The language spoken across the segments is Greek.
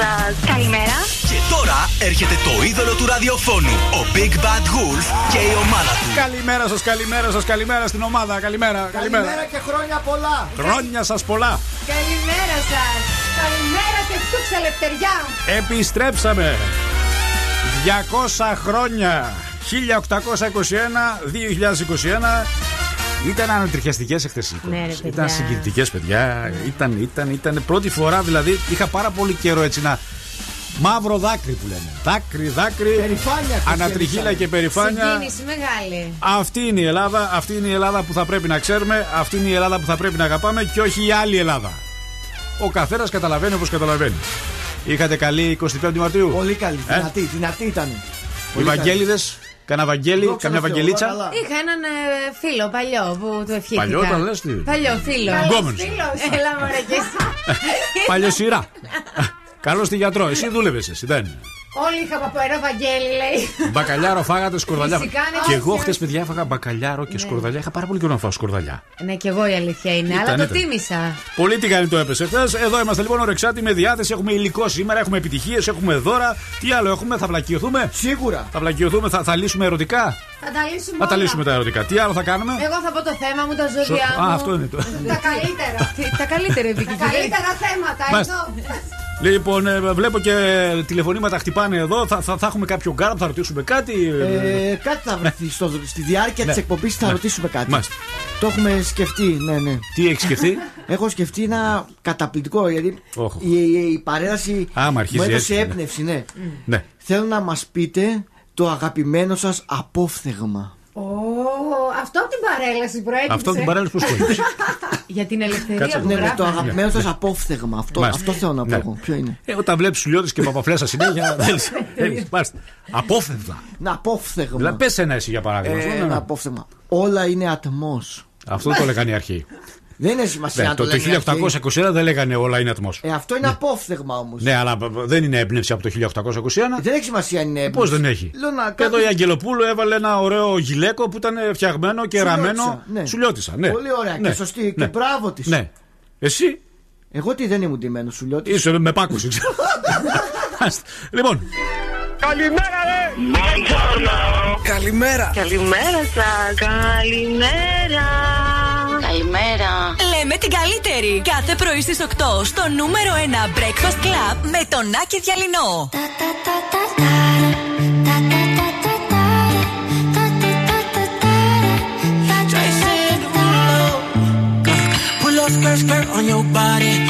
σα. Καλημέρα. Και τώρα έρχεται το είδωλο του ραδιοφώνου, ο Big Bad Wolf και η ομάδα του. Καλημέρα σας, καλημέρα σας, καλημέρα στην ομάδα. Καλημέρα, καλημέρα. Καλημέρα και χρόνια πολλά. Χρόνια σας πολλά. Καλημέρα σας. Καλημέρα και φτούξα λευτεριά. Επιστρέψαμε. 200 χρόνια. 1821-2021. Ήταν ανατριχιαστικές εχθές Ναι, ρε, παιδιά. Ήταν συγκινητικέ, παιδιά. Ήταν, ήταν, ήταν πρώτη φορά δηλαδή. Είχα πάρα πολύ καιρό έτσι να. Μαύρο δάκρυ που λένε. Δάκρυ, δάκρυ. Περηφάνεια, Ανατριχίλα και περηφάνεια. Συγκίνηση μεγάλη. Αυτή είναι η Ελλάδα, αυτή είναι η Ελλάδα που θα πρέπει να ξέρουμε, αυτή είναι η Ελλάδα που θα πρέπει να αγαπάμε και όχι η άλλη Ελλάδα. Ο καθένας καταλαβαίνει όπως καταλαβαίνει. Είχατε καλή 25η Μαρτίου; Πολύ καλή. Ε; Δυνατή, δυνατή ήταν. Οι Βαγγέλιδε, κανένα Βαγγέλη, Δόξα καμιά τω Θεώ, Βαγγελίτσα; όλα καλά. Είχα έναν ε, φίλο παλιό που του ευχήθηκα. Παλιό όταν λες τι; Παλιό φίλο. Γκόμενος. Έλα μωρέ και εσύ. Παλιό σειρά. Καλός στη γιατρό. Εσύ δούλευες, εσύ δεν. Όλοι είχα παπερό Βαγγέλη λέει. Μπακαλιάρο φάγατε σκορδαλιά. Φυσικά, ναι, Και όχι, εγώ όχι. χτε, παιδιά, έφαγα μπακαλιάρο και σκορδαλιά. Είχα πάρα πολύ καιρό να φάω σκορδαλιά. Ναι και εγώ η αλήθεια είναι. Ήταν, Αλλά το ήταν. τίμησα. Πολύ τηγανιτό έπεσε χθες. Εδώ είμαστε λοιπόν ορεξάτοι με διάθεση. Έχουμε υλικό σήμερα, έχουμε επιτυχίες, έχουμε δώρα. Τι άλλο έχουμε, θα βλακιωθούμε; Σίγουρα. Θα βλακιωθούμε, θα, θα λύσουμε ερωτικά; Θα τα λύσουμε Θα τα όλα. λύσουμε τα ερωτικά. Τι άλλο θα κάνουμε; Εγώ θα πω το θέμα μου, τα ζώδια Σο- μου. Α, αυτό είναι το. Τα καλύτερα. Τι- Τα καλύτερα Τα επικοινωνία. καλύτερα θέματα Μάλιστα. εδώ. Λοιπόν, ε, βλέπω και τηλεφωνήματα χτυπάνε εδώ. Θα, θα, θα έχουμε κάποιο γκάλοπ, θα ρωτήσουμε κάτι. Ε, κάτι θα βρεθεί στο, στη διάρκεια Ναι. της εκπομπής θα Ναι. ρωτήσουμε κάτι. Μάλιστα. Το έχουμε σκεφτεί, ναι, ναι. Τι έχεις σκεφτεί; Έχω σκεφτεί ένα καταπληκτικό γιατί Όχ. η, η, η παρέλαση Άμα αρχίζει μου έδωσε έτσι, ναι. έμπνευση, ναι. ναι. Θέλω να μας πείτε το αγαπημένο σας απόφθεγμα. Ω, αυτό από την παρέλαση προέκυψε. Αυτό την παρέλαση που σχολεί. Για την ελευθερία Κάτσε. που Ναι, ναι, το γράφανε. αγαπημένο σας απόφθεγμα. Αυτό, Μάλιστα. αυτό θέλω να πω Ναι. εγώ. Ποιο είναι; Ε, όταν βλέπεις σουλιώδη και παπαφλέσσα συνέχεια. θέλεις- θέλεις, μάλιστα. Απόφευγα. Ένα απόφθεγμα. Δηλαδή, πες ένα εσύ για παράδειγμα. Ε, Ναι, ένα ναι. απόφθεγμα. Όλα είναι ατμός. Αυτό το λέγανε οι αρχαίοι. Δεν είναι σημασία Ναι, αν το το λένε αρχαίοι. 1821 δεν λέγανε όλα είναι ατμός. Ε, αυτό είναι απόφθεγμα όμως. Ναι, αλλά δεν είναι έμπνευση από το 1821. Δεν έχει σημασία αν είναι έμπνευση. Πώς δεν έχει. Λέω να Και Εδώ κάνω- η Αγγελοπούλου έβαλε ένα ωραίο γυλαίκο που ήταν φτιαγμένο και Σουλιώτησα, ραμμένο. ναι. Σουλιώτησα, ναι. Πολύ ωραία Ναι, και σωστή. ναι. Και μπράβο της. Ναι. Εσύ; Εγώ τι δεν ήμουν τιμένο, σου λέω. τι- είσαι με πάκουση, ξέρω. Μάλιστα. λοιπόν, Καλημέρα. Καλημέρα σα. Καλημέρα. Καλημέρα. Λέμε την καλύτερη. Κάθε πρωί στις 8 στο νούμερο 1 Breakfast Club με τον Άκη Διαλυνό. Pull up skirt, skirt on your body.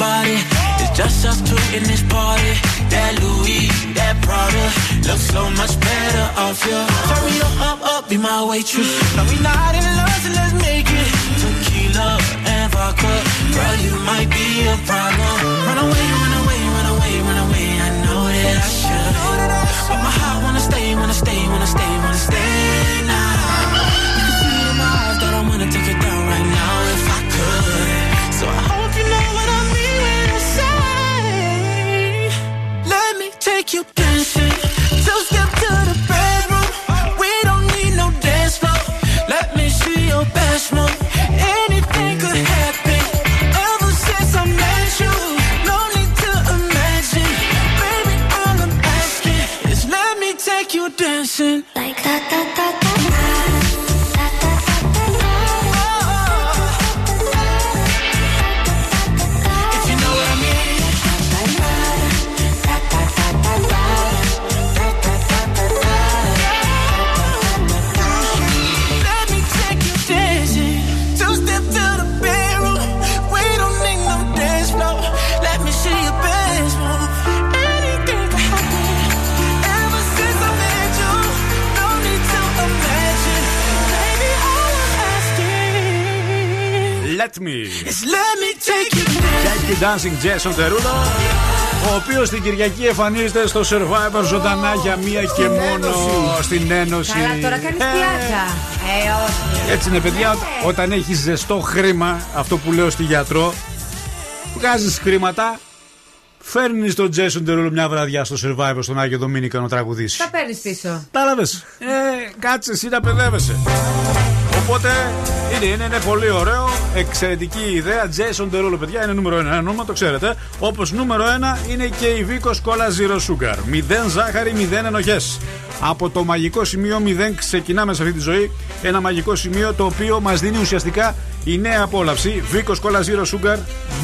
Body. It's just us two in this party. That Louis, that Prada, looks so much better off you. Turn me up, up, up, be my waitress. No, we not in love, so let's make it. Tequila and vodka, girl, you might be a problem. Run away, run away, run away, run away. I know that I should, but my heart wanna stay, wanna stay, wanna stay, wanna stay Jackie Dancing Jason Derulo. Ο οποίος την Κυριακή εμφανίζεται στο Survivor ζωντανά για μία και μόνο Ένωση. στην Ένωση. Καλά, τώρα κάνεις Ε, πλάκα. Ε, όχι. Έτσι είναι, παιδιά, Ναι. όταν έχεις ζεστό χρήμα, αυτό που λέω στη γιατρό, βγάζεις χρήματα, φέρνεις τον Jason Derulo μια βραδιά στο Survivor στον Άγιο Δομήνικα να τραγουδήσει. Τα παίρνεις πίσω. Κατάλαβε. Ε, κάτσε εσύ να παιδεύεσαι. Οπότε είναι, είναι, είναι πολύ ωραίο. Εξαιρετική ιδέα. Jason Derulo, παιδιά, είναι νούμερο 1. Ένα νούμερο, το ξέρετε. Όπως νούμερο 1 είναι και η Vico Cola Zero Sugar. Μηδέν ζάχαρη, μηδέν ενοχές. Από το μαγικό σημείο 0 ξεκινάμε σε αυτή τη ζωή. Ένα μαγικό σημείο το οποίο μας δίνει ουσιαστικά η νέα απόλαυση. Vico Cola Zero Sugar,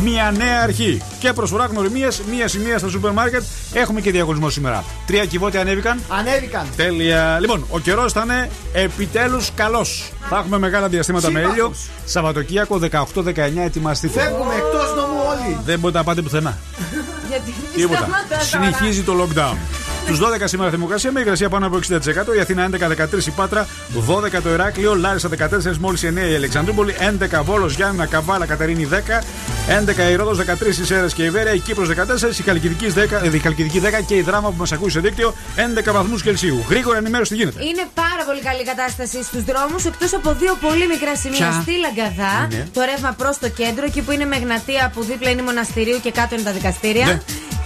μια νέα αρχή. Και προσφορά γνωριμίες, μία σημεία στα σούπερ μάρκετ. Έχουμε και διαγωνισμό σήμερα. Τρία κυβότια ανέβηκαν. Ανέβηκαν. Τέλεια. Λοιπόν, ο καιρός θα είναι επιτέλους καλός. Θα έχουμε μεγάλα διαστήματα με Σύμπαχος. ήλιο. Σαββατοκύριακο 18-19 ετοιμαστείτε. Φεύγουμε εκτός νομού όλοι. Δεν μπορείτε να πάτε πουθενά. Γιατί μη Τίποτα. σταματά τώρα. Συνεχίζει το lockdown. Του 12 σήμερα θερμοκρασία με υγρασία πάνω από 60%. Η Αθήνα 11-13 η Πάτρα, 12 το Ηράκλειο, Λάρισα 14, μόλις 9 η Αλεξανδρούπολη, 11 Βόλος, Γιάννα, Καβάλα, Κατερίνη 10, 11 η Ρόδος 13 η Σέρε και η Βέρεια, η Κύπρος 14, η Καλκιδική 10, ε, η Χαλκιδική 10 και η Δράμα που μας ακούει σε δίκτυο 11 βαθμούς Κελσίου. Γρήγορα ενημέρωση τι γίνεται. Είναι πάρα πολύ καλή κατάσταση στους δρόμους εκτός από δύο πολύ μικρά σημεία. Ποια; Στη Λαγκαδά, Ναι. το ρεύμα προς το κέντρο, εκεί που είναι με Εγνατία που δίπλα είναι μοναστηρίου και κάτω είναι τα δικαστήρια. Ναι.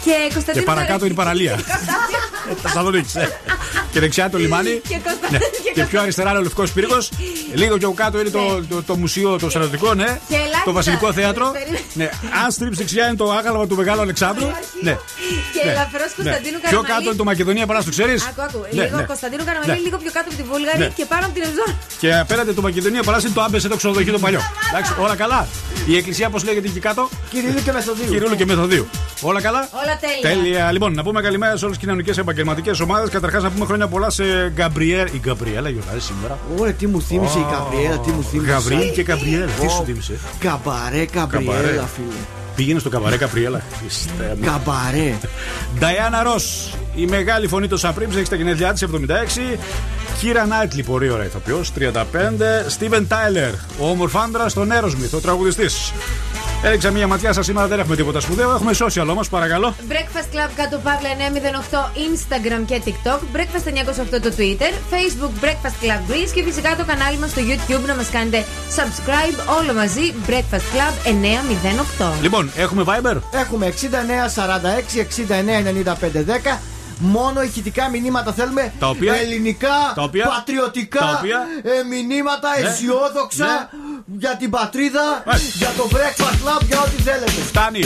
Και Και Κωνσταντίνου παρακάτω είναι η παραλία. Θεσσαλονίκης. ε. Και δεξιά το λιμάνι. Και Κωνστα- Ναι. και Και πιο αριστερά είναι ο Λευκός Πύργος. Λίγο πιο κάτω είναι το, το, το μουσείο, το στρατιωτικό, ναι. Και ελάχιστα- Το Βασιλικό Θέατρο. Περίμενε. Ναι. Αν στρίψει δεξιά είναι το άγαλμα του Μεγάλου Αλεξάνδρου. Ναι. Και Ναι. ελαφρώς Ναι. Κωνσταντίνου Πιο Καραμαλή. κάτω είναι το Μακεδονία Παρά, το ξέρεις. Άκου, άκου. λίγο Κωνσταντίνου Καραμαλή, Ναι. λίγο πιο κάτω από τη Βούλγαρη Ναι. και πάνω από την Ευζώνη. Και απέναντι το Μακεδονία Παρά είναι το άμπεσε το ξενοδοχείο το παλιό. Εντάξει, όλα καλά. Η εκκλησία πώ λέγεται εκεί κάτω. Κυρίλου και Μεθοδίου. Κυρίου και Μεθοδίου. Όλα καλά. Όλα τέλεια. Τέλεια. Λοιπόν, να πούμε καλημέρα σε όλες τις κοινωνικές επαγγελματικές ομάδες. Καταρχάς, να πούμε χρόνια πολλά σε Γκαμπριέλ. Η Γκαμπριέλα γιορτάζει σήμερα. Ωραία, τι μου θύμισε η Καμπριέλα, τι μου θύμισε. Γαβρίλ και Γκαμπριέλ. Τι Ω, σου θύμισε; Καμπαρέ, Καμπαρέ. Καμπριέλα, φίλε. Πήγαινε στο καμπαρέ Καπριέλα. Χριστέ μου. Καμπαρέ. Νταϊάννα Ρο. Η μεγάλη φωνή του Σαπρίμ έχει τα γενέθλιά της 76. Κύρα Νάιτλι, πολύ ωραία ηθοποιός, 35. Στίβεν Τάιλερ, ο ομορφάντρα στον Aerosmith, ο τραγουδιστής. Έριξα μία ματιά σας σήμερα, δεν έχουμε τίποτα σπουδαίο. Έχουμε social όμως, παρακαλώ. Breakfast Club κάτω παύλα 908 Instagram και TikTok. Breakfast 908 το Twitter. Facebook Breakfast Club Greece. Και φυσικά το κανάλι μας στο YouTube να μας κάνετε subscribe όλο μαζί. Breakfast Club 908. Λοιπόν, έχουμε Viber; Έχουμε 69 46 69 95 10. Μόνο ηχητικά μηνύματα θέλουμε. Τα οποία- Ελληνικά, τα οποία- πατριωτικά τα οποία- ε, μηνύματα Ναι. αισιόδοξα Ναι. για την πατρίδα, Ναι. για το breakfast club, για ό,τι θέλετε. Φτάνει.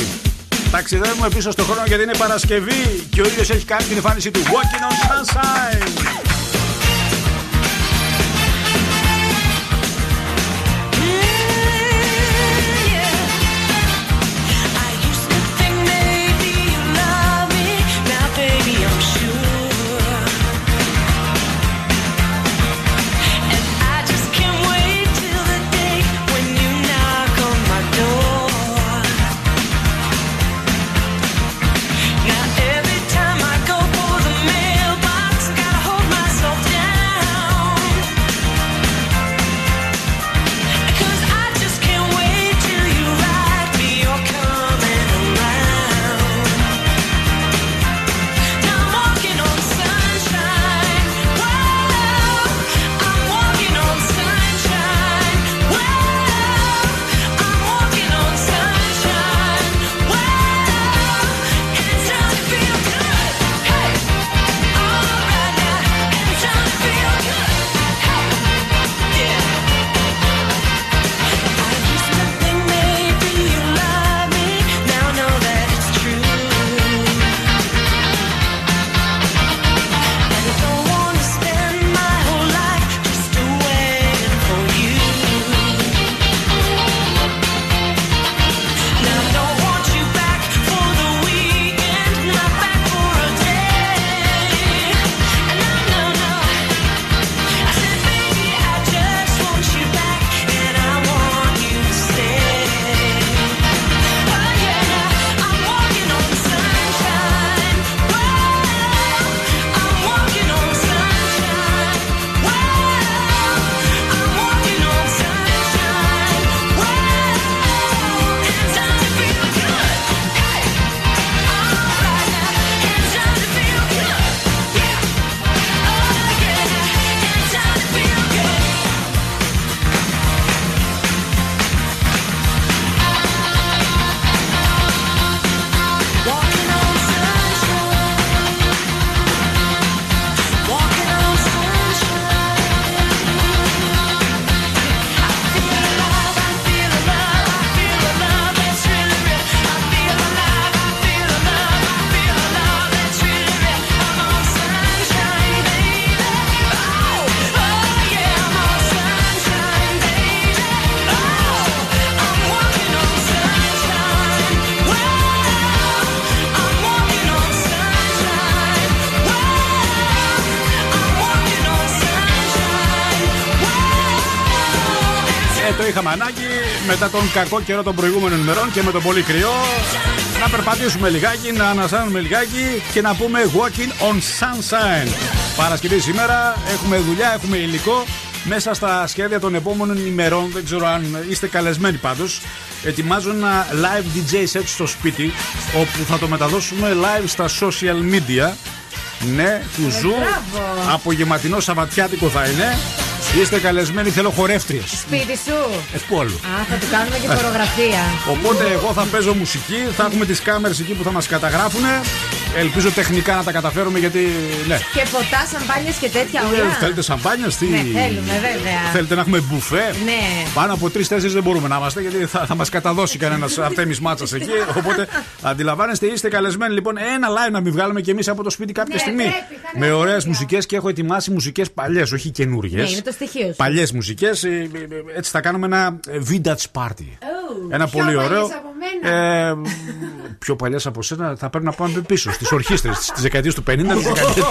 Ταξιδεύουμε πίσω στον χρόνο γιατί είναι Παρασκευή και ο ήλιος έχει κάνει την εμφάνιση του Walking on Sunshine. Μετά τον κακό καιρό των προηγούμενων ημερών και με το πολύ κρύο. Να περπατήσουμε λιγάκι, να ανασάνουμε λιγάκι και να πούμε Walking on Sunshine. Παρασκευή σήμερα έχουμε δουλειά, έχουμε υλικό. Μέσα στα σχέδια των επόμενων ημερών, δεν ξέρω αν είστε καλεσμένοι πάντως, ετοιμάζω ένα live DJ set στο σπίτι, όπου θα το μεταδώσουμε live στα social media. Ναι, του Zoo. μπράβο. Απογευματινό Σαββατιάτικο θα είναι. Είστε καλεσμένοι, θέλω χορεύτριες. Σπίτι σου. Ε, πού αλλού. Α, θα του κάνουμε και φωτογραφία. Οπότε εγώ θα παίζω μουσική, θα έχουμε τις κάμερες εκεί που θα μας καταγράφουν. Ελπίζω τεχνικά να τα καταφέρουμε γιατί. Ναι. Και ποτά, σαμπάνιες και τέτοια Ε, όλα. Θέλετε σαμπάνια, τι; Ναι, θέλουμε, βέβαια. Θέλετε να έχουμε μπουφέ; Ναι. Πάνω από τρει-τέσσερι δεν μπορούμε να είμαστε γιατί θα, θα μας καταδώσει κανένας Αρτέμι Μάτσα εκεί. Οπότε αντιλαμβάνεστε, είστε καλεσμένοι λοιπόν ένα live να μην βγάλουμε κι εμείς από το σπίτι κάποια Ναι, στιγμή. πρέπει, θα είναι με ωραίες αλήθεια. μουσικές και έχω ετοιμάσει μουσικές παλιές, όχι καινούριε. Ναι, είναι το στοιχείο σου. Παλιές μουσικές. Έτσι θα κάνουμε ένα ε, vintage party. Ένα πιο πολύ παλιές ωραίο. Από μένα. Ε, πιο παλιές από σένα θα πρέπει να πάμε πίσω στις ορχήστρες τη δεκαετία του 50. τις δεκαετίες-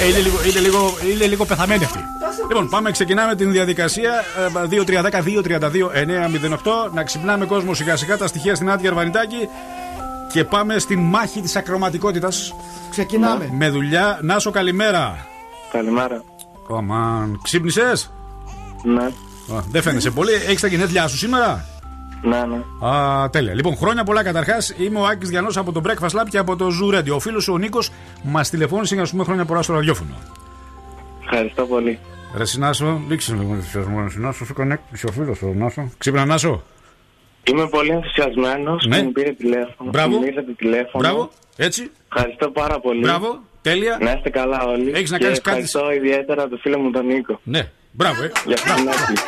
Ε, είναι, λίγο, είναι, λίγο, είναι λίγο πεθαμένη αυτή. Λοιπόν, πάμε, ξεκινάμε την διαδικασία. Ε, 2-3-10-2-32-9-08. Να ξυπνάμε κόσμο σιγά σιγά τα στοιχεία στην Άντια Αρβανιτάκη. Και πάμε στη μάχη της ακροματικότητας. Ξεκινάμε. Με δουλειά. Νάσο, καλημέρα. Καλημέρα. Αμάν. Ξύπνησες; Ναι, Δεν φαίνεσαι πολύ. Έχεις τα γενέθλιά σου σήμερα; Ναι, ναι. Α, τέλεια. Λοιπόν, χρόνια πολλά καταρχάς. Είμαι ο Άκης Διανό από το Breakfast Lab και από το Zoo Radio. Ο φίλος ο Νίκος μας τηλεφώνησε για να σου πούμε χρόνια πολλά στο ραδιόφωνο. Ευχαριστώ πολύ. Ρε Συνάσο, δείξε λίγο ενθουσιασμό. Ρε Συνάσο, σου έκανε έκπληξη ο φίλος ο Νάσο. Ξύπνα, Νάσο. Είμαι πολύ ενθουσιασμένος Ναι. που μου πήρε τηλέφωνο. Μπράβο. Που μου ήρθε το τηλέφωνο. Μπράβο, έτσι. Ευχαριστώ πάρα πολύ. Μπράβο, τέλεια. Να είστε καλά όλοι. Έχεις να Και κάνεις κάτι- Ευχαριστώ ιδιαίτερα τον φίλο μου τον Νίκο. Ναι, μπράβο, ε. Για αυτήν την έκπληξη.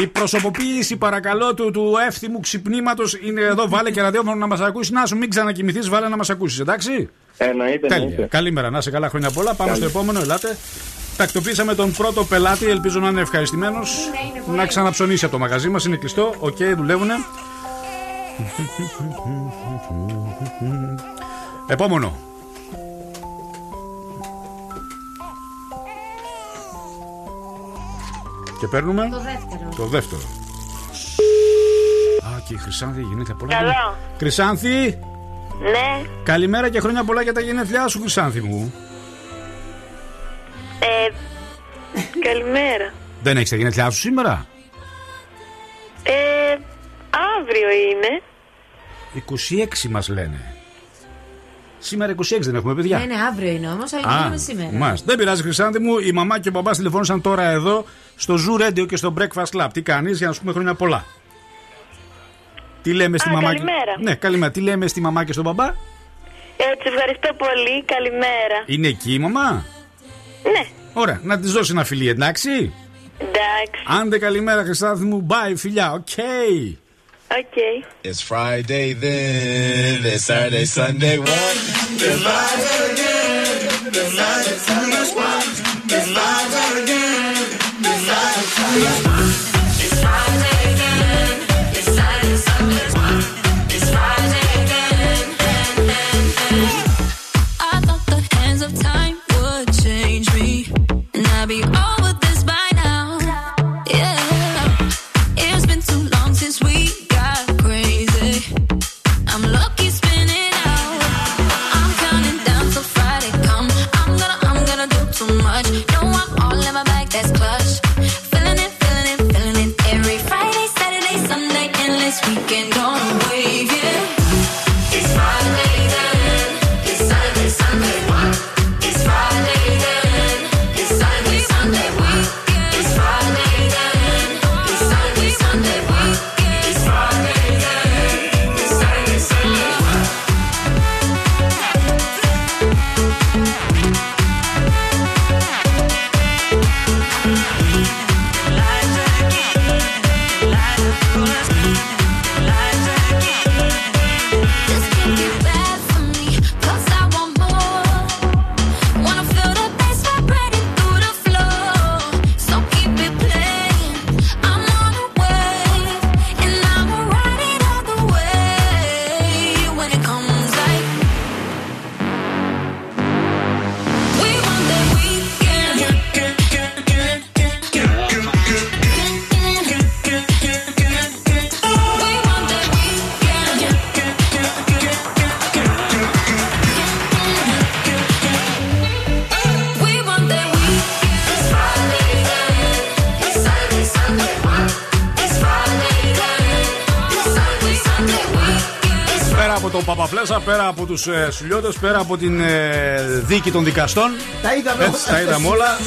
Η προσωποποίηση, παρακαλώ, του, του εύθυμου ξυπνήματος είναι εδώ. Βάλε και ραδιόφωνο να μας ακούσεις. Να σου μην ξανακοιμηθείς, βάλε να μας ακούσεις, εντάξει. Εννοείται, Τέλεια. εννοείται. Καλημέρα, να 'σαι καλά χρόνια πολλά. Πάμε στο επόμενο, ελάτε. Τακτοποιήσαμε τον πρώτο πελάτη, ελπίζω να είναι ευχαριστημένος. Να ξαναψωνίσει από το μαγαζί μας, είναι κλειστό. Οκ, δουλεύουνε. Επόμενο. Και παίρνουμε Το δεύτερο. το δεύτερο. Α, και η Χρυσάνθη γεννήθηκα πολλά. Καλό. Χρυσάνθη, Ναι, καλημέρα και χρόνια πολλά για τα γενέθλιά σου, Χρυσάνθη μου. ε, καλημέρα. Δεν έχεις τα γενέθλιά σου σήμερα; Ε, αύριο είναι. 26 μας λένε. Σήμερα 26 δεν έχουμε, παιδιά. Ναι, ναι, αύριο είναι όμως, αλλά Α, μιλάμε σήμερα. μάλιστα. Δεν πειράζει, Χρυσάνθη μου. Η μαμά και ο μπαμπά τηλεφώνησαν τώρα εδώ στο Zoo Radio και στο Breakfast Lab. Τι κάνεις για να σου πούμε χρόνια πολλά. Τι λέμε στη Α, μαμά καλημέρα. και... Ναι, καλημέρα. Τι λέμε στη μαμά και στον μπαμπά. Έτσι, ευχαριστώ πολύ. Καλημέρα. Είναι εκεί η μαμά; Ναι, Ωραία, να της δώσει ένα φιλί, εντάξει. εντάξει. Άντε καλημέρα, Χρυσάνθη μου. Bye, φιλιά. Οκ. Οκ. It's Friday then, then Saturday, Sunday, one. It's live again. It's live again. It's live πέρα από τους ε, Σουλιώτε, πέρα από την ε, δίκη των δικαστών. Τα είδαμε Έτσι, τα είδαμε όλα.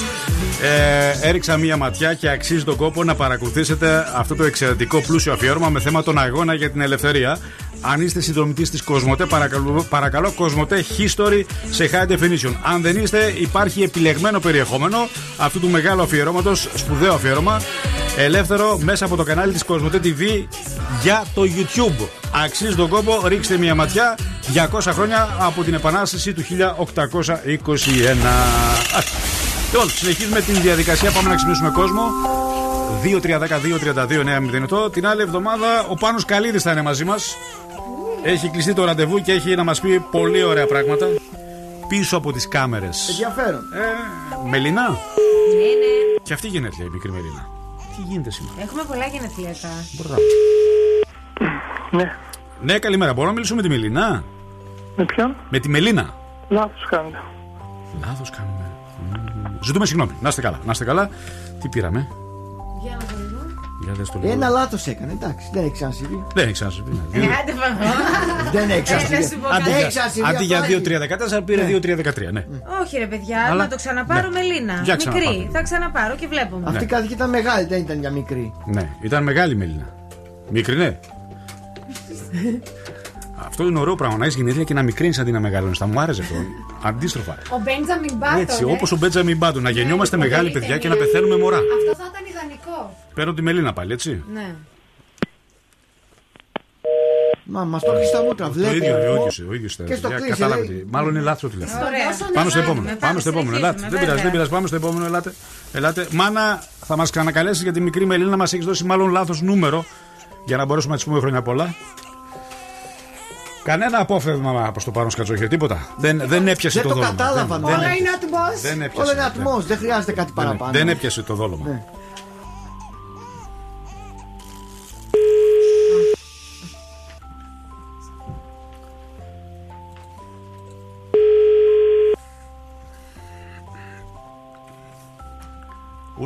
Ε, έριξα μία ματιά και αξίζει τον κόπο να παρακολουθήσετε αυτό το εξαιρετικό πλούσιο αφιέρωμα με θέμα τον αγώνα για την ελευθερία. Αν είστε συνδρομητής της Κοσμοτέ, παρακαλώ, παρακαλώ Κοσμοτέ History σε high definition. Αν δεν είστε, υπάρχει επιλεγμένο περιεχόμενο αυτού του μεγάλου αφιερώματος, σπουδαίο αφιέρωμα, ελεύθερο μέσα από το κανάλι της Κοσμοτέ TV για το YouTube. Αξίζει τον κόπο, ρίξτε μία ματιά. 200 χρόνια από την Επανάσταση του 1821. Λοιπόν, συνεχίζουμε την διαδικασία. Πάμε να ξυπνήσουμε κόσμο. 2-3-10-2-32-9-08. Την άλλη εβδομάδα ο Πάνος Καλίδης θα είναι μαζί μας. Έχει κλειστεί το ραντεβού και έχει να μας πει πολύ ωραία πράγματα. Πίσω από τις κάμερες. Ενδιαφέρον. Ε, Μελινά. Ναι, ναι. Και αυτή γενέθλια η μικρή Μελίνα. Τι γίνεται σήμερα; Έχουμε πολλά γενεθλιακά. Μπράβο. Ναι. Ναι, καλημέρα. Μπορώ να μιλήσουμε με τη Μελίνα; Με ποιον; Με τη Μελίνα. Λάθος κάνετε. Λάθος κάνουμε. Μμμ. Ζητούμε συγγνώμη. Να είστε καλά. Να είστε καλά. Τι πήραμε; Για να δούμε. Για δες το λίγο. Ένα λάθος έκανε. Εντάξει, δεν έχει ξανασυμβεί. Δεν έχει ξανασυμβεί. ναι. Ε, άντε παγώ. Δεν έχει Ε, να ξανασυμβεί. σου πω Αντί κάτι. έχει ξανασυμβεί για- Αντί για αυτό, 2-3-14 πήρε 2-3-13. Ναι. Όχι ρε παιδιά, Αλλά- να το ξαναπάρω Ναι. με Λίνα. Για ξαναπάρω. Μικρή. Θα ξαναπάρω και βλέπουμε. Αυτή η κάτοικη ήταν μεγάλη, δεν ήταν για μικρή. Ναι, ήταν μεγάλη η Μελίνα. Μικρή, ναι. Αυτό είναι ωραίο πράγμα. Να έχεις γενέθλια και να μικρύνεις αντί να μεγαλώνεις. Θα μου άρεσε αυτό. Αντίστροφα. Ο Μπέντζαμιν Μπάτον. Έτσι, ε. όπως ο Μπέτζαμιν Μπάντου. Να γεννιόμαστε μεγάλοι παιδιά και να πεθαίνουμε μωρά. Αυτό θα ήταν ιδανικό. Παίρνω τη Μελίνα πάλι, έτσι. Ναι. Μα μας το έχει στα μούτρα, Το βλέπει. ίδιο, εγώ. ο ίδιος. Ο ίδιος, Και στο Για- κλείσει, Κατάλαβε λέει. τι. Μάλλον είναι λάθος το τηλέφωνο. Ωραία. Πάμε στο Πάμε, επόμενο. πάμε, Πάμε στο επόμενο. Ελάτε. συνεχίζουμε, Δεν πειράζει, βέβαια. δεν πειράζει. Πάμε στο επόμενο. Ελάτε. Ελάτε. Μάνα, θα μας ξανακαλέσει για τη μικρή Μελίνα. Μας έχει δώσει μάλλον λάθος νούμερο για να μπορέσουμε να της πούμε χρόνια πολλά. Κανένα απόφευγμα προς το πάνω σκατσόχερ, τίποτα. Δεν, δεν έπιασε Δεν το το δόλωμα. κατάλαβα, Δεν- ναι. δεν Όλα έπιασε. είναι ατμός. Δεν Όλο έπιασε. είναι ατμός, δεν χρειάζεται κάτι Δεν- παραπάνω. Δεν έπιασε το δόλωμα. Ναι.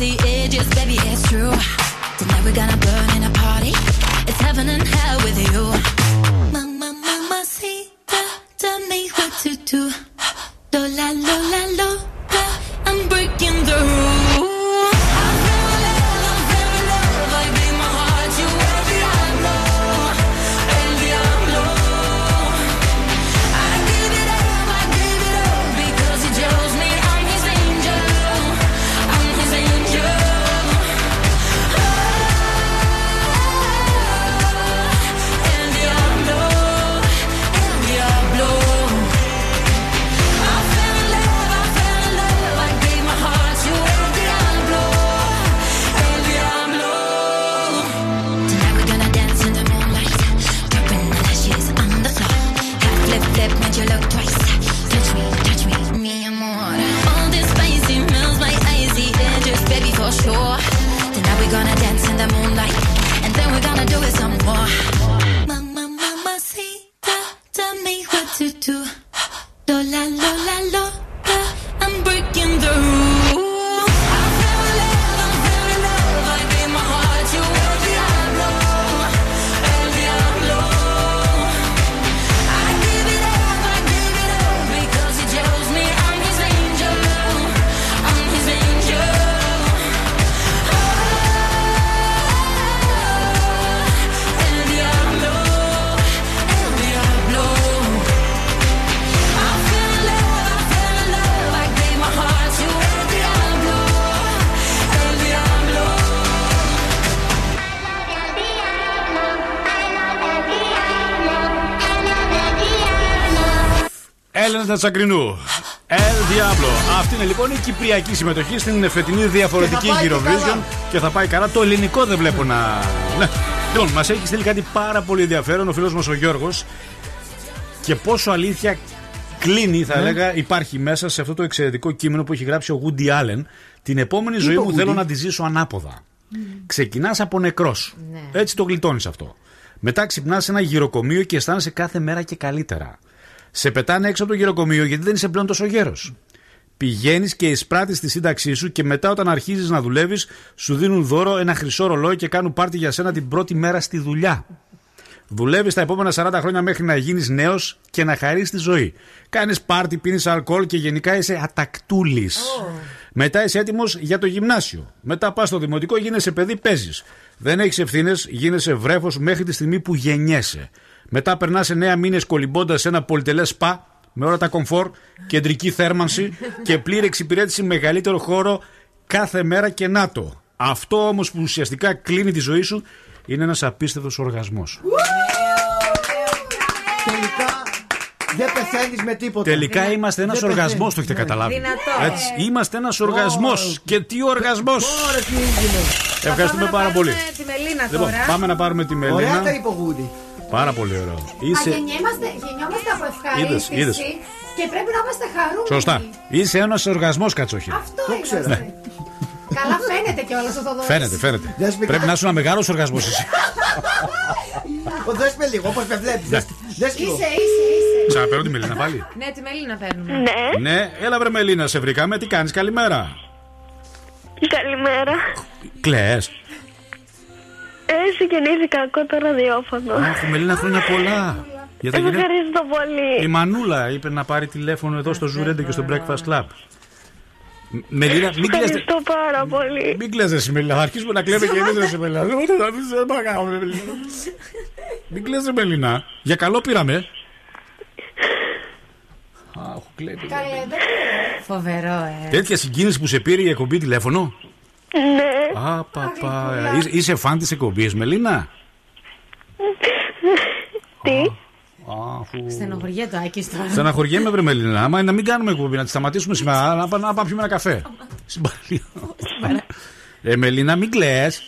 baby, it's true. Tonight we're gonna burn in a party. It's heaven and hell with you. Mama, mama, see, tell me what to do. Do la lo la lo, I'm breaking the rules. Τσακρινού. El Diablo. Αυτή είναι λοιπόν η κυπριακή συμμετοχή στην φετινή διαφορετική Και θα πάει και Eurovision καλά. και θα πάει καλά. Το ελληνικό δεν βλέπω να. Ναι. Λοιπόν, μας έχει στείλει κάτι πάρα πολύ ενδιαφέρον ο φίλος μας ο Γιώργος και πόσο αλήθεια κλείνει, θα Ναι. έλεγα, υπάρχει μέσα σε αυτό το εξαιρετικό κείμενο που έχει γράψει ο Woody Allen. Την επόμενη ζωή είπε ο μου θέλω Woody? να τη ζήσω ανάποδα. Ξεκινάς από νεκρός. Ναι. Έτσι το γλιτώνεις αυτό. Μετά ξυπνάς σε ένα γυροκομείο και αισθάνεσαι κάθε μέρα και καλύτερα. Σε πετάνε έξω από το γυροκομείο γιατί δεν είσαι πλέον τόσο γέρος. Πηγαίνεις και εισπράττεις τη σύνταξή σου και μετά όταν αρχίζεις να δουλεύεις, σου δίνουν δώρο ένα χρυσό ρολόι και κάνουν πάρτι για σένα την πρώτη μέρα στη δουλειά. Δουλεύεις τα επόμενα 40 χρόνια μέχρι να γίνεις νέος και να χαρείς τη ζωή. Κάνεις πάρτι, πίνεις αλκοόλ και γενικά είσαι ατακτούλης. Μετά είσαι έτοιμος για το γυμνάσιο. Μετά πας στο δημοτικό, γίνεσαι παιδί, παίζεις. Δεν έχεις ευθύνες, γίνεσαι βρέφος μέχρι τη στιγμή που γεννιέσαι. Μετά περνάς 9 μήνες κολυμπώντας σε ένα πολυτελές σπα με όλα τα κομφόρ, κεντρική θέρμανση και πλήρη εξυπηρέτηση μεγαλύτερο χώρο κάθε μέρα και νάτο. Αυτό όμως που ουσιαστικά κλείνει τη ζωή σου είναι ένας απίστευτος οργασμός. Τελικά δεν πεθαίνεις με τίποτα. Τελικά είμαστε ένας Δεν οργασμός, πεθαίνεις. το έχετε Ναι. καταλάβει. Δυνατό. Έτσι, είμαστε ένας οργασμός. Και τι οργασμός! Ωραία, τι έγινε. Ευχαριστούμε Πάμε να πάρα πολύ. πάρουμε Τη Μελίνα Λοιπόν, τώρα. πάμε να πάρουμε τη Ωραία Μελίνα. τα είπε ο Γούντι. Πάρα πολύ ωραίο. Α, Είσαι. γεννιόμαστε, γεννιόμαστε από ευχαρίστηση Είδες, είδες. και πρέπει να είμαστε χαρούμενοι. Σωστά. Είσαι ένας οργασμός, Κατσόχυρα. Αυτό Το είμαστε. ξέρα. Καλά φαίνεται κιόλας ο Θοδωρής. Φαίνεται, φαίνεται. Δεν σου πει Πρέπει καλά. να είσαι ένα μεγάλος οργασμός εσύ. Ο, Δες με λίγο, όπως με βλέπεις. Δες- Δες λίγο. Είσαι, είσαι, είσαι. Ξαναπαίρνω τη Μελίνα πάλι. Ναι, τη Μελίνα παίρνουμε. Ναι, Ναι, έλα βρε Μελίνα, σε βρήκαμε. Τι κάνεις, καλημέρα. καλημέρα. Κλαίε. Έτσι γεννήθηκα, ακούω το ραδιόφωνο. Αχ, Μελίνα, χρόνια πολλά. Για τα γενέθλια. Ευχαριστώ Η πολύ. Μανούλα είπε να πάρει τηλέφωνο εδώ στο Zoo Radio και στο Breakfast Club. Μ- Μελίνα, μην κλαις. Ευχαριστώ πάρα πολύ. Μην κλαις ρε Μελίνα, θα αρχίσουμε να κλαίμε και εμείς ρε Μελίνα. Δεν μπορώ να μην σε παρακαλώ, ρε, Μελίνα. Μην κλαις ρε Μελίνα. Για καλό πήραμε. Αχ, κλαίει. Καλέ, δεν είναι. Φοβερό, ε. Τέτοια συγκίνηση που σε πήρε η εκπομπή τηλέφωνο. Ναι, Α, παπά. Είσαι- Είσαι φαν της εκπομπής, Μελίνα; τι; Αφού... Στενοχωριέται ο Άκης τώρα. Στεναχωριέμαι, βρε Μελίνα. Άμα είναι να μην κάνουμε εκπομπή, να τη σταματήσουμε σήμερα, να, πάμε- να πάμε πιούμε ένα καφέ. Στην παραλία. ε, Μελίνα, μην κλαις.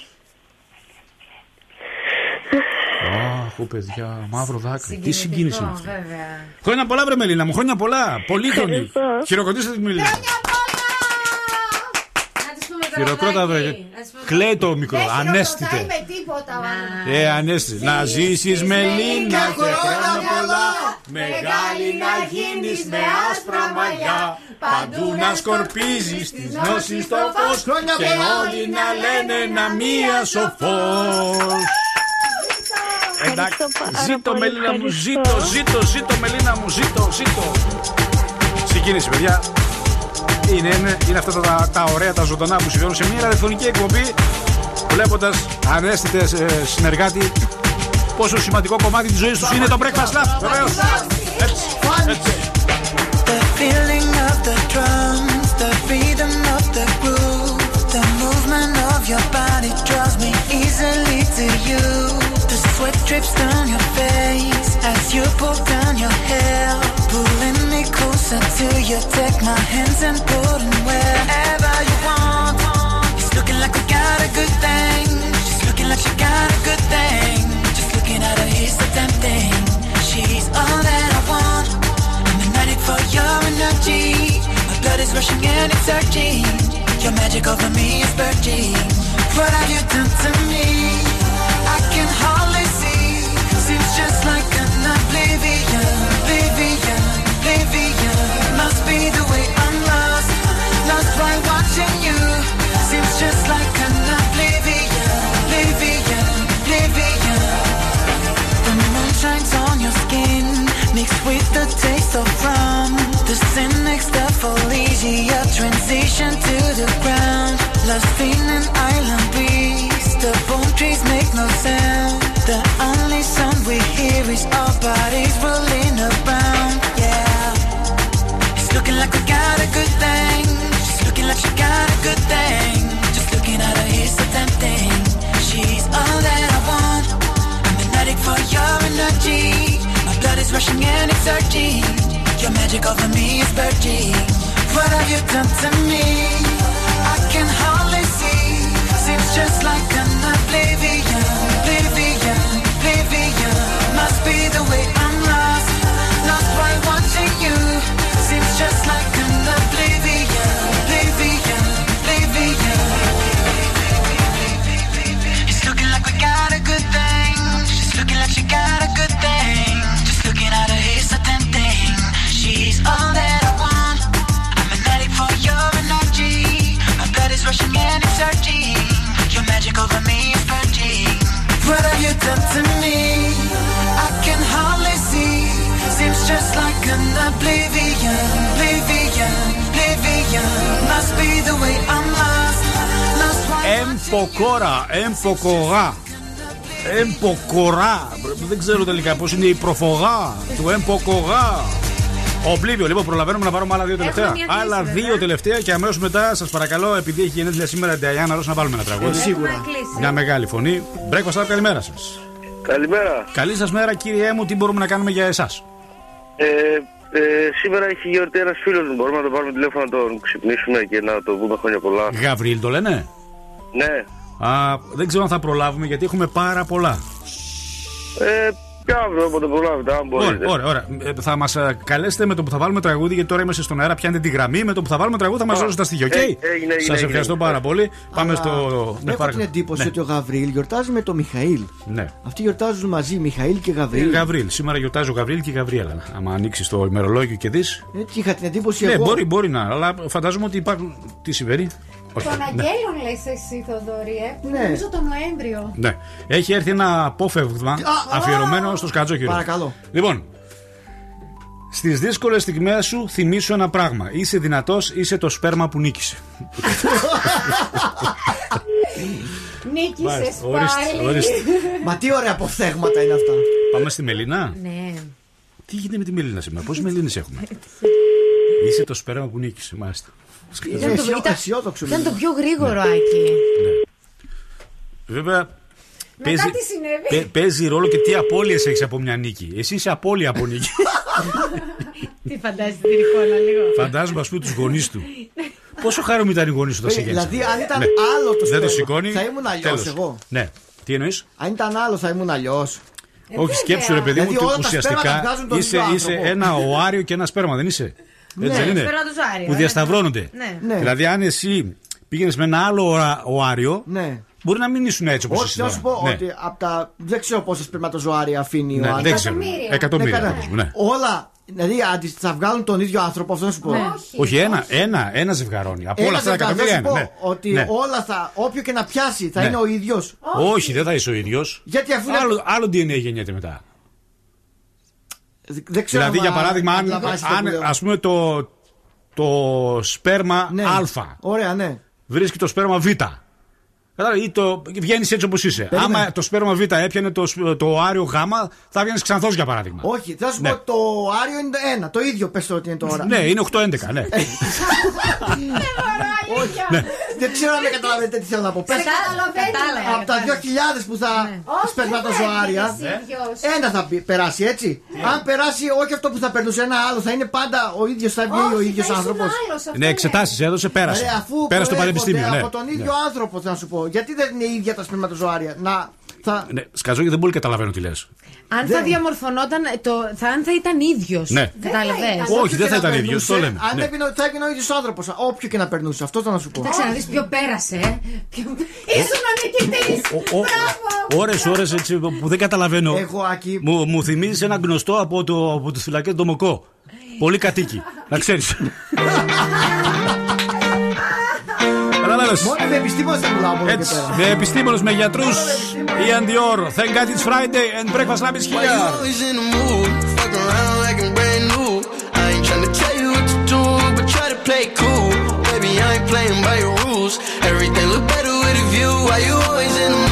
Αχ, ω, παιδιά, μαύρο δάκρυ. Τι συγκίνηση είναι αυτή; βέβαια. Χρόνια πολλά, βρε Μελίνα μου, χρόνια πολλά. Πολύχρονη. Ευχαριστώ. Χειροκροτήστε τη Μελίνα. Να της πούμε το Χειροκρότα, βρε. ροδάκι. Να της πούμε- Κλαίει το μικρό, Δεν χειροκροτάει ανέστητε. με τίποτα. ο άνθρωπος. Ε, ανέστητε. Να ζήσεις Μελίνα και χρόνια πολλά. Μεγάλη να γίνεις με άσπρα μαλλιά. Παντού να σκορπίζεις τις γνώσεις στο φως. Χρόνια Και πολλά. όλοι να λένε να μία σοφός. Εντάξει, πάρα ζήτω πολύ, Μελίνα μου, ευχαριστώ. ζήτω, ζήτω, ζήτω Μελίνα μου, ζήτω, ζήτω. Συγκίνηση, παιδιά. Είναι, είναι, είναι αυτά τα, τα ωραία, τα ζωντανά που συμβαίνουν σε μια ραδιοφωνική εκπομπή. Βλέποντας ανέστητες ε, συνεργάτη, πόσο σημαντικό κομμάτι της ζωής τους είναι το breakfast club. Βεβαίως. Έτσι, έτσι. The feeling of the drums, the rhythm of the groove, the movement of your body draws me easily to you. The sweat drips down your face as you pull down your hair, pulling me closer to you. Take my hands and put them wherever you want. It's looking like we got a good thing. She's looking like she got a good thing. Just looking at her, here's the damn thing. She's all that I want. I'm magnetic for your energy. My blood is rushing and it's surging. Your magic over me is burning. What have you done to me? I can hardly see. Seems just like the taste of rum. The cynic's aphrodisia, transition to the ground. Lost in an island breeze, the palm trees make no sound. The only sound we hear is our bodies rolling around. Yeah, it's looking like we got a good thing. She's looking like she got a good thing. Just looking at her, the damn thing. She's all that I want. I'm magnetic for your energy. Is rushing and surging. Your magic over me is burning. What have you done to me? I can hardly see. Seems just like an oblivion, oblivion, oblivion, oblivion. Must be the way I'm lost. Lost one. Εμποκόρα, εμποκογά. Εμποκορά. Δεν ξέρω τελικά πώς είναι η προφογά του εμποκογά. Ομπλίβιο, λοιπόν, προλαβαίνουμε να πάρουμε άλλα δύο τελευταία. μια κλίση, Άλλα βέβαια. δύο τελευταία και αμέσως μετά, σας παρακαλώ, επειδή έχει γενέθλια σήμερα η Νταϊάννα, Ρος, να βάλουμε ένα τραγούδι. Σίγουρα. Έχουμε κλείσει. Μια μεγάλη φωνή. Breakfast Lab, καλημέρα σας. Καλημέρα. Καλή σας μέρα, κύριέ μου, τι μπορούμε να κάνουμε για εσάς; Ε, ε, σήμερα έχει γιορτή ένας φίλος μου. Μπορούμε να τον πάρουμε τηλέφωνο να τον ξυπνήσουμε και να το πούμε χρόνια πολλά. Γαβριήλ τον λένε; Ναι. Α, δεν ξέρω αν θα προλάβουμε γιατί έχουμε πάρα πολλά. Ε, και αύριο όποτε προλάβετε, αν μπορείτε. Ωραία, ωραία, ωραία. Ε, Θα μας καλέσετε με το που θα βάλουμε τραγούδι, γιατί τώρα είμαστε στον αέρα. Πιάνετε τη γραμμή. Με το που θα βάλουμε τραγούδι θα μας Α, δώσετε τα στοιχεία, οκ; ε, έγινε, έγινε, Σας έγινε, ευχαριστώ έγινε. πάρα πολύ. Πάμε Αλλά στο. Ναι, Έχω παρακαλώ. την εντύπωση Ναι. ότι ο Γαβρίλ γιορτάζει με τον Μιχαήλ. Ναι. Αυτοί γιορτάζουν μαζί, Μιχαήλ και Γαβρίλ. Γαβρίλ. Σήμερα γιορτάζει ο Γαβρίλ και η Γαβριέλα. Άμα ανοίξεις το ημερολόγιο και δεις. Έτσι είχα την εντύπωση Ναι, εγώ. μπορεί, μπορεί να. Αλλά φαντάζομαι ότι υπάρχουν. Τι συμβαίνει. Όχι. Τον Ναι. Αγγέλων λες εσύ, Θοδωρή, ε, που Ναι. νομίζω τον Νοέμβριο. Ναι. Έχει έρθει ένα απόφευγμα αφιερωμένο στο σκατζόχυρο. Παρακαλώ. Λοιπόν, στις δύσκολες στιγμές σου θυμίσου ένα πράγμα. Είσαι δυνατός, είσαι το σπέρμα που νίκησε. Νίκησες Μάλιστα, ορίστε, πάλι. ορίστε. Μα τι ωραία αποφθέγματα είναι αυτά. Πάμε στη Μελίνα. Ναι. Τι γίνεται με τη Μελίνα σήμερα, πόσες Μελίνες έχουμε; Είσαι το σπέρμα που νίκησε, μάλιστα. Ήταν το, αισιό- ήταν, αισιόδοξο ήταν το είναι. πιο γρήγορο, Άκη. Βέβαια. Παίζει, τι συνέβη; παι- παίζει ρόλο και τι απώλειες έχεις από μια νίκη. Εσύ είσαι απώλεια από νίκη. Τι φαντάζεσαι την εικόνα λίγο. Φαντάζομαι, ας πούμε, τους γονείς του. Πόσο χάρη ήταν οι γονείς του όταν σε Ε, γέννησαν. Δηλαδή, αν ήταν Ναι. άλλος το Δεν σπέρμα, το σηκώνει. θα ήμουν αλλιώς τέλος. εγώ. Ναι. Τι εννοείς; Αν ήταν άλλος, θα ήμουν αλλιώς. Όχι, σκέψου ρε παιδί μου Δηλαδή, ότι όλα τα σπέρματα ουσιαστικά βγάζουν τον είσαι, ίδιο είσαι άνθρωπο. ένα οάριο και ένα σπέρμα, δεν είσαι; Έτσι δεν είναι; Σπερματοζάριο, Που ε. διασταυρώνονται. Ναι. Ναι. Δηλαδή, αν εσύ πήγαινες με ένα άλλο ωρα- οάριο, Ναι. μπορεί να μην ήσουν έτσι όπως Όχι, είσαι. να σου τώρα. πω Ναι. ότι από τα. Δεν ξέρω πόσα σπερματοζωάρια αφήνει Ναι, ο δεν άντρα. ξέρω. Εκατομμύρια. Εκατομμύρια. Ναι, φαντάζομαι, ναι. Όλα. Δηλαδή, αντι- θα βγάλουν τον ίδιο άνθρωπο, αυτό να σου πω. Όχι, ένα, ένα, ένα ζευγαρώνει. Από όλα Ένα αυτά τα ζευγάρι, εκατομμύρια θα σου ένα. πω Ναι. ότι Ναι. όλα θα. Όποιο και να πιάσει θα Ναι. είναι ο ίδιος. Όχι, δεν θα είσαι ο ίδιος. Γιατί αφού είναι- Άλλο, άλλο DNA γεννιέται μετά. Δεν ξέρω Δηλαδή, αν για παράδειγμα, αν, αντιλαμβάνεσαι αυτό αν που λέω. ας πούμε το, το σπέρμα Ναι. Α Ωραία, ναι. βρίσκει το σπέρμα Β. Κατάλαβε, ή το βγαίνεις έτσι όπως είσαι. Περίμενε. Άμα το σπέρμα Β έπιανε το, σ- το άριο Γ, θα βγαίνεις ξανθός για παράδειγμα. Όχι, θα σου Ναι. πω το Άριο είναι ένα. Το ίδιο πες το ότι είναι τώρα. Ναι, είναι 8-11, ναι. Όχι. Δεν ξέρω αν με καταλαβαίνετε τι θέλω να πω. Πες Καταλαβαίνουμε. από τα 2.000 που θα Όχι, σπερματοζωάρια, δεν θα είναι ίδιος. ένα θα πη- περάσει έτσι. Αν περάσει όχι αυτό που θα περνούσε ένα άλλο, θα είναι πάντα ο ίδιος, θα βγει ο Όχι, ίδιος θα ήσουν άνθρωπος. άλλος, αυτό ναι, είναι. εξετάσεις έδωσε, πέρασε. Ε, αφού πέρασε στο προέρχονται πανεπιστήμιο, ναι. Από τον ίδιο άνθρωπο, θα σου πω. Γιατί δεν είναι ίδια τα σπερματοζωάρια. Να. Θα... Ναι, σκαζόγι δεν πολύ καταλαβαίνω τι λες. Αν θα διαμορφωνόταν. Το, θα, αν θα ήταν ίδιος. Ναι. Κατάλαβες; Όχι, Όποιο δεν και θα να ήταν ίδιος, περνούσε, το λέμε, Αν ναι. έβγαινε- θα έβγαινε ο ίδιος άνθρωπος. Όποιο και να περνούσε. Αυτό θα να σου πω. Κοίταξε να δεις ποιο πέρασε. ε. Ποιο- Ήσουν νικητής. Μπράβο. Ώρες, ώρες έτσι που δεν καταλαβαίνω. Εγώ, Άκη, Μου, μου θυμίζει ένα γνωστό από το, από το φυλακές το Μοκό. Πολύ κατοίκη. να ξέρεις. Κατάλαβε. μόνο με επιστήμονε θα μιλάω από εδώ και Έτσι, πέρα. με επιστήμονε, με γιατρού. Ian Dior, thank God it's Friday and breakfast lab is Why you here. always in the mood? Fuck around like I'm brand new. I ain't tryna tell you what to do, but try to play cool. Baby, I ain't playing by your rules. Everything look better with a view. Why you always in the mood?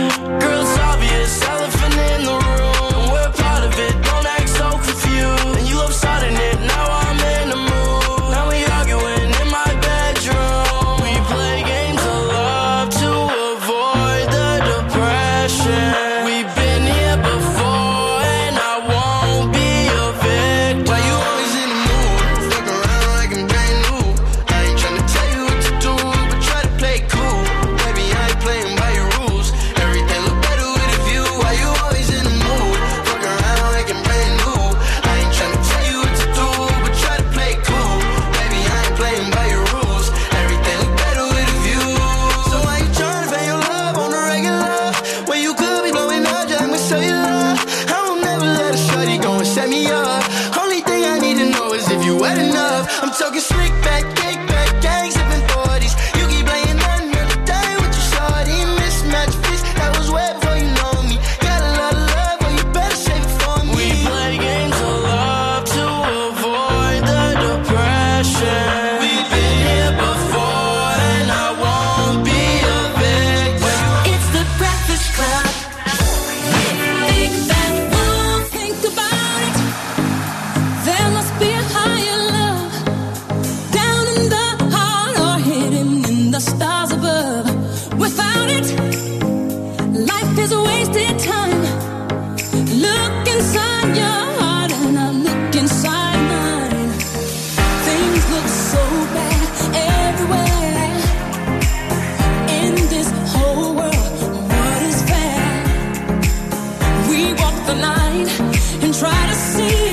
The and try to see.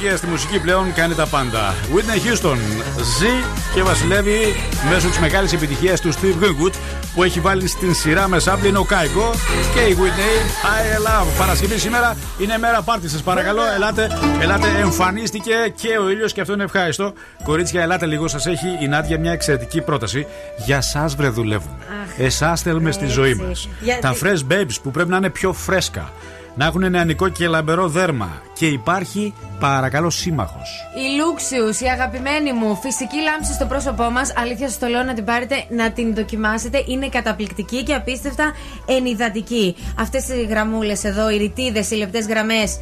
Τεχνολογία στη μουσική πλέον κάνει τα πάντα. Whitney Houston ζει και βασιλεύει μέσω της μεγάλης επιτυχίας του Steve Winwood που έχει βάλει στην σειρά με σάμπλη είναι ο Κάικο και η Whitney I love. Παρασκευή σήμερα είναι μέρα πάρτι σας παρακαλώ. Ελάτε, ελάτε, εμφανίστηκε και ο ήλιος και αυτό είναι ευχάριστο. Κορίτσια, ελάτε λίγο. Σας έχει η Νάντια μια εξαιρετική πρόταση. Για εσά βρε δουλεύουν. Εσάς θέλουμε στη ζωή μας. Γιατί- Τα fresh babes που πρέπει να είναι πιο φρέσκα. Να έχουν νεανικό και λαμπερό δέρμα. Και υπάρχει παρακαλώ σύμμαχος. Η Λούξιους, η αγαπημένη μου, φυσική λάμψη στο πρόσωπό μας. Αλήθεια, σας το λέω να την πάρετε, να την δοκιμάσετε. Είναι καταπληκτική και απίστευτα ενυδατική. Αυτές οι γραμμούλες εδώ, οι ρητίδες, οι λεπτές γραμμές.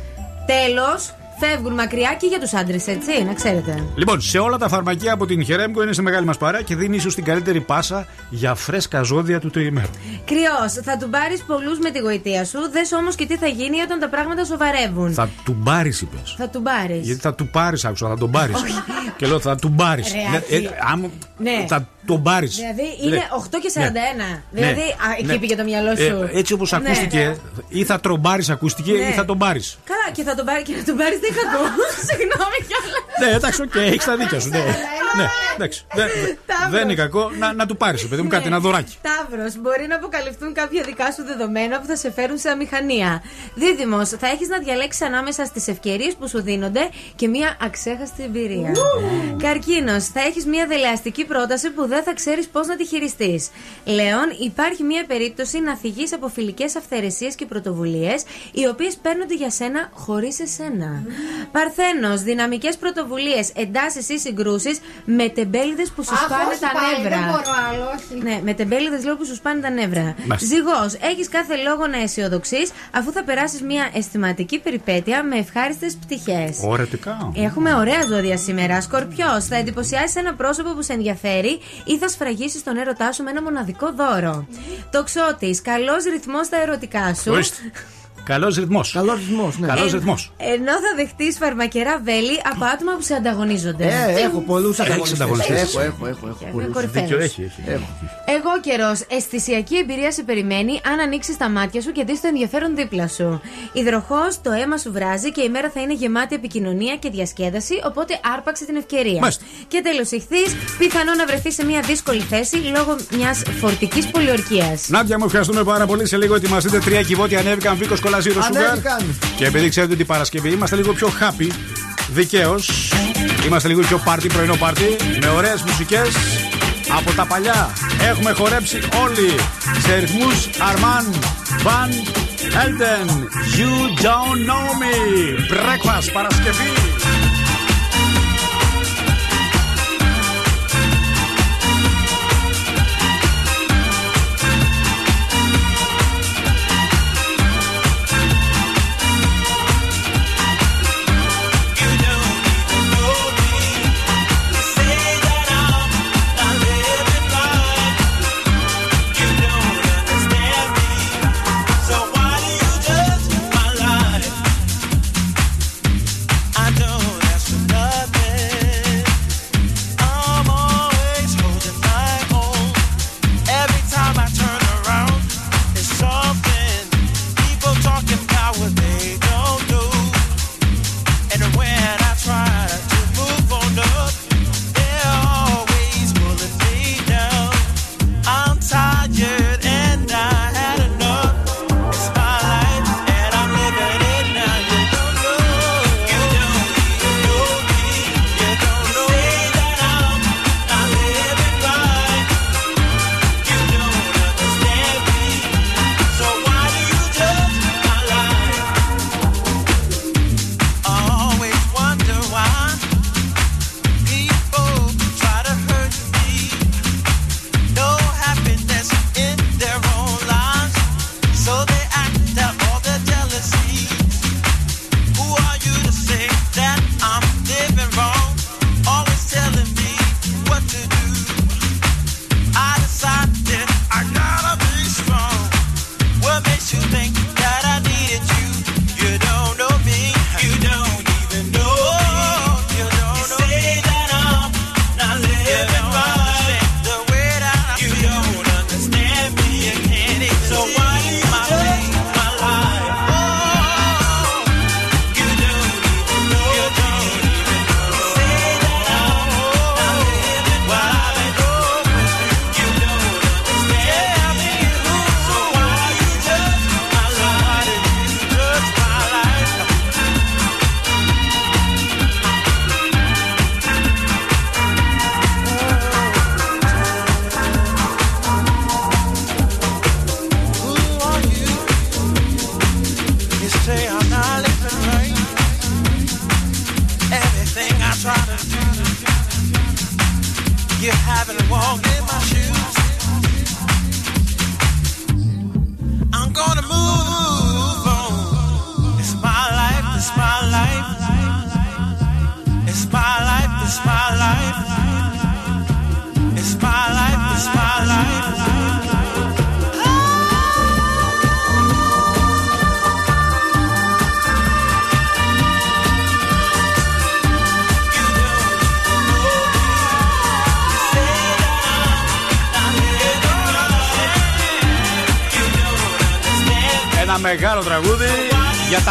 Τέλος, φεύγουν μακριά και για τους άντρες, έτσι, να ξέρετε. Λοιπόν, σε όλα τα φαρμακεία από την Χερέμκο είναι στη μεγάλη μας παρέα και δίνει ίσως την καλύτερη πάσα για φρέσκα ζώδια του τριημέρου. Κριός, θα του πάρει πολλούς με τη γοητεία σου. Δες όμως και τι θα γίνει όταν τα πράγματα σοβαρεύουν. Θα του πάρει, είπες. Θα του πάρει. Γιατί θα του πάρεις, άκουσα, θα τον πάρεις. και λέω θα του πάρει. Ρε, Άκη. Ναι. Θα τον πάρει. Δηλαδή είναι 8 και 41. Δηλαδή, α, εκεί πήγε το μυαλό σου. Ε, έτσι όπως Ναι. ακούστηκε, ή θα τρομπάρεις, ακούστηκε, Ναι. ή θα τον πάρει. Καλά, και θα τον πάρει και να τον πάρει δεν είχα ακούω. Συγγνώμη κιόλας. Ναι, εντάξει, οκ, έχεις τα δίκια σου. Ναι, ναι εντάξει. Δεν- Ταύρος. Δεν είναι κακό να, να του πάρεις, παιδί μου, κάτι, ένα δωράκι. Ταύρο, μπορεί να αποκαλυφθούν κάποια δικά σου δεδομένα που θα σε φέρουν σε αμηχανία. Δίδυμος, θα έχεις να διαλέξεις ανάμεσα στις ευκαιρίες που σου δίνονται και μια αξέχαστη εμπειρία. Καρκίνος, θα έχεις μια δελεαστική πρόταση που δεν θα ξέρεις πώς να τη χειριστείς. Λέων, υπάρχει μια περίπτωση να θυγεί από φιλικές αυθαιρεσίες και πρωτοβουλίες, οι οποίες παίρνονται για σένα χωρίς εσένα. Παρθένος, δυναμικές πρωτοβουλίες, εντάσεις ή συγκρούσεις με τεμπέληδες που σου Αχ, σπάνε όχι τα πάλι, νεύρα. δεν μπορώ άλλο, όχι. Ναι, με τεμπέληδες λέω που σου σπάνε τα νεύρα. Μάλιστα. Ζυγός, έχεις κάθε λόγο να αισιοδοξείς αφού θα περάσεις μια αισθηματική περιπέτεια με ευχάριστες πτυχές. Ωραιτικά. Έχουμε ωραία ζώδια σήμερα. Σκορπιός, θα εντυπωσιάσεις ένα πρόσωπο που σε ενδιαφέρει ή θα σφραγίσεις τον έρωτά σου με ένα μοναδικό δώρο. Τοξότη, καλός ρυθμός στα ερωτικά σου. Ορίστε. Καλός ρυθμός. Καλός ρυθμός, ναι. Καλός Ε, ρυθμός. Ενώ θα δεχτείς φαρμακερά βέλη από άτομα που σε ανταγωνίζονται. Ε, έχω πολλούς Έχεις ανταγωνιστές. Έχω, έχω, έχω. έχω πολλούς. κορυφαίους. Δίκιο έχει. έχει. Έχω. Εγώ καιρός. Αισθησιακή εμπειρία σε περιμένει αν ανοίξεις τα μάτια σου και δεις το ενδιαφέρον δίπλα σου. Υδροχός, το αίμα σου βράζει και η μέρα θα είναι γεμάτη επικοινωνία και διασκέδαση, οπότε άρπαξε την ευκαιρία. Μάλιστα. Και τέλος ηχθείς, πιθανό να βρεθείς σε μια δύσκολη θέση λόγω μιας φορτικής πολιορκίας. Νάντια μου, ευχαριστούμε πάρα πολύ. Σε λίγο ετοιμαστείτε τρία κυβότια ανέβηκαν βίκος κολαζίρο σουγάρ. Ανέβηκαν. Και επειδή ξέρετε ότι η Παρασκευή είμαστε λίγο πιο happy, δικαίως. Είμαστε λίγο πιο πάρτι, πρωινό πάρτι, με ωραίες μουσικές από τα παλιά. Έχουμε χορέψει όλοι σε ρυθμούς Αρμάν, Van Helden. You don't know me. Breakfast Παρασκευή.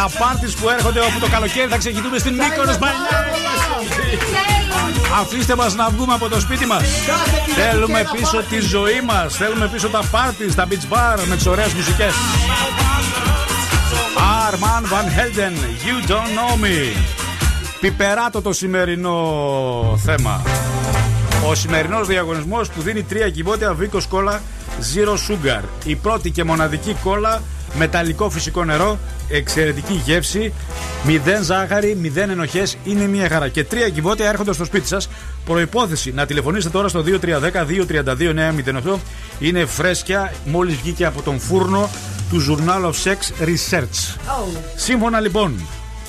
Τα πάρτις που έρχονται όπου το καλοκαίρι θα ξεκινούμε στην Μύκονος Αφήστε μας να βγούμε από το σπίτι μας. Θέλουμε πίσω τη ζωή μας. Θέλουμε πίσω τα πάρτις στα beach bar με τις ωραίες μουσικές. Arman Van Helden You don't know me. Πιπεράτο το σημερινό θέμα. Ο σημερινός διαγωνισμός που δίνει τρία κυβότια Βίκος Κόλλα Zero Sugar. Η πρώτη και μοναδική κόλλα Μεταλλικό φυσικό νερό Εξαιρετική γεύση Μηδέν ζάχαρη, μηδέν ενοχές. Είναι μια χαρά. Και τρία κυβότια έρχονται στο σπίτι σας. Προπόθεση να τηλεφωνήσετε τώρα στο 2310-232-908. Είναι φρέσκια, μόλις βγήκε από τον φούρνο του Journal of Sex Research. Σύμφωνα λοιπόν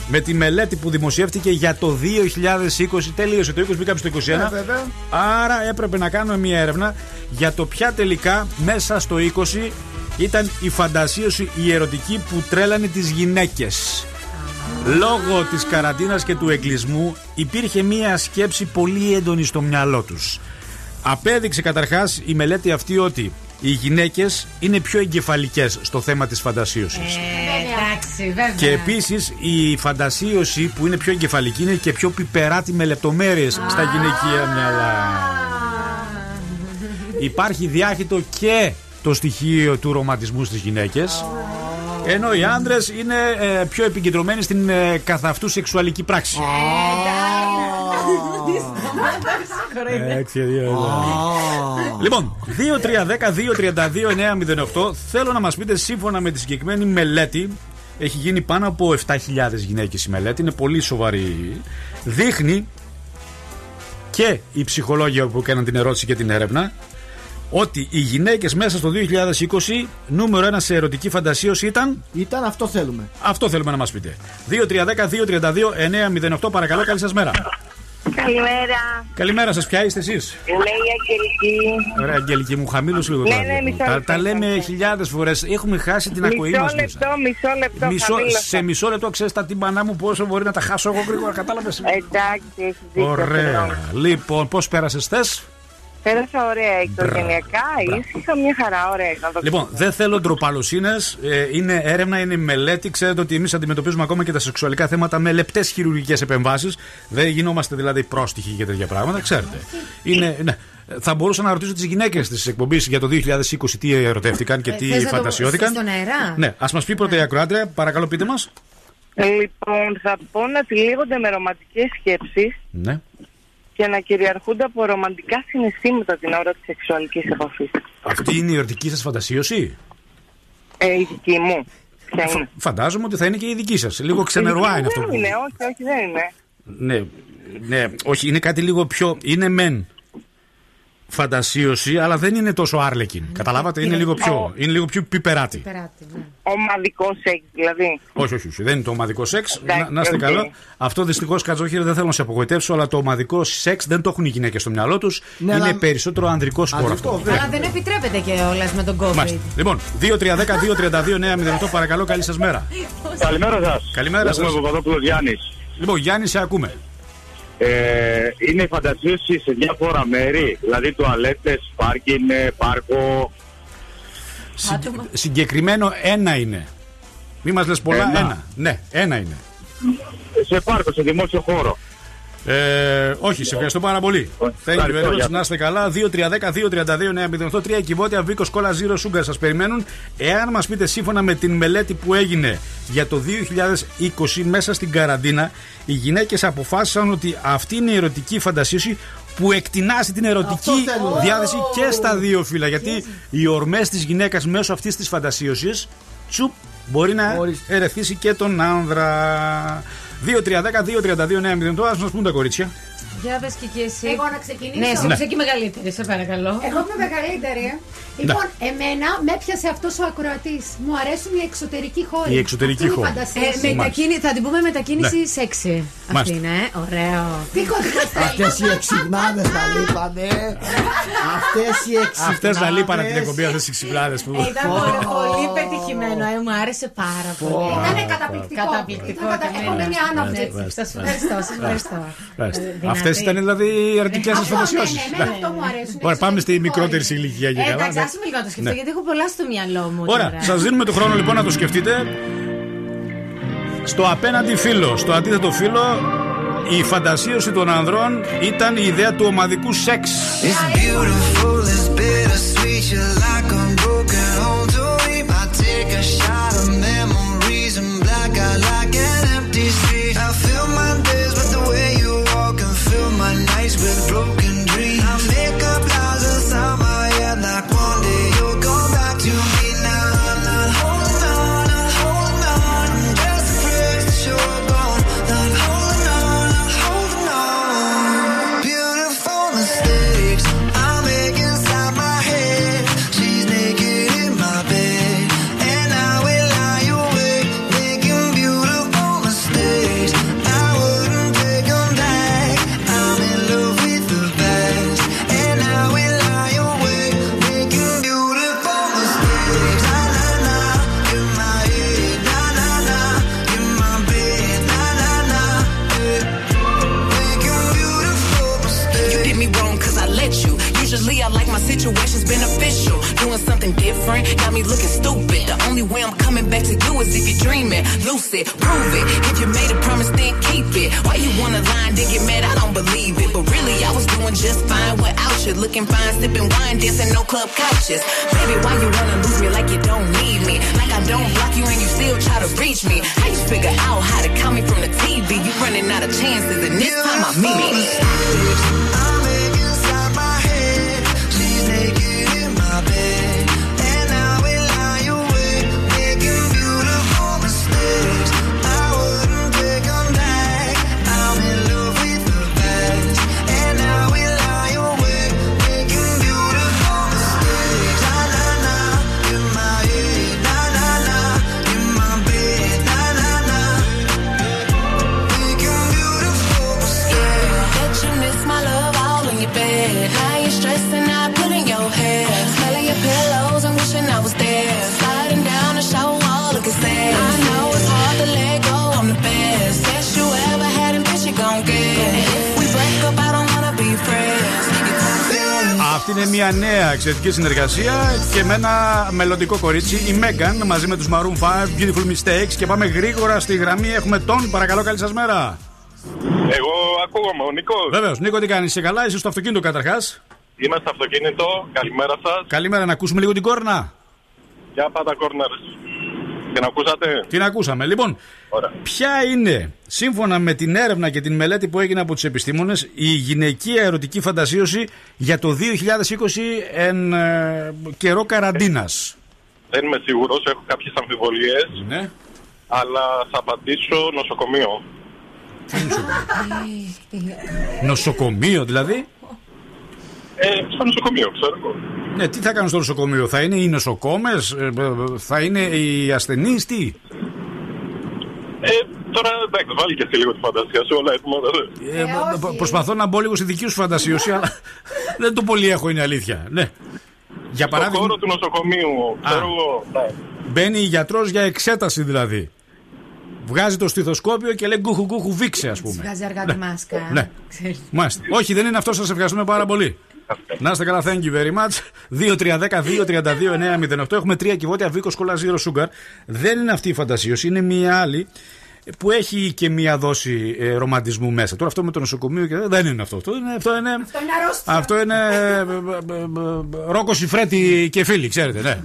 με τη μελέτη που δημοσιεύτηκε για το 2020, τελείωσε το 20, μπήκαμε στο 21. Ναι, βέβαια. Άρα έπρεπε να κάνουμε μια έρευνα για το ποια τελικά μέσα στο 20 ήταν η φαντασίωση η ερωτική που τρέλανε τις γυναίκες. Λόγω της καραντίνας και του εγκλισμού υπήρχε μία σκέψη πολύ έντονη στο μυαλό τους. Απέδειξε καταρχάς η μελέτη αυτή ότι οι γυναίκες είναι πιο εγκεφαλικές στο θέμα της φαντασίωσης. Ε, εντάξει, βέβαια. Και επίσης η φαντασίωση που είναι πιο εγκεφαλική είναι και πιο πιπεράτη με λεπτομέρειες στα γυναικεία μυαλά. Υπάρχει διάχυτο και το στοιχείο του ρομαντισμού στις γυναίκες ενώ οι άντρες είναι ε, πιο επικεντρωμένοι στην ε, καθ' αυτού σεξουαλική πράξη. Έτσι, δύο, δύο. Λοιπόν, 2-3-10-2-32-9-08 θέλω να μας πείτε σύμφωνα με τη συγκεκριμένη μελέτη. Έχει γίνει πάνω από 7.000 γυναίκες η μελέτη, είναι πολύ σοβαρή. Δείχνει και οι ψυχολόγοι που έκαναν την ερώτηση και την έρευνα ότι οι γυναίκες μέσα στο 2020 νούμερο ένα σε ερωτική φαντασίωση ήταν; Ήταν αυτό θέλουμε. Αυτό θέλουμε να μας πείτε. 2-3-10-2-32-9-08 παρακαλώ, καλή σας μέρα. Καλημέρα. Καλημέρα σας, ποια είστε εσείς; Είμαι η Αγγελική. Ωραία, Αγγελική μου, χαμήλωσε λίγο Ναι, το ναι, ραδιόφωνο. μισό τα, λεπτό, τα λέμε μισό χιλιάδες φορές. Έχουμε χάσει την ακοή Μισό μα. λεπτό, μισό λεπτό. Μισό, χαμήλωσα. σε μισό λεπτό ξέρεις τα τύμπανά μου πόσο μπορεί να τα χάσω εγώ γρήγορα. Κατάλαβες; Εντάξει, έχεις δίκιο. Ωραία. συγγνώμη. Λοιπόν, πώς πέρασες θες; Πέρασα ωραία οικογενειακά, ήσυχα, μια χαρά, ωραία. Να το Λοιπόν, δεν θέλω ντροπαλοσύνες. είναι έρευνα, είναι μελέτη. Ξέρετε ότι εμείς αντιμετωπίζουμε ακόμα και τα σεξουαλικά θέματα με λεπτές χειρουργικές επεμβάσεις. Δεν γινόμαστε δηλαδή πρόστιχοι για τέτοια πράγματα, ξέρετε. Είναι, ναι. Θα μπορούσα να ρωτήσω τις γυναίκες της εκπομπής για το 2020 τι ερωτεύτηκαν και Ε, τι θες να το φαντασιώθηκαν. στον αέρα; Ναι, ας μας πει πρώτα η ακροάτρια, παρακαλώ πείτε μας. Λοιπόν, θα πω να τυλίγονται με ρομαντικές σκέψεις Ναι. Και να κυριαρχούνται από ρομαντικά συναισθήματα την ώρα της σεξουαλικής επαφής. Αυτή είναι η ερωτική σας φαντασίωση; Ε, η δική μου. Ποια είναι. Φαντάζομαι ότι θα είναι και η δική σας. Λίγο ξενερωά είναι αυτό. Δεν που- είναι, όχι, όχι, δεν είναι. Ναι, ναι, όχι, είναι κάτι λίγο πιο. Είναι μεν φαντασίωση, αλλά δεν είναι τόσο άρλεκιν. Καταλάβατε, είναι λίγο πιο, είναι λίγο πιο πιπεράτη. Περάτη, ναι. Ομαδικό σεξ, δηλαδή. Όχι, όχι, όχι, δεν είναι το ομαδικό σεξ. Εντάξει, Να, να είστε οκ. καλά. Αυτό δυστυχώς, Κατζόχυρε, δεν θέλω να σε απογοητεύσω, αλλά το ομαδικό σεξ δεν το έχουν οι γυναίκες στο μυαλό τους. Ναι, είναι αλλά- περισσότερο ανδρικό σπορ Ανδρικό, αυτό. βέβαια. Αλλά δεν επιτρέπεται και όλα με τον COVID. Μάλιστα. Λοιπόν, 2-3-10-2-32-9-08, παρακαλώ, καλή σας μέρα. Καλημέρα σας. Καλημέρα σας. Παπαδόπουλο Γιάννης. Λοιπόν, Γιάννη, σε ακούμε. Ε, είναι η φαντασίωση σε διάφορα μέρη, δηλαδή τουαλέτες, πάρκινγκ, πάρκο. Άτομα. Συγκεκριμένο ένα είναι. Μη μας λες πολλά, Ένα. ένα. Ναι, ένα είναι. Σε πάρκο, σε δημόσιο χώρο. Ε, όχι, σε ευχαριστώ πάρα πολύ. Thank you Ευχαριστώ, very much. γεια. Να είστε καλά. 2-3-10-2-32-9-08 3 κυβότια Βίκος Κόλλα Zero Sugar σας περιμένουν. Εάν μας πείτε σύμφωνα με την μελέτη που έγινε για το 2020 μέσα στην καραντίνα, οι γυναίκες αποφάσισαν ότι αυτή είναι η ερωτική φαντασίωση που εκτινάσει την ερωτική Αυτό θέλουμε. διάθεση και στα δύο φύλλα. Γιατί οι ορμές της γυναίκας μέσω αυτής της φαντασίωσης τσουπ μπορεί να Ορίστε. ερεθίσει και τον άνδρα. 2-3-10-2-32-9-08 Α μα πούν τα κορίτσια; Για πες και εκεί εσύ. Εγώ να ξεκινήσω. Ναι, εσύ Ναι. είσαι και μεγαλύτερη, σε παρακαλώ. Εγώ είμαι μεγαλύτερη. ε. Λοιπόν, εμένα με έπιασε αυτός ο ακροατής. Μου αρέσουν οι εξωτερικοί χώροι. Οι εξωτερικοί Αυτή είναι η χώροι. φαντασία Ε, σου. μετακίνη- θα την πούμε μετακίνηση Ναι. σεξι. Αυτή Μάλιστα. είναι, ε. ωραίο. Τι κωδικό Αυτές οι εξυγνάδε τα λείπανε. Αυτές οι εξυγνάδε. Αυτές να λείπανε την εκπομπή, αυτές οι ξυπνάδε που. Ε, Ήταν πολύ, πολύ πετυχημένο, ε, μου άρεσε πάρα πολύ. Ήταν καταπληκτικό. Καταπληκτικό. Ήταν κατα- και Έχω εμένα. μείνει άναυδη. Ναι, Σας ευχαριστώ, σας ευχαριστώ. Ε, Αυτέ δυνατή. ήταν δηλαδή οι ερωτικέ σας Αυτό, φαντασιώσει. ναι, ναι, εμένα αυτό μου αρέσουν. Ωραία, πάμε στη Εξωτερικοί μικρότερη χώροι. ηλικία και Ε, καλά. Εντάξει, ναι. άσε με λίγο να το σκεφτώ, Ναι. γιατί έχω πολλά στο μυαλό μου. Ωραία, τώρα. σας δίνουμε το χρόνο λοιπόν να το σκεφτείτε. Στο απέναντι φύλλο, στο αντίθετο φύλλο, η φαντασίωση των ανδρών ήταν η ιδέα του ομαδικού σεξ. It's my beneficial. Doing something different got me looking stupid. The only way I'm coming back to you is if you're dreaming. Lucid, prove it. If you made a promise, then keep it. Why you wanna lie then get mad? I don't believe it. But really, I was doing just fine without you. Looking fine, sipping wine, dancing no club couches. Baby, why you wanna lose me like you don't need me? Like I don't block you and you still try to reach me. How you figure out how to call me from the TV? You running out of chances, and this time I mean it. saber. Αυτή είναι μια νέα εξαιρετική συνεργασία και με ένα μελλοντικό κορίτσι, η Megan, μαζί με τους Maroon 5, Beautiful Mistakes. Και πάμε γρήγορα στη γραμμή. Έχουμε τον, παρακαλώ, καλή σας μέρα. Εγώ ακούγομαι, ο Νίκος. Βεβαίως, Νίκο, τι κάνεις, είσαι καλά, είσαι στο αυτοκίνητο καταρχάς; Είμαι στο αυτοκίνητο. Καλημέρα σας. Καλημέρα, να ακούσουμε λίγο την κόρνα. Για πάντα κόρνερ. Την ακούσατε; Την ακούσαμε. Λοιπόν, ποια είναι, σύμφωνα με την έρευνα και την μελέτη που έγινε από τους επιστήμονες, η γυναικεία ερωτική φαντασίωση για το 2020 εν ε, καιρό καραντίνας; Δεν είμαι σίγουρος, έχω κάποιες αμφιβολίες. Ναι. Αλλά θα απαντήσω νοσοκομείο. Νοσοκομείο; Δηλαδή; Ε, στο νοσοκομείο, ξέρω εγώ. Ναι, τι θα κάνουν στο νοσοκομείο, θα είναι οι νοσοκόμες, θα είναι οι ασθενείς, τι; Ε, τώρα εντάξει, βάλει και εσύ λίγο τη φαντασία σου, όλα έτοιμα. Ε, π- π- προσπαθώ να μπω λίγο στη δική σου φαντασίωση, αλλά δεν το πολύ έχω, είναι αλήθεια. Ναι. Για Στο παράδειγμα, χώρο του νοσοκομείου, ξέρω εγώ. ναι. μπαίνει γιατρός για εξέταση δηλαδή. Βγάζει το στιθοσκόπιο και λέει γκούχου γκούχου βήξε, ας πούμε. Βγάζει αργά τη μάσκα. Ναι. Ξέρεις. Μάλιστα. Όχι, δεν είναι αυτό. Σας ευχαριστούμε πάρα πολύ. Να είστε καλά, thank you very much. 2-3-10-2-32-9-08. Έχουμε τρία κυβότια Βίκος Κολλάς Zero Sugar. Δεν είναι αυτή η φαντασίωση, είναι μία άλλη που έχει και μία δόση ε, ρομαντισμού μέσα. Τώρα αυτό με το νοσοκομείο και δεν είναι αυτό. Αυτό είναι, αυτό είναι, Αυτό είναι αρρώστια. αυτό είναι ε, ε, ε, ε, Ρόκο Σιφρέτη και φίλοι, ξέρετε, ναι.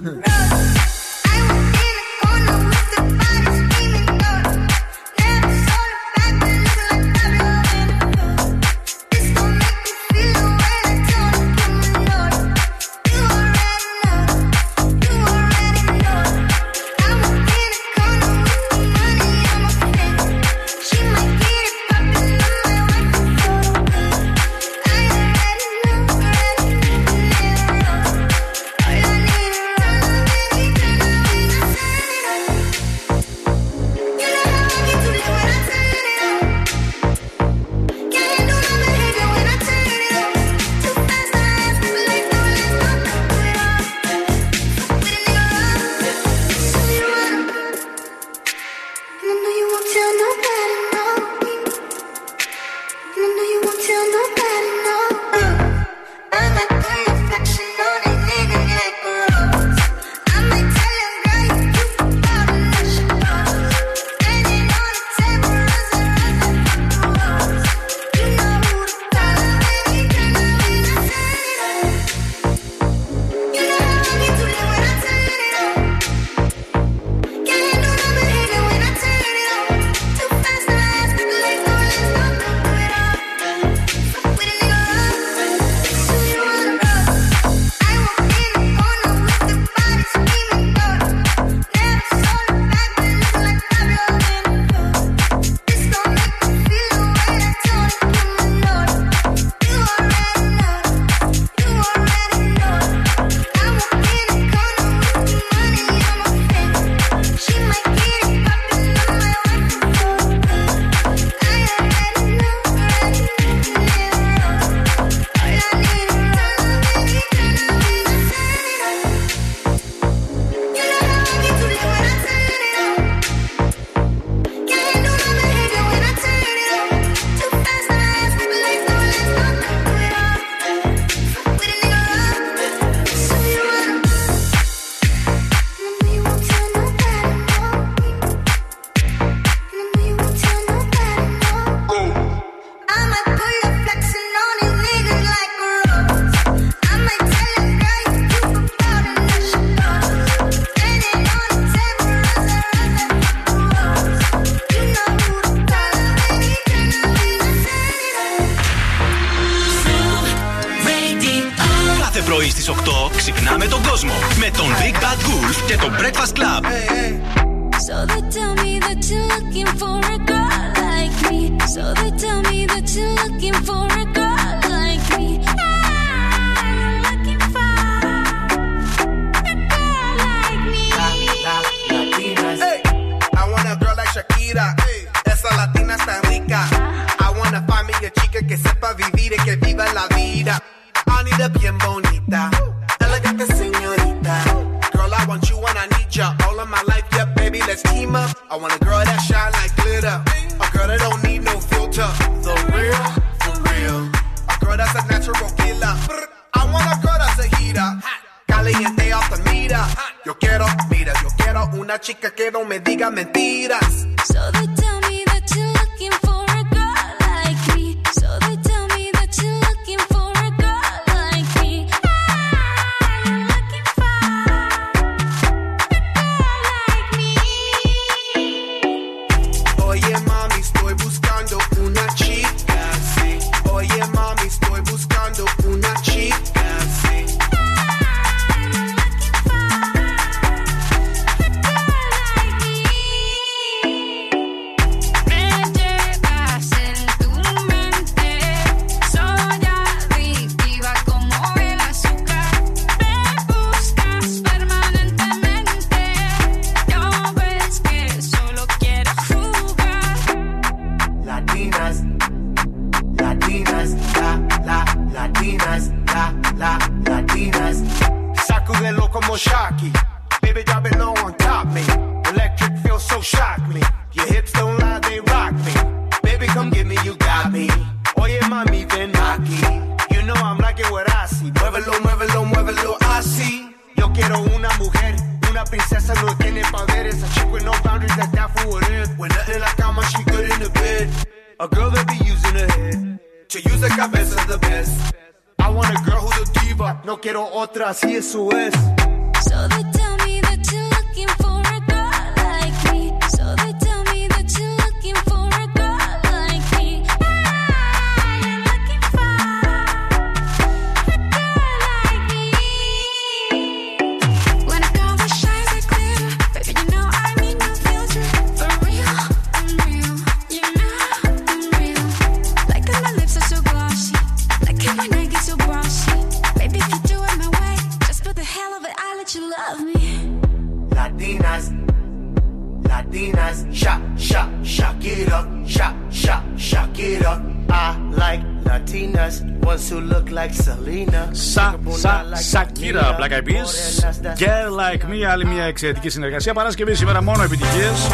Girl Like Me, άλλη μια εξαιρετική συνεργασία. Παρασκευή σήμερα μόνο επιτυχίες.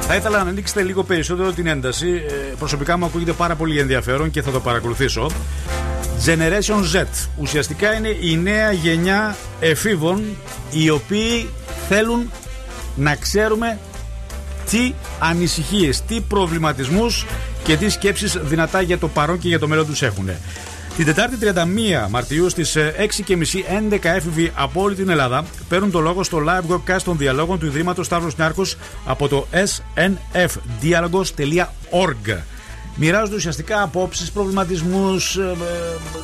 Θα ήθελα να ανοίξετε λίγο περισσότερο την ένταση. Ε, Προσωπικά μου ακούγεται πάρα πολύ ενδιαφέρον και θα το παρακολουθήσω. Generation Z. Ουσιαστικά είναι η νέα γενιά εφήβων οι οποίοι θέλουν να ξέρουμε τι ανησυχίες, τι προβληματισμούς και τι σκέψεις δυνατά για το παρόν και για το μέλλον τους έχουν. Την Τετάρτη 31 Μαρτίου στις ε, 6.30 11 έφηβοι από όλη την Ελλάδα παίρνουν το λόγο στο live webcast των διαλόγων του Ιδρύματος Σταύρος Νιάρχος από το snfdialogos.org. Μοιράζονται ουσιαστικά απόψεις, προβληματισμούς,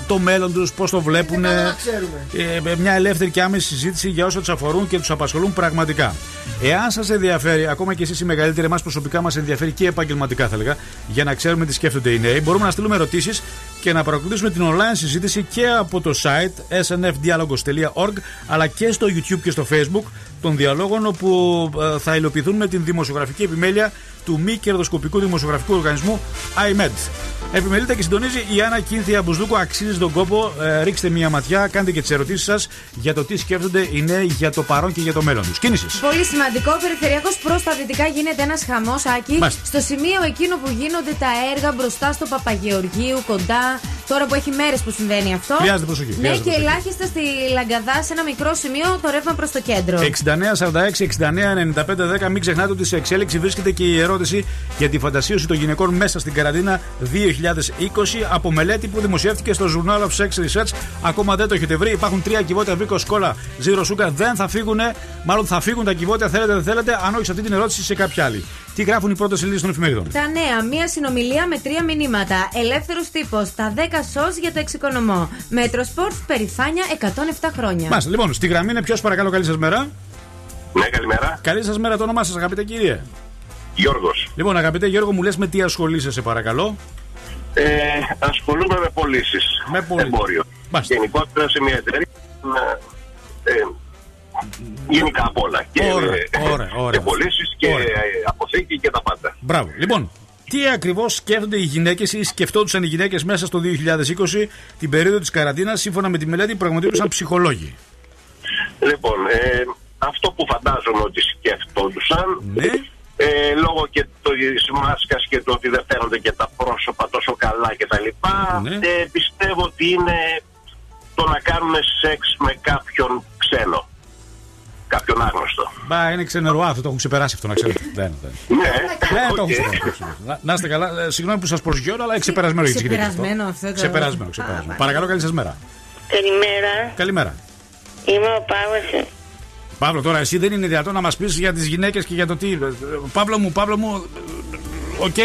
το μέλλον τους, πώς το βλέπουν. καλά να ξέρουμε. Ε, μια ελεύθερη και άμεση συζήτηση για όσα τους αφορούν και τους απασχολούν πραγματικά. Εάν σας ενδιαφέρει, ακόμα και εσείς οι μεγαλύτεροι, εμάς προσωπικά μας ενδιαφέρει και επαγγελματικά θα έλεγα, για να ξέρουμε τι σκέφτονται οι νέοι, μπορούμε να στείλουμε ερωτήσεις και να παρακολουθήσουμε την online συζήτηση και από το site snfdialogos.org αλλά και στο YouTube και στο Facebook των διαλόγων όπου ε, θα υλοποιηθούν με την δημοσιογραφική επιμέλεια του μη κερδοσκοπικού δημοσιογραφικού οργανισμού IMED. Επιμελείται και συντονίζει η Άννα Κίνθια Μπουσδούκο. Αξίζει τον κόπο. Ε, ρίξτε μία ματιά, κάντε και τις ερωτήσεις σας για το τι σκέφτονται οι νέοι για το παρόν και για το μέλλον τους. Κίνησης. Πολύ σημαντικό. Περιφερειακός προ τα δυτικά γίνεται ένας χαμός, Άκη. Μάλιστα. Στο σημείο εκείνο που γίνονται τα έργα μπροστά στο Παπαγεωργίου, κοντά. Τώρα που έχει μέρες που συμβαίνει αυτό. Χρειάζεται προσοχή, Ναι, χρειάζεται και προσοχή. ελάχιστα στη Λαγκαδά, σε ένα μικρό σημείο, το ρεύμα προς το κέντρο. 69-46-69-95-10. Μην ξεχνάτε ότι σε εξέλιξη βρίσκεται και η ερώτηση για τη φαντασίωση των γυναικών μέσα στην καραντίνα 2020 από μελέτη που δημοσιεύτηκε στο Journal of Sex Research. Ακόμα δεν το έχετε βρει. Υπάρχουν τρία κυβότια Βίκο Σκόλα Zero Sugar. Δεν θα φύγουν, μάλλον θα φύγουν τα κυβότια, θέλετε δεν θέλετε, αν όχι σε αυτή την ερώτηση σε κάποια άλλη. Τι γράφουν οι πρώτες σελίδες των εφημερίδων; Τα νέα, μία συνομιλία με τρία μηνύματα. Ελεύθερος τύπος. Τα 10 σο για το εξοικονομώ. Μέτρο Sport, περηφάνεια 107 χρόνια. Μάλιστα, λοιπόν, στη γραμμή είναι ποιος, παρακαλώ, καλή σας μέρα. Ναι, καλημέρα. Καλή σας μέρα, το όνομά σας, αγαπητέ κύριε. Γιώργος. Λοιπόν, αγαπητέ Γιώργο, μου λες με τι ασχολείσαι, σε παρακαλώ. Ε, ασχολούμαι με πωλήσεις. Με πωλήσεις. Εμπόριο. Γενικότερα σε μια εταιρεία. Ε, γενικά απ' όλα. Και, Ωραία, ε, ωραία, ωραία. και πωλήσεις και Ωραία. ε, αποθήκη και τα πάντα. Μπράβο. Λοιπόν, τι ακριβώς σκέφτονται οι γυναίκες ή σκεφτόντουσαν οι γυναίκες μέσα στο 2020 την περίοδο της καραντίνας, σύμφωνα με τη μελέτη που πραγματοποιούσαν ψυχολόγοι; Λοιπόν, ε, αυτό που φαντάζομαι ότι σκέφτονταν. Ναι. Ε, λόγω και της μάσκας και το ότι δεν φαίνονται και τα πρόσωπα τόσο καλά κτλ. Ναι. Ε, πιστεύω ότι είναι το να κάνουμε σεξ με κάποιον ξένο. Κάποιον άγνωστο. Μπα, είναι ξενερό αυτό, το έχουν ξεπεράσει αυτό να ξέρετε. δεν, δεν. Ναι, Ναι, το έχουν οκ. ξεπεράσει. Να, να είστε καλά. Ε, συγγνώμη που σας προσγειώνω, αλλά ξεπερασμένο για τις γυναίκες. Ξεπερασμένο αυτό το- Ξεπερασμένο, ξεπερασμένο. Παρακαλώ, καλή σας μέρα. Καλημέρα. Καλημέρα. Είμαι ο Παύλος. Παύλο, τώρα εσύ δεν είναι δυνατόν να μας πεις για τις γυναίκες και για το τι. Ε, Παύλο μου, Παύλο μου. ε, OK.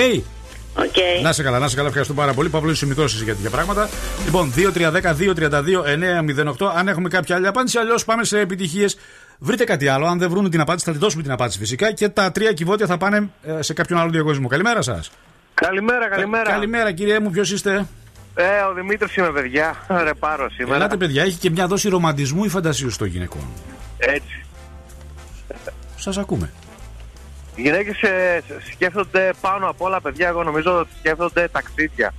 OK. Να σε καλά, να σε καλά, ευχαριστώ πάρα πολύ. Παύλο, είσαι μικρό εσύ για τέτοια πράγματα. Λοιπόν, 2-3-10-2-32-9-08. Αν έχουμε κάποια άλλη απάντηση, αλλιώς πάμε σε επιτυχίες. Βρείτε κάτι άλλο. Αν δεν βρουν την απάντηση, θα τη δώσουμε την απάντηση φυσικά. Και τα τρία κυβότια θα πάνε ε, σε κάποιον άλλο διαγωνισμό. Καλημέρα σας. Καλημέρα, καλημέρα. Καλημέρα, κύριε μου, ποιος είστε; Ε, ο Δημήτρης είμαι, παιδιά. Ρε, πάρω σήμερα. Ελάτε, παιδιά, έχει και μια δόση ρομαντισμού ή φαντασίου στο γυναικών. Έτσι. Σας ακούμε. Οι γυναίκες σκέφτονται πάνω απ' όλα, παιδιά. Εγώ νομίζω ότι σκέφτονται ταξίδια.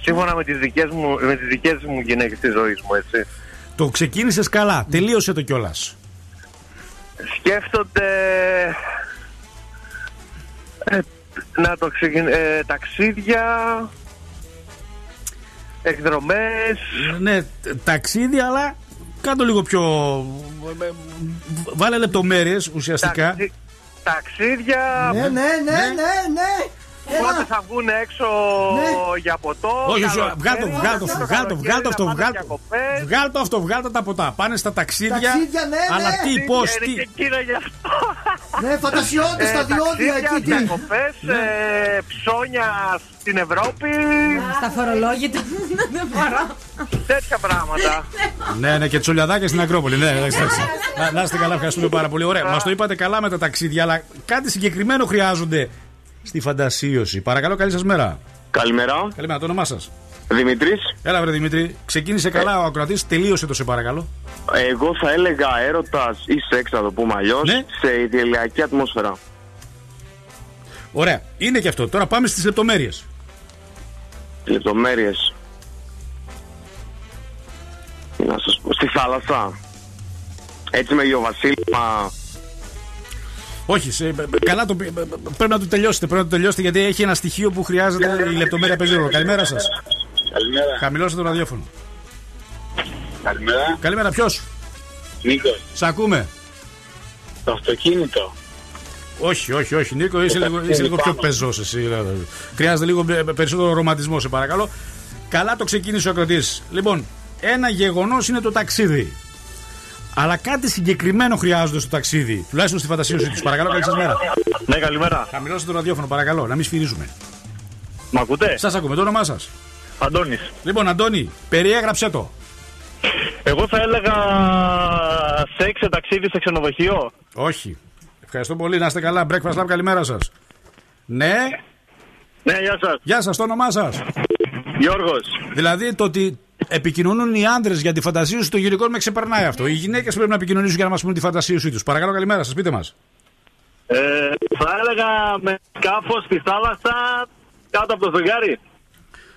Σύμφωνα με τις δικές μου, με τις δικές μου γυναίκες της ζωής μου, έτσι. Το ξεκίνησες καλά. Τελείωσε το κιόλας. Σκέφτονται. ε, να το ξεκιν... ε, ταξίδια. Εκδρομές Ναι, τ- ταξίδι, αλλά κάτω λίγο πιο. ε, Βάλε λεπτομέρειες ουσιαστικά. Ταξι- Ταξίδια. Ναι, ναι, ναι, ναι, ναι. Πότε θα βγουν έξω για ποτό. Όχι, όχι, καλοκαίρι, βγάλ' το, βγάλ' το, το βγάλ' το, βγάλ' το αυτό, καλοκαίρι, βγάλ' να το. πάνε Βγάλ' το αυτό, βγάλ' το τα ποτά. Πάνε στα ταξίδια. Ταξίδια, ναι, Αλλά ναι. τι, πώς, Είναι τι. και εκείνο γι' αυτό. Ναι, φαντασιώνται στα διόδια εκεί. τι. Διακοπές, ε, ψώνια στην Ευρώπη. Στα φορολόγητα. Δεν μπορώ. Τέτοια πράγματα. Ναι, ναι, και τσολιαδάκια στην Ακρόπολη. Ναι, εντάξει, εντάξει. Να- Να είστε καλά, ευχαριστούμε πάρα πολύ. Ωραία, μας το είπατε καλά με τα ταξίδια, αλλά κάτι συγκεκριμένο χρειάζονται στη φαντασίωση. Παρακαλώ, καλή σας μέρα. Καλημέρα. Καλημέρα, το όνομά σας. Δημητρή. Έλα, βρε Δημήτρη. Ξεκίνησε καλά ο ακροατής, τελείωσε το σε παρακαλώ. Εγώ θα έλεγα έρωτας ή σεξ, να το πούμε αλλιώς, Ναι. σε ιδηλιακή ατμόσφαιρα. Ωραία, είναι και αυτό. Τώρα πάμε στις λεπτομέρειες. Λεπτομέρειες. Να σας πω. Στη θάλασσα. Έτσι με γεωβασίλεμα. Όχι, σε, καλά το, πει- πρέπει να το τελειώσετε. Πρέπει να το τελειώσετε γιατί έχει ένα στοιχείο που χρειάζεται η λεπτομέρεια παίζει ρόλο. Καλημέρα σας. Καλημέρα. Χαμηλώστε το ραδιόφωνο. Καλημέρα. Καλημέρα, ποιος; Νίκος. Σ' ακούμε. Το αυτοκίνητο. Όχι, όχι, όχι, Νίκο, είσαι, Το λίγο, ταξίδι είσαι λίγο πιο πάνω. πεζός εσύ. δηλαδή. Χρειάζεται λίγο ε, περισσότερο ρομαντισμό, σε παρακαλώ. Καλά το ξεκίνησε ο ακροτής. Λοιπόν, ένα γεγονός είναι το ταξίδι. Αλλά κάτι συγκεκριμένο χρειάζονται στο ταξίδι. Τουλάχιστον στη φαντασίωσή τους. Παρακαλώ, καλή σας μέρα. Ναι, καλημέρα. Χαμηλώστε το ραδιόφωνο, παρακαλώ, να μην σφυρίζουμε. Μ' ακούτε; Σας ακούμε, το όνομά σας. Αντώνης. Λοιπόν, Αντώνη, περιέγραψε το. Εγώ θα έλεγα σεξ σε ταξίδι σε ξενοδοχείο. Όχι. Ευχαριστώ πολύ, να είστε καλά. Breakfast Lab, καλημέρα σας. Ναι. Ναι, γεια σας. Γεια σας, το όνομά σας. Γιώργος. Δηλαδή το ότι επικοινωνούν οι άντρες για τη φαντασίωση των γυναικών με ξεπερνάει αυτό. Οι γυναίκες πρέπει να επικοινωνήσουν για να μας πούν τη φαντασίωσή τους. Παρακαλώ, καλημέρα σας, πείτε μας. Ε, θα έλεγα με σκάφος στη θάλασσα κάτω από το ζευγάρι.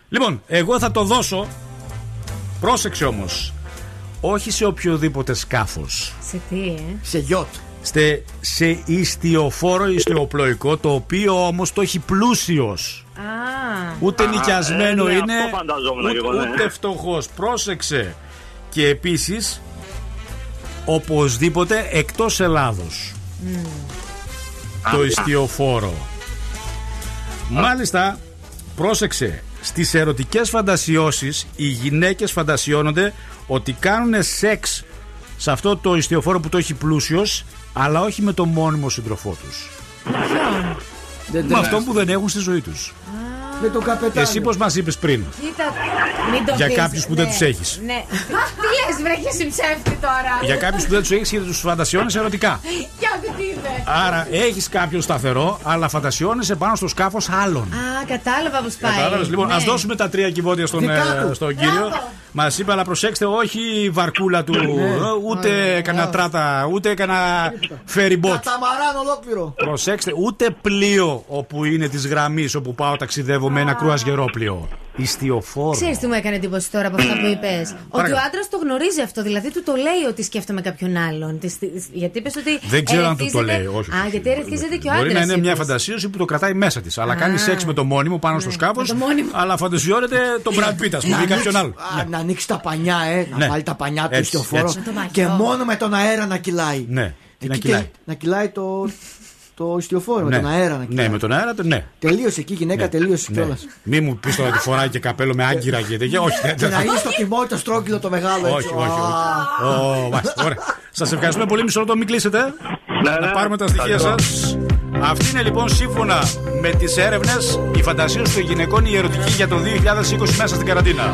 Λοιπόν, εγώ θα το δώσω. Πρόσεξε όμως. Όχι σε οποιοδήποτε σκάφος. Σε τι, ε; Σε γιότ. Σε, σε ιστιοφόρο ιστιοπλοϊκό, το οποίο όμως το έχει πλούσιος. Α. Ούτε Α, νοικιασμένο ε, ναι, είναι. αυτό φανταζόμουν ούτε, και εγώ, ναι. ούτε φτωχός. Πρόσεξε. Και επίσης, οπωσδήποτε εκτός Ελλάδος. Το ιστιοφόρο. Μάλιστα, πρόσεξε. Στις ερωτικές φαντασιώσεις οι γυναίκες φαντασιώνονται ότι κάνουν σεξ σε αυτό το ιστιοφόρο που το έχει πλούσιος αλλά όχι με το μόνιμο σύντροφό τους. Με αυτό που δεν έχουν στη ζωή τους. Με τον καπετάνιο. Εσύ πώς μας είπες πριν; Κοίτα, μην το Για πεις. κάποιους που δεν Ναι, τους έχεις. Ναι. Τι λες, βρέχει ψεύτη τώρα. Για κάποιους που δεν τους έχεις γιατί τους φαντασιώνεις ερωτικά. Για δει τι είπε. Άρα έχεις κάποιον σταθερό, αλλά φαντασιώνεσαι πάνω στο σκάφος άλλων. Α, κατάλαβα πώς πάει. Κατάλαβες; Λοιπόν, Ναι. ας δώσουμε τα τρία κυβότια στον, Δικά ε, του. στον κύριο. Μας είπε, αλλά προσέξτε, όχι η βαρκούλα του, ε, ούτε κανένα τράτα, ούτε κανένα ferry boat. Καταμαράν ολόκληρο. Προσέξτε, ούτε πλοίο όπου είναι της γραμμής όπου πάω ταξιδεύω με ένα κρουαζιερόπλοιο. Ιστιοφόρο. Ξέρεις τι μου έκανε εντύπωση τώρα από αυτά που είπες; ότι ο Παρακαλώ. άντρας το γνωρίζει αυτό. Δηλαδή του το λέει ότι σκέφτομαι κάποιον άλλον. Της- της- Γιατί είπες ότι. Δεν ξέρω αν του το ερεθίζεται- λέει, όχι. Α, γιατί ερεθίζεται και ο άντρα. Μπορεί να είναι μια φαντασίωση που το κρατάει μέσα της. Αλλά Α. κάνει σεξ με το μόνιμο πάνω στο σκάφος. Αλλά φαντασιώνεται τον Brad Pitt, ας πούμε, ή κάποιον άλλο. Α, Να ανοίξει τα πανιά, ε. Να Ναι. βάλει τα πανιά του Έτσι, ιστιοφόρο. έτσι. Με το Και μόνο με τον αέρα να κυλάει. Ναι, τι να Εκεί κυλάει. και- Να κυλάει το, το ιστιοφόρο, Ναι. με τον αέρα να κυλάει. Ναι, με τον αέρα, ναι. Τελείωσε εκεί η γυναίκα, τελείωσε Ναι. κιόλας. Μη μου πεις τώρα ότι φοράει και καπέλο με άγκυρα και τέτοια. Όχι, δεν Και να θα- είναι στο τιμόνι το στρόγγυλο το μεγάλο έτσι. Όχι, όχι. όχι. Ω, μάλιστα, ωραία. Σας ευχαριστούμε πολύ. Μισό λεπτό, μην κλείσετε. Να πάρουμε τα στοιχεία σας. Αυτή είναι λοιπόν σύμφωνα με τις έρευνες η φαντασίωση των γυναικών η ερωτική για το 2020 μέσα στην καραντίνα.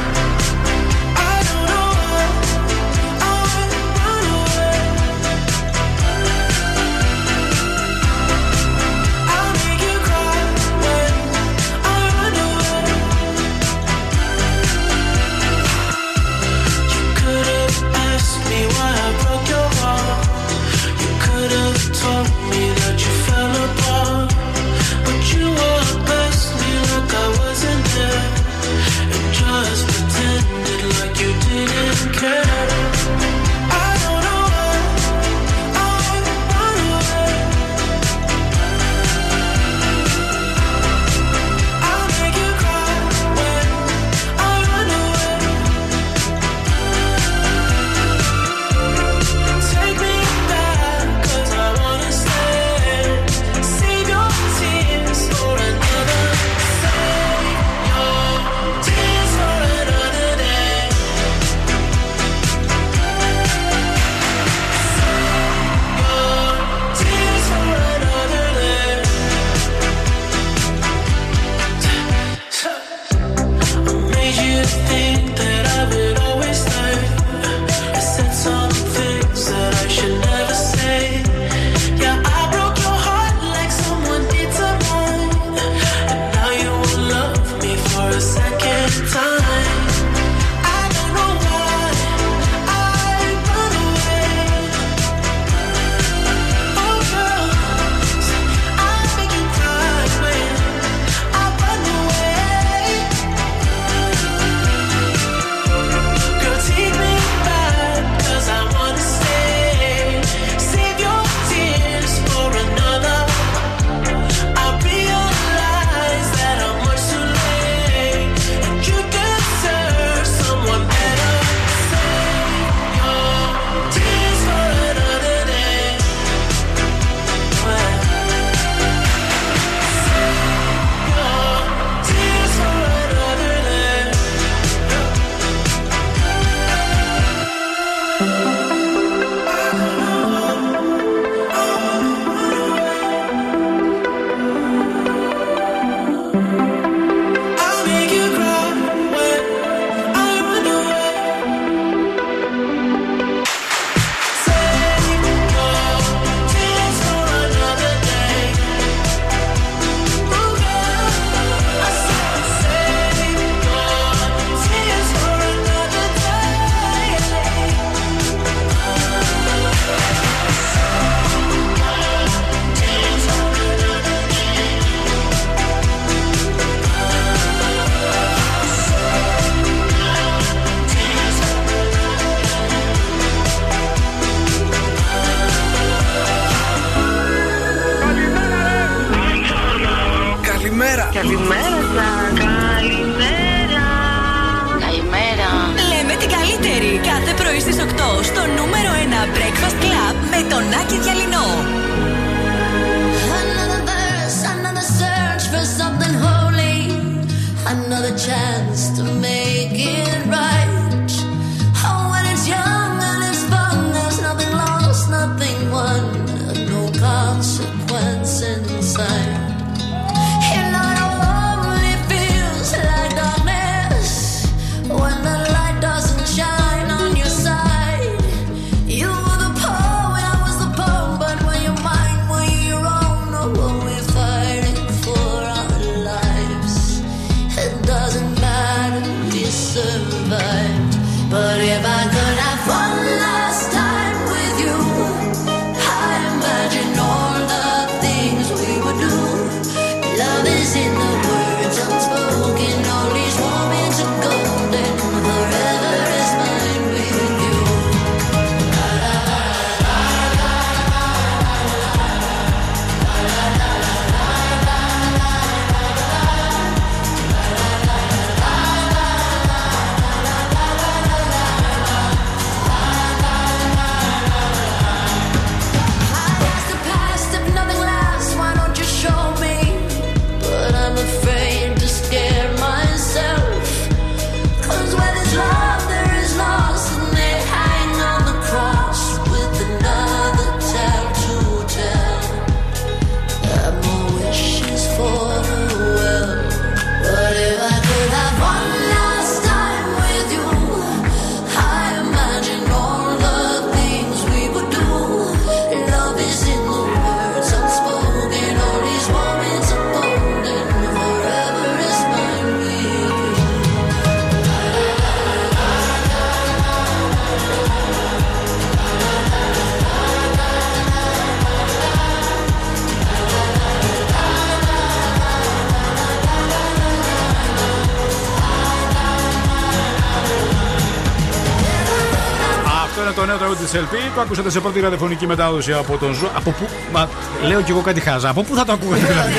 LP. Το ακούσατε σε πρώτη ραδιοφωνική μετάδοση από τον Zoo. Από πού. Μα, λέω κι εγώ κάτι χαζά. Από πού θα το ακούγατε δηλαδή;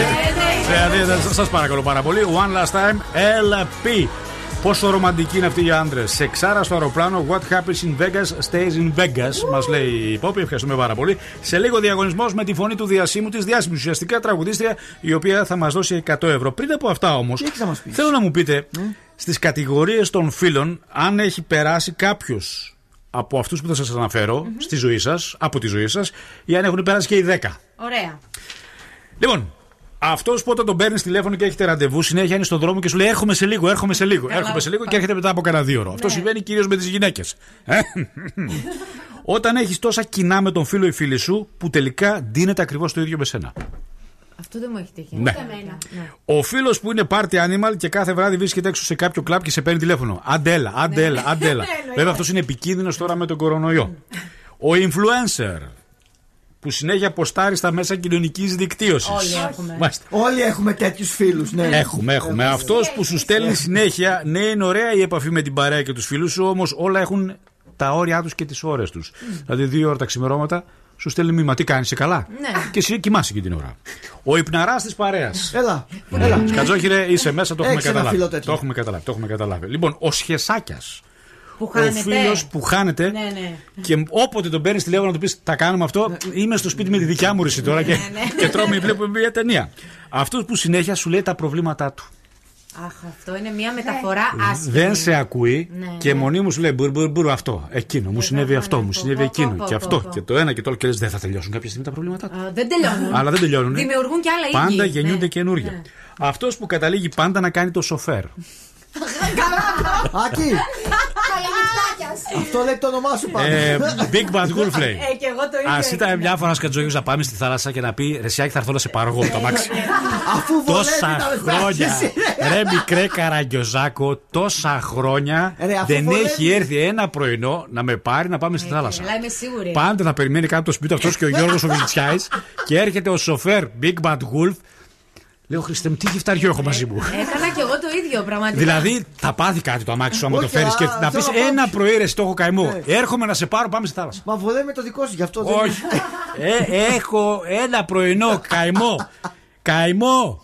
δηλαδή Σας παρακαλώ πάρα πολύ. One last time LP. Πόσο ρομαντική είναι αυτή η άντρες. Σεξάρα στο αεροπλάνο. What happens in Vegas stays in Vegas. Μας λέει η Πόπη. Ευχαριστούμε πάρα πολύ. Σε λίγο διαγωνισμός με τη φωνή του διάσημου της διάσημης ουσιαστικά τραγουδίστριας η οποία θα μας δώσει 100 ευρώ. Πριν από αυτά όμως, θέλω να μου πείτε στις κατηγορίες των φίλων αν έχει περάσει κάποιος από αυτούς που θα σας αναφερω στη ζωή σας, από τη ζωή σας, ή αν έχουν περάσει και οι 10. Ωραία. Λοιπόν, αυτός που όταν τον παίρνεις τηλέφωνο και έχετε ραντεβού, συνέχεια είναι στον δρόμο και σου λέει: Έρχομαι σε λίγο, έρχομαι σε λίγο, έρχομαι σε λίγο και έρχεται μετά από κανένα δύο ώρο. Αυτό συμβαίνει κυρίως με τις γυναίκες. όταν έχεις τόσα κοινά με τον φίλο ή φίλη σου που τελικά ντύνεται ακριβώς το ίδιο με σένα. Αυτό δεν μου έχει τύχει. Ναι. Ο φίλος που είναι party animal και κάθε βράδυ βρίσκεται έξω σε κάποιο κλαμπ και σε παίρνει τηλέφωνο. Αντέλα, αντέλα, αντέλα. Βέβαια αυτός είναι επικίνδυνος τώρα με τον κορονοϊό. Ο influencer που συνέχεια ποστάρει στα μέσα κοινωνικής δικτύωσης. Όλοι έχουμε. Όλοι έχουμε τέτοιους φίλους, ναι. Έχουμε, έχουμε. Αυτός που σου στέλνει συνέχεια, ναι, είναι ωραία η επαφή με την παρέα και τους φίλους σου, όμως όλα έχουν τα όρια τους και τις ώρες τους. Δηλαδή, δύο ώρα τα ξημερώματα σου στέλνει μήνυμα. Τι κάνεις, είσαι καλά; Ναι. Και εσύ κοιμάσαι και την ώρα. Ο υπναράς της παρέας. Έλα. Έλα. Σκατζόχυρε, είσαι μέσα, το έχουμε Έχεις ένα καταλάβει. φίλο τέτοιο. Το έχουμε καταλάβει. Το έχουμε καταλάβει. Λοιπόν, ο Σχεσάκιας. Που Ο χάνεται. φίλος που χάνεται Ναι, ναι. και όποτε τον παίρνεις τηλέφωνο να του πεις Τα κάνουμε αυτό, είμαι στο σπίτι με τη δικιά μου ρίση τώρα και, και τρώμε, βλέπουμε μια ταινία. Αυτός που συνέχεια σου λέει τα προβλήματά του. Αχ, αυτό είναι μια μεταφορά άσχημη. Δεν σε ακούει Ναι, και ναι. μονή μου σου λέει μπουρ, μπουρ, μπουρ, αυτό, εκείνο, μου συνέβη αυτό, μου συνέβη εκείνο πω, και πω, αυτό πω. και το ένα και το άλλο. Και λες, δεν θα τελειώσουν κάποια στιγμή τα προβλήματά του. Α, Δεν τελειώνουν. Αλλά δεν τελειώνουν. Δημιουργούν και άλλα ίδια. Πάντα γεννιούνται καινούργια. Αυτός που καταλήγει πάντα να κάνει το σοφέρ. Άκη, αυτό λέει το όνομά σου πάνω. Ε, Big Bad Wolf λέει. Ε, και εγώ το ίδιο. Α ήταν μια φορά σκατζόγιο να πάμε στη θάλασσα και να πει Ρεσιάκι θα έρθω να σε πάρω εγώ με το αμάξι. Αφού βολεύει τόσα να με χρόνια. φτάσεις, ρε. Ρε μικρέ καραγκιόζάκο, τόσα χρόνια Ρε, αφού δεν βολεύει. έχει έρθει ένα πρωινό να με πάρει να πάμε στη θάλασσα. Αλλά είμαι σίγουρη. Πάντα θα περιμένει κάτω το σπίτι αυτός και ο Γιώργος ο Βιλτσιάη και έρχεται ο σοφέρ Big Bad Wolf. Λέω Χριστέ μου, τι γυφταριό έχω μαζί μου. Έκανα και εγώ το ίδιο πραγματικά. Δηλαδή θα πάθει κάτι το αμάξι σου άμα το Όχι, φέρεις α, και να πεις θέλω να πω- ένα πρωί ρε, στο έχω καημό. Ναι. Έρχομαι να σε πάρω, πάμε στη θάλασσα. Μα βολεύει το δικό σου, γι' αυτό δεν. Όχι. Ε, έχω ένα πρωινό καημό. Καημό.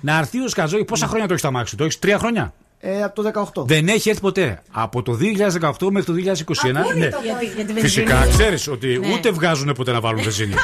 Να έρθει ο Σκαζόγη. Πόσα χρόνια το έχεις το αμάξι σου, το έχεις τρία χρόνια; Ε, από το 18. Δεν έχει έρθει ποτέ. Από το 2018 μέχρι το 2021. ναι. Γιατί, γιατί δεν Φυσικά, δίνει. ξέρεις ότι Ναι. ούτε βγάζουν ποτέ να βάλουν βενζίνη.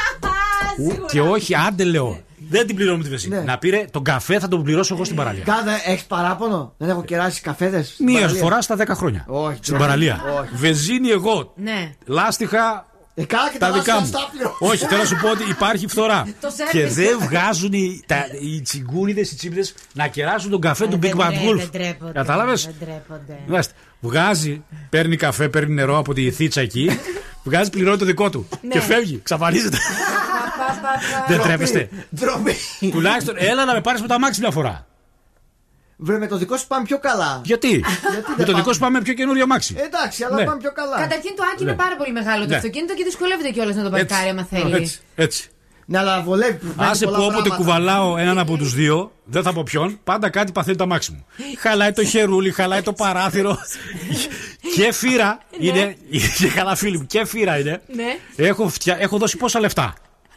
Ου- και όχι, άντε λέω. Δεν την πληρώνω με τη βενζίνη. Να πήρε τον καφέ θα τον πληρώσω εγώ στην παραλία. Κάθε έχεις παράπονο; Δεν έχω κεράσει καφέδες. Μία φορά στα 10 χρόνια. Όχι, Στην όχι. παραλία. Όχι. Βενζίνη εγώ. Ναι. Λάστιχα. Ε, καλά και τα τα δικά μου. λάστιχα στάπλιο. Όχι, θέλω να σου πω ότι υπάρχει φθορά. Το και σέρβις. δεν βγάζουν οι, τα, οι τσιγκούνιδες, οι τσίπλε να κεράσουν τον καφέ του Big Δεν Bad τρέ- Wolf. Δεν τρέπονται. Κατάλαβες; Δεν τρέπονται. Μάλιστα. Βγάζει, παίρνει καφέ, παίρνει νερό από τη θίτσα εκεί. βγάζει, πληρώνει το δικό του. Ναι. Και φεύγει, ξαφανίζεται. Δεν Ντροπή, τρέπεστε. Ντροπή. Τουλάχιστον έλα να με πάρεις με το αμάξι μια φορά. Βρε με το δικό σου πάμε πιο καλά. Γιατί; με το δικό σου πάμε πιο καινούριο αμάξι. Εντάξει, αλλά Ναι. πάμε πιο καλά. Καταρχήν το Άκη Ναι. είναι πάρα πολύ μεγάλο το Ναι. αυτοκίνητο και δυσκολεύεται κιόλας να το παρκάρει άμα θέλεις. Έτσι, έτσι. Ναι, αλλά βολεύει. Άσε που όποτε κουβαλάω έναν από τους δύο, δεν θα πω ποιον, πάντα κάτι παθαίνει το αμάξι μου. χαλάει το χερούλι, χαλάει το παράθυρο. και φύρα είναι. Και καλά, φίλοι μου, και φύρα είναι. Ναι. Έχω, φτια... έχω δώσει πόσα λεφτά.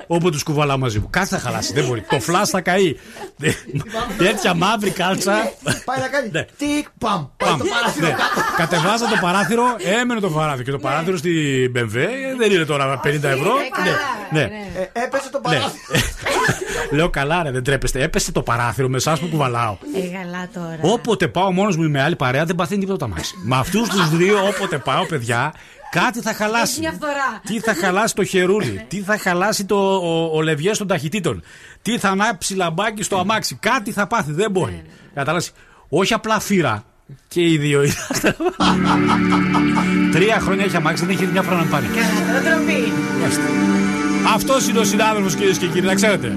Όπου τους κουβαλάω μαζί μου. Κάτι θα χαλάσει, δεν μπορεί. το φλάς θα καεί. Τέτοια μαύρη κάλτσα. Πάει να κάνει. Ναι. Τικ, παμ. Πάει Παμ. το παράθυρο Ναι. κάτω. Κατεβάζα το παράθυρο, έμενε το παράθυρο. Και το παράθυρο στην BMW δεν είναι τώρα 50 ευρώ. Ναι, ναι. Ε, Έπεσε το Ναι. παράθυρο. Λέω καλά, ρε, δεν τρέπεστε. Έπεσε το παράθυρο με εσάς που κουβαλάω. Ε, καλά τώρα. Όποτε πάω μόνος μου ή με άλλη παρέα δεν παθαίνει τίποτα το αμάξι. Με αυτούς τους δύο, όποτε πάω, παιδιά, κάτι θα Έχει χαλάσει. μια φθορά. Τι θα χαλάσει το χερούλι, τι θα χαλάσει το, ο, ο λευγέ των ταχυτήτων, τι θα ανάψει λαμπάκι στο αμάξι, κάτι θα πάθει, δεν μπορεί. Κατάλαβε. Όχι απλά φύρα. Και οι δύο είναι. Τρία χρόνια έχει αμάξι, δεν έχει μια φορά να πάρει. Καλά, τώρα τροπή. Αυτός είναι ο συνάδελφος, κυρίες και κύριοι, να ξέρετε.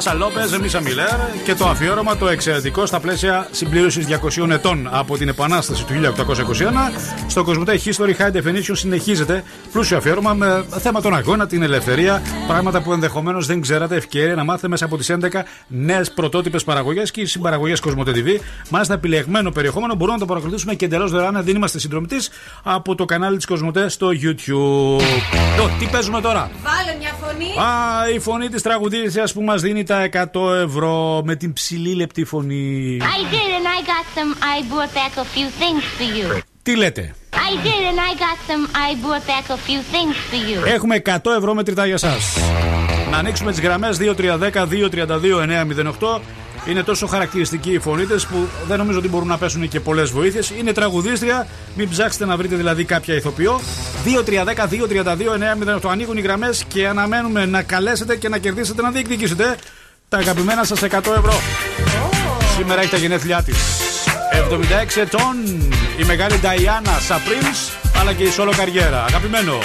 Σάσα Λόπες, Μίσα Μιλέρ και το αφιέρωμα το εξαιρετικό στα πλαίσια συμπλήρωσης 200 ετών από την Επανάσταση του 1821. Στο Κοσμοτέ History High Definition συνεχίζεται πλούσιο αφιέρωμα με θέμα τον αγώνα, την ελευθερία, πράγματα που ενδεχομένως δεν ξέρατε, ευκαιρία να μάθετε μέσα από τις 11 νέες πρωτότυπες παραγωγές και οι συμπαραγωγές Κοσμοτέ TV. Μάλιστα, επιλεγμένο περιεχόμενο μπορούμε να το παρακολουθήσουμε και εντελώς δωρεάν, αν δεν είμαστε συνδρομητή από το κανάλι της Κοσμοτέ στο YouTube. Το, τι παίζουμε τώρα; Βάλε μια φωνή. Α, η φωνή της τραγουδίστριας που μας δίνει τα 100 ευρώ με την ψηλή λεπτή φωνή. I did, and I got some. I brought back a few things for you. Τι λέτε; I I did, and I got some. I brought back a few things for you. Έχουμε 100 ευρώ μετρητά για εσά. Να ανοίξουμε τις γραμμές 2310-232-908. Είναι τόσο χαρακτηριστικοί οι φωνήτε που δεν νομίζω ότι μπορούν να πέσουν και πολλές βοήθειες. Είναι τραγουδίστρια. Μην ψάξετε να βρείτε δηλαδή κάποια ηθοποιό. 2310-232-908. Ανοίγουν οι γραμμές και αναμένουμε να καλέσετε και να κερδίσετε, να διεκδικήσετε τα αγαπημένα σας 100 ευρώ. Σήμερα έχει τα γενέθλιά της. 76 ετών η μεγάλη Diana Saprims αλλά και η solo καριέρα. Αγαπημένο.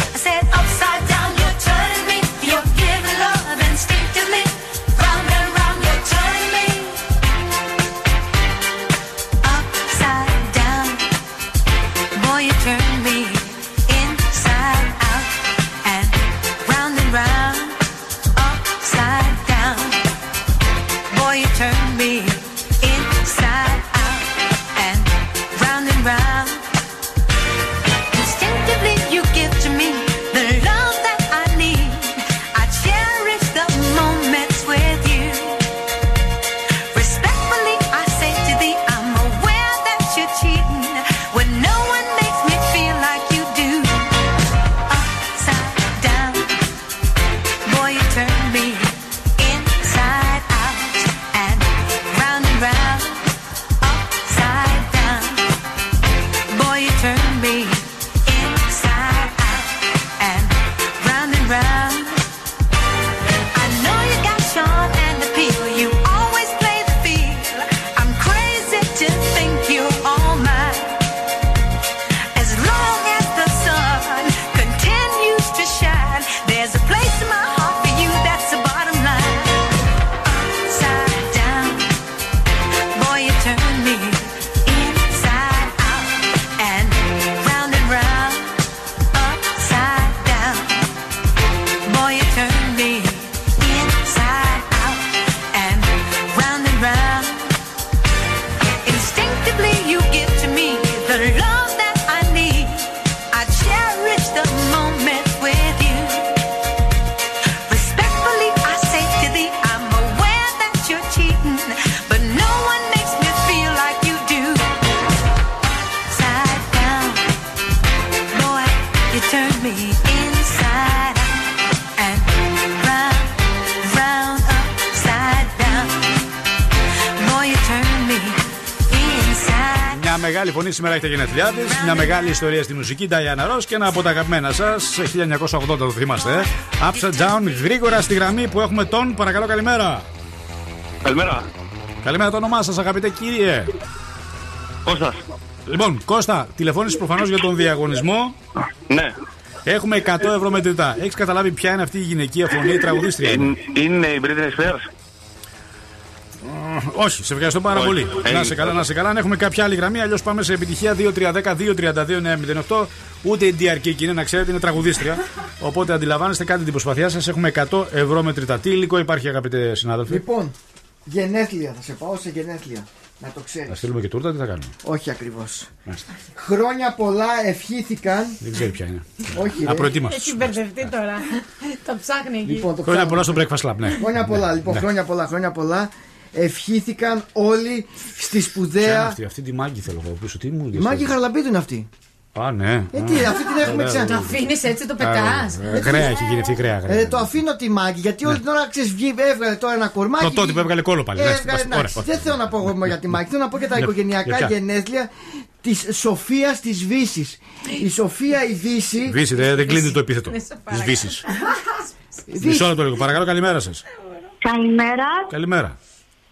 Σήμερα έχει τα γενέθλιά της. Μια μεγάλη ιστορία στη μουσική. Diana Ross και ένα από τα αγαπημένα σας. 1980 το θυμάστε. ε. Upside down γρήγορα στη γραμμή που έχουμε τον. Παρακαλώ, καλημέρα. Καλημέρα. Καλημέρα το όνομά σας, αγαπητέ κύριε. Κώστας. Λοιπόν, Κώστα, τηλεφώνησες προφανώς για τον διαγωνισμό. Ναι. Έχουμε 100 ευρώ μετρητά. Έχεις καταλάβει ποια είναι αυτή η γυναικεία φωνή, η τραγουδίστρια. είναι; Είναι η Britney Spears. Όχι, σε ευχαριστώ πάρα Όχι. πολύ. Έγινε. Να σε καλά, να σε καλά. Αν έχουμε κάποια άλλη γραμμή, αλλιώς πάμε σε επιτυχία 2-3-10-2-32-908. Ούτε η DRK είναι, να ξέρετε, είναι τραγουδίστρια. Οπότε αντιλαμβάνεστε, κάντε την προσπαθιά σας. Έχουμε 100 ευρώ μετρητά. Τι υλικό υπάρχει, αγαπητέ συνάδελφοι. Λοιπόν, γενέθλια, θα σε πάω σε γενέθλια. Να το ξέρεις. Θα στείλουμε και τούρτα, τι θα κάνουμε; Όχι ακριβώς. Μάλιστα. Χρόνια πολλά ευχήθηκαν. Δεν ξέρει ποια είναι. Όχι, ρε. Απροετοίμαστος. Έχει μπερδευτεί τώρα. Το ψάχνει εκεί. Λοιπόν, το Χρόνια ψάχνω. πολλά στο breakfast lab, ναι. Χρόνια πολλά, λοιπόν, Ναι. χρόνια πολλά, χρόνια πολλά. Ευχήθηκαν όλοι στη Ποια είναι σπουδαία. αυτή, αυτή τη μάγκη θέλω εγώ πίσω. Τι μου Η Μάγκη Χαραλαμπίδου είναι αυτή. Α, ναι. Ε, τι, αυτή την έχουμε Ναι, ξανά. ναι, ναι. Αφήνεις έτσι, το πετάς. Ε, Γραία έχει γίνει αυτή, γραία. γραία. Ε, το αφήνω τη Μάγκη γιατί όλη την ώρα ξέρεις, βγει, έβγαλε τώρα ένα κορμάκι. Το τότε που έβγαλε κόλλο πάλι. Εντάξει, Έβγαλε, μπας, εντάξει. ωραία, Δεν θέλω να πω εγώ για τη Μάγκη, θέλω να πω για τα Για- οικογενειακά για ποια; γενέθλια της Σοφίας της Βύση. Η Σοφία η Βύση. Βύση, δεν, δεν κλείνει το επίθετο. Ναι, σε Της παρακαλώ. Βύση. Μισό λεπτό λίγο. Παρακαλώ, καλημέρα σας. Καλημέρα. Καλημέρα.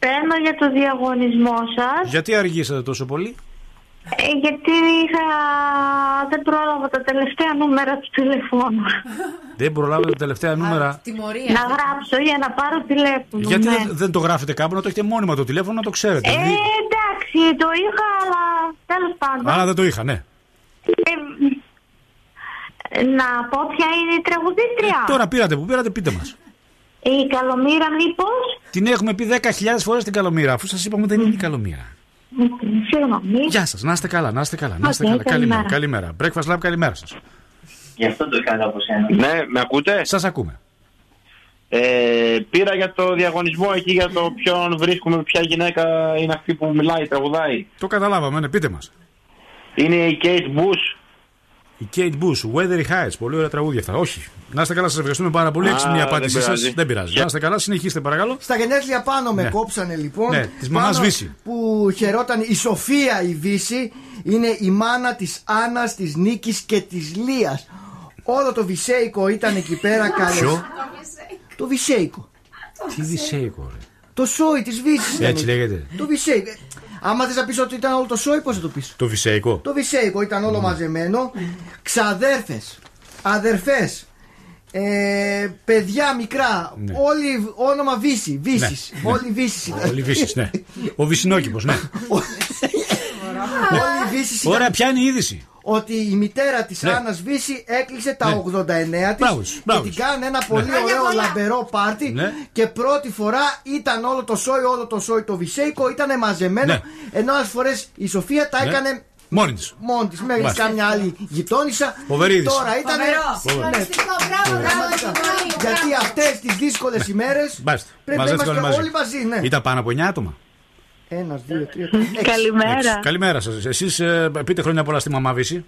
Παίρνω για το διαγωνισμό σας Γιατί αργήσατε τόσο πολύ; ε, γιατί είχα... δεν πρόλαβα τα τελευταία νούμερα του τηλεφώνου. Δεν προλάβετε τα τελευταία νούμερα; Τιμωρία. Να γράψω για να πάρω τηλέφωνο. Γιατί ναι. δεν, δεν το γράφετε κάπου, να το έχετε μόνιμα το τηλέφωνο, να το ξέρετε. Ε, Δηλαδή- εντάξει, το είχα, αλλά τέλος πάντων. Αλλά δεν το είχα, ναι. Ε, να πω ποια είναι η τραγουδίστρια. Τώρα πήρατε που πήρατε, πείτε μας. Η Καλομοίρα, μήπως; Την έχουμε πει 10.000 φορές την Καλομοίρα, αφού σας είπαμε δεν είναι η Καλομοίρα. Συγγνώμη. Γεια σας, να είστε καλά, να είστε καλά. Να είστε Οκ, καλά. Καλημέρα. καλημέρα. καλημέρα. Breakfast Club, καλημέρα σας. Γι' αυτό το έκανα από σένα. Ναι, με ακούτε; Σας ακούμε. Ε, πήρα για το διαγωνισμό εκεί για το ποιον βρίσκουμε, ποια γυναίκα είναι αυτή που μιλάει, τραγουδάει. Το καταλάβαμε, ναι, πείτε μας. Είναι η Kate Bush. Η Kate Bush, Weathery Heights. Πολύ ωραία τραγούδια αυτά. Όχι. Να είστε καλά, σας ευχαριστούμε πάρα πολύ. Α, Έξυπνη η δεν απάντησή σας. πειράζει. Δεν πειράζει. Και- Να είστε καλά, συνεχίστε παρακαλώ. Στα γενέθλια πάνω με Ναι. κόψανε λοιπόν. Ναι, της μαμάς Πάνω Βύση. Που χαιρόταν η Σοφία η Βύση. Είναι η μάνα της Άννας, της Νίκης και της Λίας. Όλο το Βυσέικο ήταν εκεί πέρα καλές. Ποιο; Το Βυσέικο. Τι δυσέικο, ρε. Το σόι της Βύσης. Έτσι λέγεται. Το Βυσέικο. Ε, Άμα θες να πεις ότι ήταν όλο το σόι, πώς θα το πεις; Το βυσέικο. Το Βυσέικο ήταν όλο μαζεμένο. Ξαδέρφες, αδερφές, ε, παιδιά μικρά. Ναι. Όλοι όνομα Βύση. Βύσης. Ναι. Όλοι Βύσης ήταν. Όλοι βύσει, ναι. Ο Βυσινόκηπος, ναι. Όλοι Βύσης Ωραία, ποια είναι η είδηση; Ότι η μητέρα της Ναι. Άννας Βύση έκλεισε τα Ναι. 89 της Μπράβος, και μπράβος. την κάνανε ένα πολύ Ναι. ωραίο λαμπερό πάρτι. Ναι. Και πρώτη φορά ήταν όλο το σόι, όλο το σόι το Βυσέικο ήταν μαζεμένο. Ναι. Ενώ άλλε φορές η Σοφία τα Ναι. έκανε Μόνη της. μόνη της. Μέχρι Μάλιστα. κάμια άλλη γειτόνισσα. Φοβερή είδηση. Τώρα ήταν. Φοβερό. Φοβερό. Συγχαριστικό, μπράβο, μπράβο, Σιμώνη, Γιατί μπράβο. αυτές τις δύσκολες ημέρες Μάλιστα. πρέπει να Μαζεύτηκαν είμαστε όλοι όλοι μαζί. Ναι. Ήταν πάνω από 9 άτομα. Ένα, δύο, τρία, τέσσερα. έξι. Καλημέρα. Καλημέρα σας. Εσείς πείτε χρόνια πολλά στη μαμά Βύση.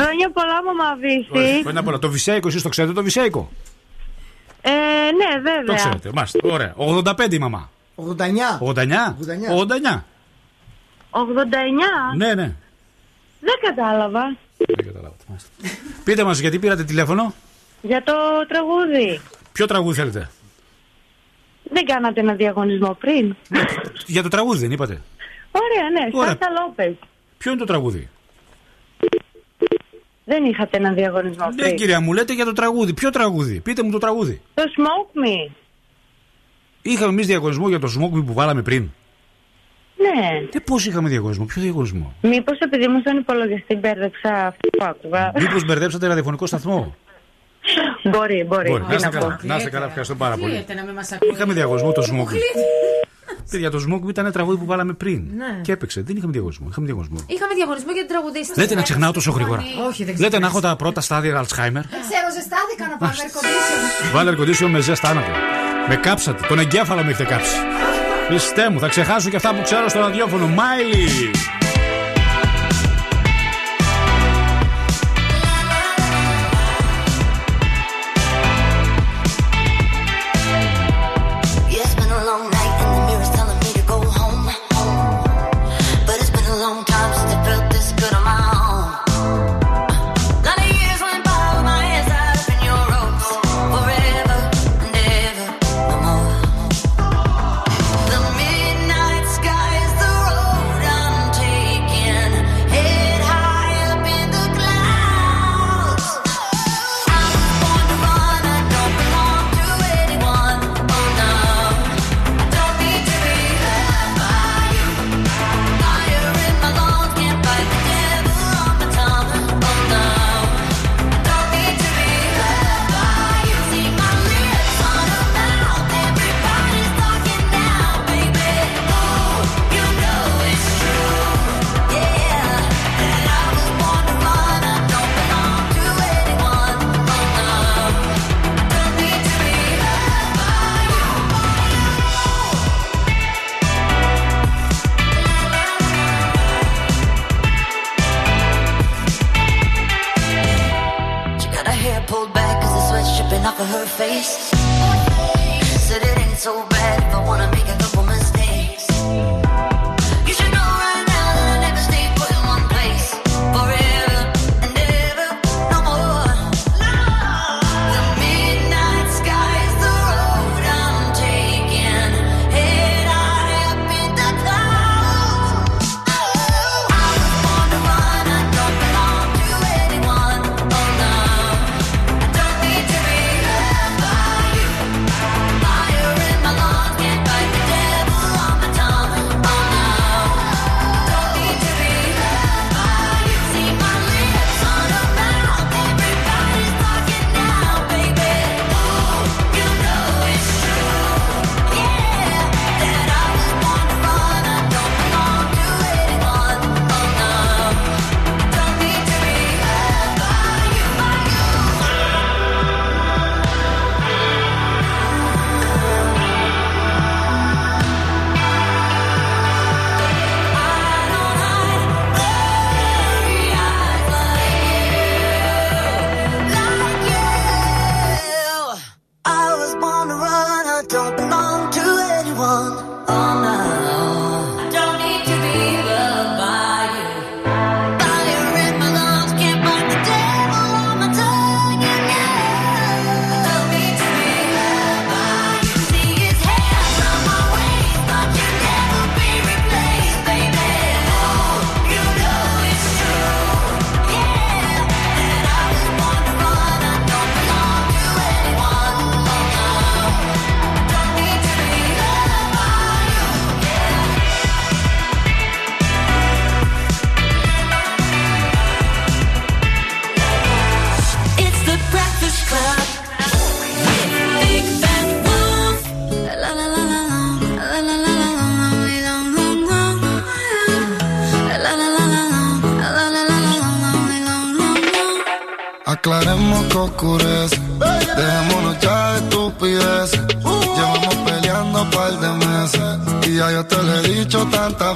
Χρόνια πολλά, μαμά Βύση. Χρόνια πολλά. Το Βυσέικο, εσείς το ξέρετε το Βυσέικο; Ε, ναι, Το βέβαια. ξέρετε. Μάλιστα. Ωραία. 85 η μαμά. 89. 89. 89. 89. 89. Ναι, ναι. Δεν κατάλαβα. Δεν καταλάβατε. Μάλιστα. Πείτε μας γιατί πήρατε τηλέφωνο; Για το τραγούδι. Ποιο τραγούδι θέλετε; Δεν κάνατε ένα διαγωνισμό πριν; Για το τραγούδι δεν είπατε. Ωραία, ναι. Ωραία. Σάσα Λόπez. Ποιο είναι το τραγούδι; Δεν είχατε ένα διαγωνισμό Ναι, πριν. κυρία μου, λέτε για το τραγούδι. Ποιο τραγούδι; Πείτε μου το τραγούδι. Το Smoke Me. Είχαμε εμείς διαγωνισμό για το Smoke Me που βάλαμε πριν. Ναι. Ε, πώς είχαμε διαγωνισμό, ποιο διαγωνισμό; Μήπως επειδή μου στον υπολογιστή μπέρδεψα αυτό που άκουγα. Μήπως μπερδέψατε ραδιοφωνικό σταθμό; Μπορεί, μπορεί. Μπορεί. Τι Να είστε να πω. καλά. Να είστε καλά, ευχαριστώ πάρα πολύ. Κλείεται να μην μας ακούει. Είχαμε διαγωνισμό το Smoke Me. Κλείεται. Παιδιά, το Smoke Me ήταν ένα τραγούδι που βάλαμε πριν. Ναι. Και έπαιξε. Δεν είχαμε διαγωνισμό. Είχαμε διαγωνισμό. Είχαμε διαγωνισμό για την τραγουδίστρια. Λέτε να ξεχνάω τόσο γρήγορα. Όχι, δεν Λέτε να έχω τα πρώτα στάδια Αλτσχάιμερ. Δεν ξέρω, ζεστάθηκα να πάω air condition. Βάλε air condition με ζέστα άνατο. Με κάψατε. Τον εγκέφαλο με έχετε κάψει. Πιστέ μου, θα ξεχάσω και αυτά που ξέρω στο ραδιόφωνο. Μάιλι! tanta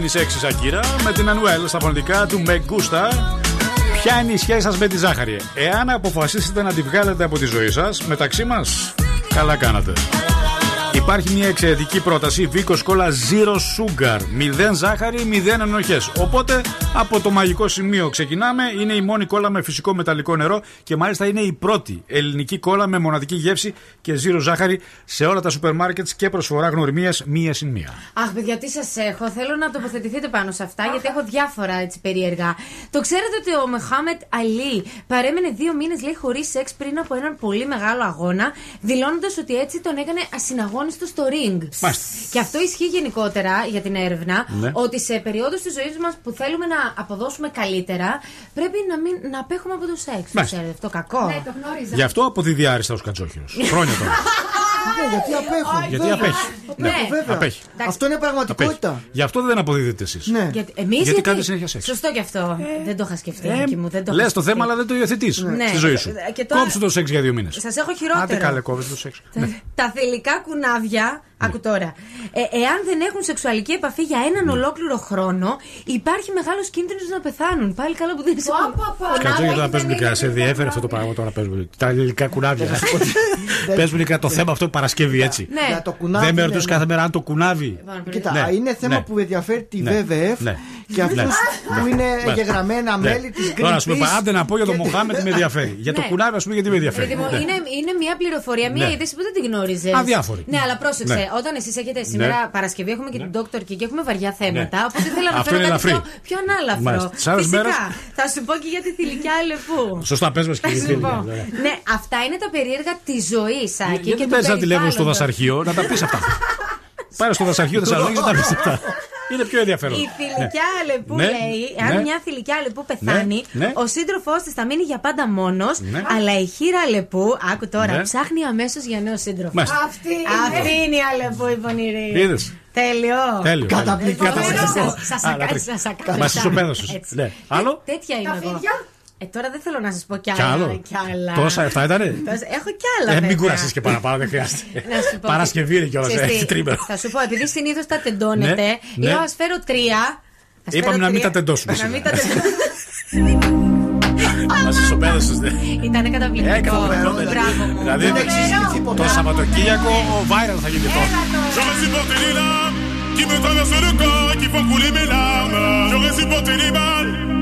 αγαπημένη σεξι Σακύρα με την Ανουέλ στα φωνητικά του Meg Gusta. Ποια είναι η σχέση σας με τη ζάχαρη, Εάν αποφασίσετε να τη βγάλετε από τη ζωή σας, μεταξύ μας, καλά κάνατε. Υπάρχει μια εξαιρετική πρόταση Βίκος Κόλλα Zero Sugar. 0 ζάχαρη, 0 ενοχές. Οπότε από το μαγικό σημείο ξεκινάμε. Είναι η μόνη κόλλα με φυσικό μεταλλικό νερό και μάλιστα είναι η πρώτη ελληνική κόλλα με μοναδική γεύση και zero ζάχαρη σε όλα τα σούπερ μάρκετς και προσφορά γνωριμίας μία συν μία. Αχ, παιδιά, τι σας έχω. Θέλω να τοποθετηθείτε πάνω σε αυτά, γιατί έχω διάφορα έτσι περίεργα. Το ξέρετε ότι ο Μεχάμετ Αλή παρέμενε δύο μήνες, λέει, χωρίς σεξ πριν από έναν πολύ μεγάλο αγώνα, δηλώνοντας ότι έτσι τον έκανε ασυναγώνιστο στο ring. Μάλιστα. Και αυτό ισχύει γενικότερα για την έρευνα, Ναι. ότι σε περίοδους της ζωής μας που θέλουμε να αποδώσουμε καλύτερα, πρέπει να, μην, να απέχουμε από το σεξ. Το Μάλιστα. ξέρετε, αυτό κακό. Ναι, το γνώριζα. Γι' αυτό αποδίδει άριστα ω κατσόχυρο. Χρόνια τώρα. Ναι, γιατί απέχω. Γιατί βέβαια. απέχει. Ναι, βέβαια. Απέχει. Αυτό είναι πραγματικότητα. Γι' αυτό δεν αποδίδετε εσείς. Ναι. Γιατί, εμείς Γιατί κάνετε συνέχεια σεξ. Σωστό κι αυτό. δεν το είχα σκεφτεί, Ε, Νίκη μου. Δεν το Λες είχα το σκεφτεί. θέμα, αλλά δεν το υιοθετείς Ναι. στη ζωή σου. Και τώρα- Κόψου το σεξ για δύο μήνες. Σας έχω χειρότερο. Άντε καλέ, κόβε το σεξ. Ναι. Τα θηλυκά κουνάβια, άκου τώρα. Ε, εάν δεν έχουν σεξουαλική επαφή για έναν Ναι. ολόκληρο χρόνο, υπάρχει μεγάλος κίνδυνος να πεθάνουν. Πάλι καλά που δεν είσαι Σκατζό γιατί να παίζουν και σε διέφερε αυτό το πράγμα τώρα παίζουν. Τα ελληνικά κουνάβια. Παίζουν και το θέμα αυτό Παρασκευή έτσι. Ναι. Για το κουνάβι, Δεν με ναι, ρωτούσε ναι. κάθε μέρα αν το κουνάβι. Κοίτα, Ναι, είναι θέμα ναι. που ενδιαφέρει τη Ναι, WWF ναι. Και αυτού Ναι. που είναι Ναι. εγγεγραμμένα Ναι. μέλη της Τώρα, ας πούμε, Greenpeace. άντε να πω για τον και- Μοχάμετ με ενδιαφέρει. Για το Ναι. κουνάβι, ας πούμε, γιατί με ενδιαφέρει. Παιδί μου, Ναι. είναι, είναι μια πληροφορία, μια Ναι. είδηση που δεν την γνώριζες. Αδιάφορη. Ναι, αλλά πρόσεξε. Ναι. Όταν εσείς έχετε σήμερα Ναι. Παρασκευή, έχουμε και την Dr. Key και έχουμε βαριά θέματα. Οπότε ήθελα να Αυτό φέρω είναι κάτι πιο, ελαφρύ. πιο ανάλαφρο. Μάλιστα. Τις άλλες Φυσικά. μέρες- Θα σου πω και για τη θηλυκιά αλεπού. Σωστά, πες μας Θα και σου πω. Ναι, αυτά είναι τα περίεργα της ζωής, Σάκη. Γιατί και δεν του παίρνει ένα τηλέφωνο στο περιβάλλοντος. δασαρχείο να τα πεις αυτά. Πάρε στο δασαρχείο Θεσσαλονίκη να τα πεις αυτά. Είναι πιο ενδιαφέρον. Η θηλυκιά αλεπού Ναι. λέει: Εάν Ναι. μια θηλυκιά αλεπού πεθάνει, Ναι. Ναι. ο σύντροφός της θα μείνει για πάντα μόνος. Ναι. Αλλά η χείρα αλεπού, άκου τώρα, Ναι. ψάχνει αμέσως για νέο σύντροφο. Μάλιστα. Αυτή είναι, Αυτή είναι η αλεπού η πονηρή. Είδες. Τέλειο. Τέλειο. Καταπληκτικό. Καταπληκτικό. Σας Άρα, ακάζει, σας ακάζει. Μα ισοπαίδωσε. Ναι. Άλλο; Τέτοια είμαι εγώ. Ε, τώρα δεν θέλω να σας πω κι Κι άλλα. άλλο. Κι άλλα. Τόσα, αυτά ήτανε; Τόσα- Έχω κι άλλα. Ε, μην βέβαια. κουραστείς και παραπάνω, δεν χρειάζεται. Να σου πω. Παρασκευή είναι κιόλας, Ξέρεις τι, έχει τρίμερο. Θα σου πω, επειδή συνήθως τα τεντώνετε, Ναι, ναι. λέω ας φέρω τρία. Ας Είπαμε φέρω να μην τρία. τα τεντώσουμε Να μην σήμερα. τα τεντώσουμε. Μα ισοπαίδωσε. Ήταν καταπληκτικό. Μπράβο μου. Δηλαδή το Σαββατοκύριακο ο viral θα γίνει αυτό. J'aurais supporté les larmes qui me traversent le corps et qui font couler mes larmes. J'aurais supporté les balles,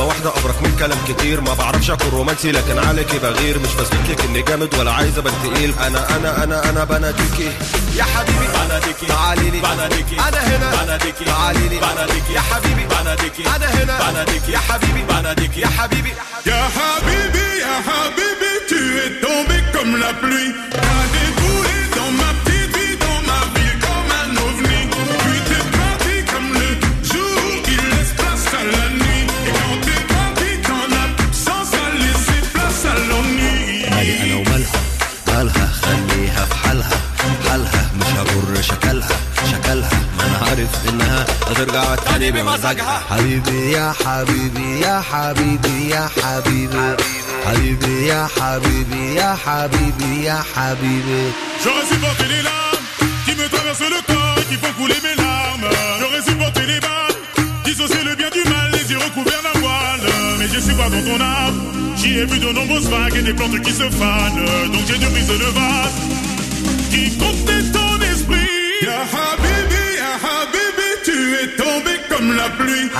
كلمة واحدة أبرك من كلام كتير. ما بعرفش أكون رومانسي لكن عليكي بغير. مش بثبت لك إني جامد ولا عايز أبان تقيل. أنا أنا أنا أنا بناديكي يا حبيبي بناديكي تعالي لي. بناديكي أنا هنا. بناديكي تعالي لي. بناديكي يا حبيبي. بناديكي أنا هنا. بناديكي يا حبيبي. بناديكي يا حبيبي. Ya Habibi, Ya Habibi, tu es tombé comme la pluie. T'as مالها خليها في حالها حالها مش هغر شكلها شكلها ما أنا عارف انها هترجع تاني بمزاجها حبيبي يا حبيبي يا حبيبي يا حبيبي حبيبي يا حبيبي يا حبيبي يا حبيبي J'aurais supporté les larmes qui me traversent le corps et qui font couler mes larmes. J'aurais supporté les balles, dissocier le bien du mal, les yeux recouverts d'un voile. Je suis pas dans ton âme. J'y ai vu de nombreuses vagues et des plantes qui se fanent. Donc j'ai dû briser le vase qui contenait ton esprit. Ya Habibi, Ya Habibi, tu es tombé comme la pluie.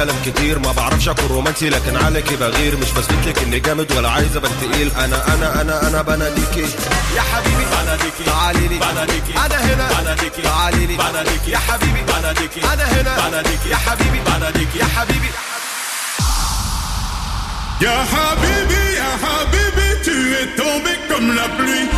كلام كتير ما بعرفش أكون رومانسي لكن عليكي بغير. مش بثبت لك إني جامد ولا عايز أبان تقيل أنا أنا أنا أنا بناديكي يا حبيبي بناديكي تعالي لي. بناديكي أنا هنا. بناديكي تعالي لي. بناديكي يا حبيبي. بناديكي أنا هنا. بناديكي يا حبيبي. بناديكي يا حبيبي. Ya Habibi, Ya Habibi, tu es tombé comme la pluie.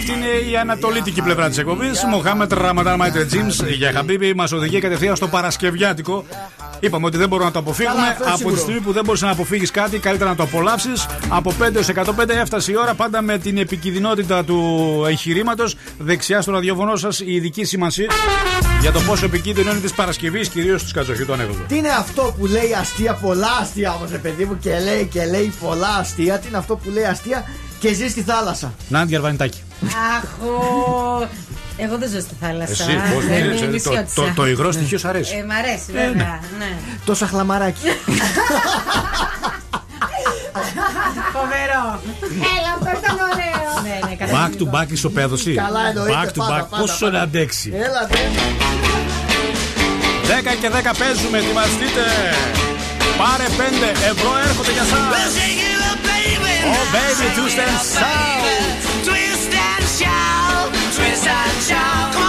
Αυτή είναι η ανατολίτικη πλευρά της εκπομπής. Μοχάμετ Ραματάν Μάιτερ Τζιμ για Χαμπίμπι μας οδηγεί κατευθείαν στο Παρασκευιάτικο. Είπαμε ότι δεν μπορούμε να το αποφύγουμε. Καλά, αυτό είναι Από τη σίγουρο. στιγμή που δεν μπορείς να αποφύγεις κάτι, καλύτερα να το απολαύσεις. Από 5 έως 105 έφτασε η ώρα, πάντα με την επικινδυνότητα του εγχειρήματος. Δεξιά στο ραδιόφωνο σας η ειδική σημασία για το πόσο επικίνδυνο είναι της Παρασκευής, κυρίως του κατσοχητών έβδομων. Τι είναι αυτό που λέει αστεία, πολλά αστεία όμως, παιδί μου, και λέει και λέει πολλά αστεία. Τι είναι αυτό που λέει αστεία; Και ζεις στη θάλασσα. Νάντια Αρβανιτάκη. Αχ, Εγώ δεν ζω στη θάλασσα. Εσύ, πώς Δεν δεν είμαι είσαι, το- νησιώτισσα. το- το υγρό στοιχείο σ' αρέσει. Ε, μ' αρέσει, Ε, βέβαια. Ναι. Τόσα χλαμαράκι. Φοβερό. Έλα, αυτό ήταν ωραίο. Ναι, ναι, Back to back ισοπαίδωση. Καλά εννοείται, Back to πάντα, back. πάντα, Πόσο πάντα. να αντέξει. Έλα, ναι. 10 και 10 παίζουμε, ετοιμαστείτε. Πάρε 5 ευρώ έρχονται για σας. Oh baby, twist and shout. Twist and shout, twist and shout.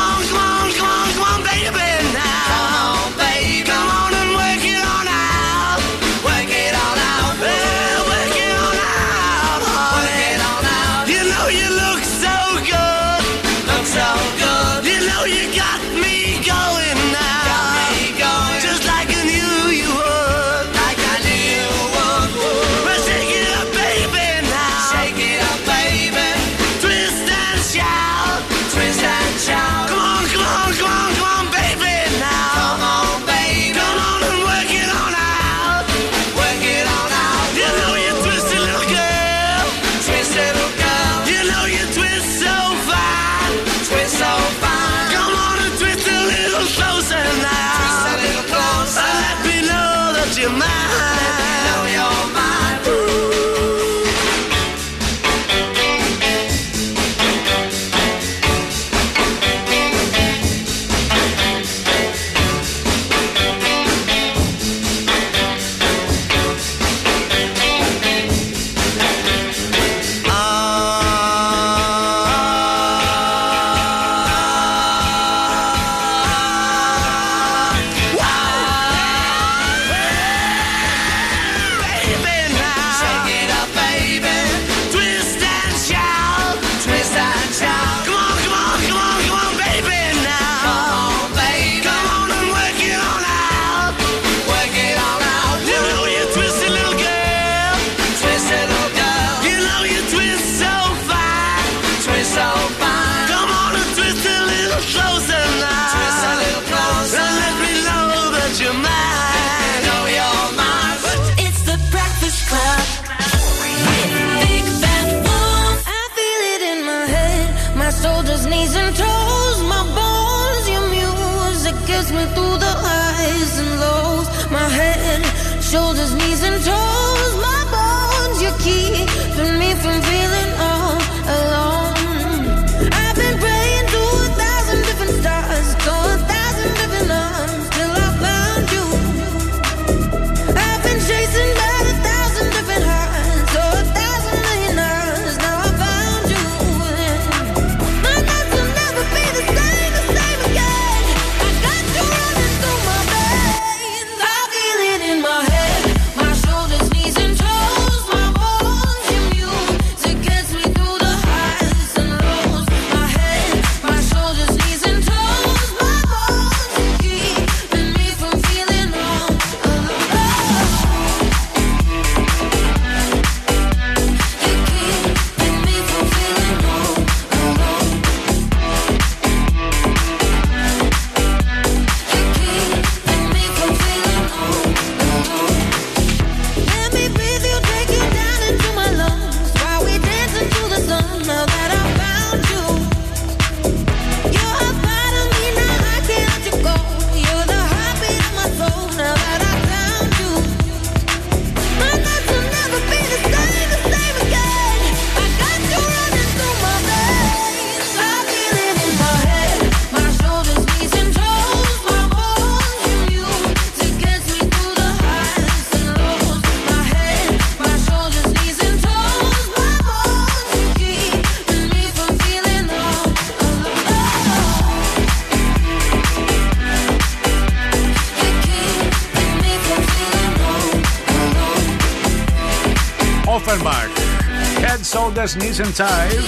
Head, shoulders, knees and thighs.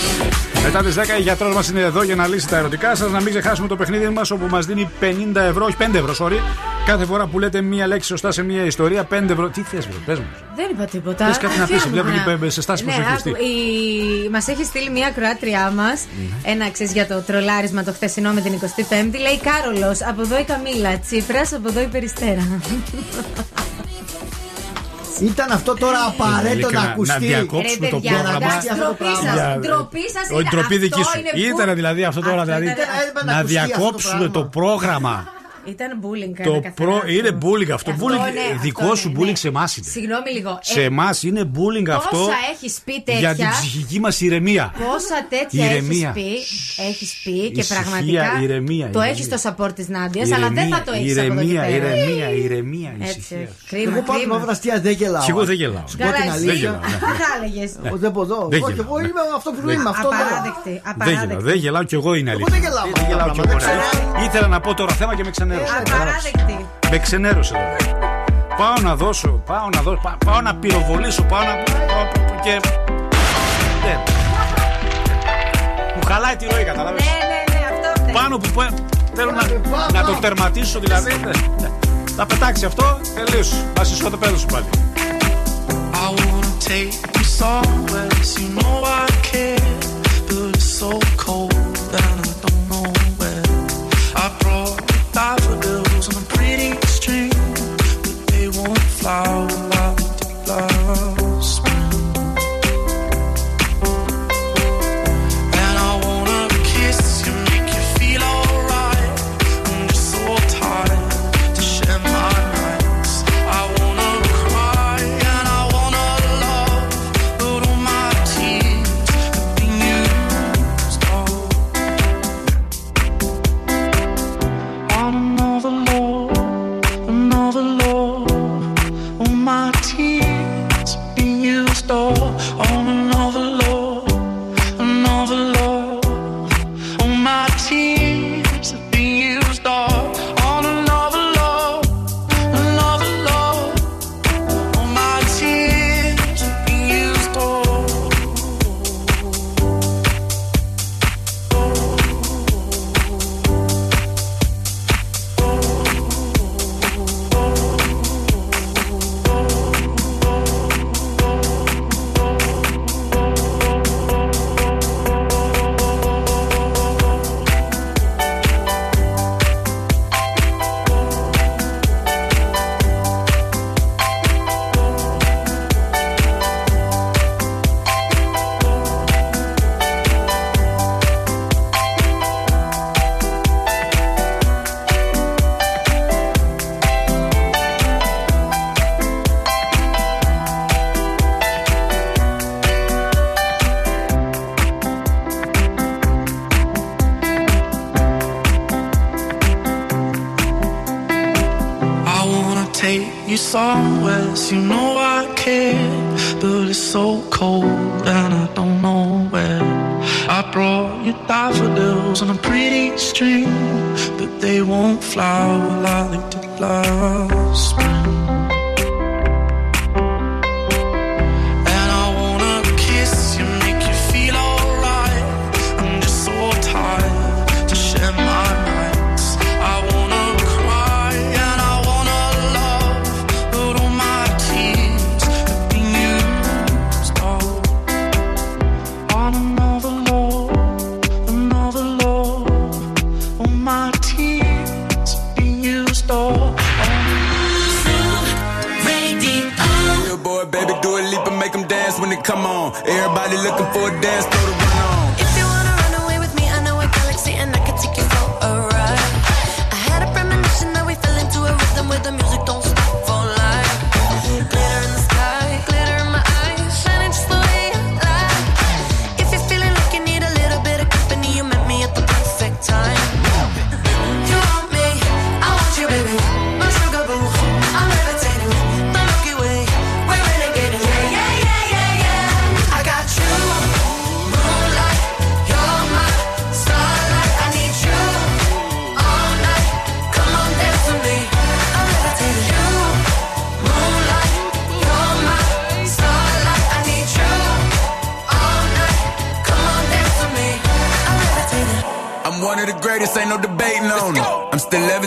Μετά τις 10 η γιατρός μας είναι εδώ για να λύσει τα ερωτικά σας. Να μην ξεχάσουμε το παιχνίδι μας όπου μας δίνει 50 ευρώ, όχι 5 ευρώ, sorry. Κάθε φορά που λέτε μία λέξη σωστά σε μία ιστορία, 5 ευρώ. Τι θες, πες μου. Δεν είπα τίποτα. Πες κάτι να πεις, Φύγουμε. βλέπω και σε στάση Ναι, προσευχιστή. άκου, η... Μας έχει στείλει μια κροάτριά μας. Ένα ξέρεις για το τρολάρισμα το χθεσινό με την 25η. Λέει Κάρολος, από εδώ η Καμίλα. Τσίπρας, από εδώ η Περιστέρα. Ήταν αυτό τώρα απαραίτητο να Ειλικρινά, ακουστεί. να διακόψουμε Ρε, το παιδιά, πρόγραμμα. εντάξει, ντροπή σας, Για- ντροπή σας Όχι, ήταν. ντροπή δική Αυτό σου. είναι που- Ήταν δηλαδή αυτό τώρα, Αυτό δηλαδή. ήταν- έπρεπε να Να ακουστεί αυτό το διακόψουμε το πρόγραμμα. Ήταν bullying. Το κατά προ... καθαρά Είναι αυτό. bullying αυτό. Αυτό, bullying, ναι, αυτό δικό είναι, σου ναι. bullying σε εμάς είναι. Συγγνώμη λίγο. Σε Ε, εμάς είναι bullying αυτό Πόσα έχεις πει τέτοια. για την ψυχική μας ηρεμία. Πόσα τέτοια έχεις Ηρεμία. πει, έχεις πει και Ησυχία, πραγματικά ηρεμία, το ηρεμία. έχεις στο support της Νάντιας, αλλά δεν θα το έχεις από εδώ και Ηρεμία, πέρα. ηρεμία, ηρεμία, Έτσι. ησυχία. Κρίμα, Εγώ πάω κρίμα. την αστεία δεν γελάω. Και εγώ δεν γελάω. Σου πω την Καλά, εσύ. αλήθεια. Θα έλεγες; Εγώ δεν μπορώ. Δεν Εγώ και γελάω, εγώ ναι. είμαι αυτό που Δεν- είμαι. Αυτό λέω. Απαράδεκτη. Δεν γελάω, Απαράδεκτη. δεν γελάω κι εγώ είναι αλήθεια. δεν γελάω με Δεν αυτά γελάω τα κι εγώ. πράγματα. ρε. Ήθελα να πω τώρα θέμα και με ξενέρωσε. Απαράδεκτη. Με ξενέρωσε τώρα. Πάω να δώσω, πάω να δώσω, πά- πάω να πυροβολήσω, πάω να. και. Δεν. Μου χαλάει τη ροή, καταλάβες. Ναι, ναι, ναι, αυτό φταίει. Πάνω που πέ- θέλω να, να το τερματίσω, δηλαδή. ναι, ναι. Θα πετάξει αυτό, τελείωσε. Θα σε σκοτωπέδο σου πάλι. I wanna take you somewhere, you know I care, but it's so cold out lost. For a dance,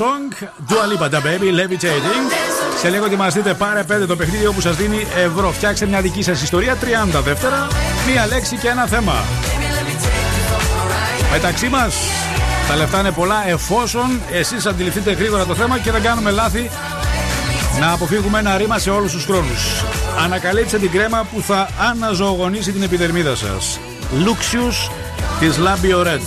song. Dua Lipa, Da Baby, Levitating. Σε λίγο ετοιμαστείτε πάρε 5 το παιχνίδι όπου σας δίνει ευρώ. Φτιάξτε μια δική σας ιστορία. 30 δεύτερα, μία λέξη και ένα θέμα. Μεταξύ μας, τα λεφτά είναι πολλά εφόσον εσείς αντιληφθείτε γρήγορα το θέμα και δεν κάνουμε λάθη να αποφύγουμε ένα ρήμα σε όλους τους χρόνους. Ανακαλύψτε την κρέμα που θα αναζωογονήσει την επιδερμίδα σας. Luxius της Labio Red.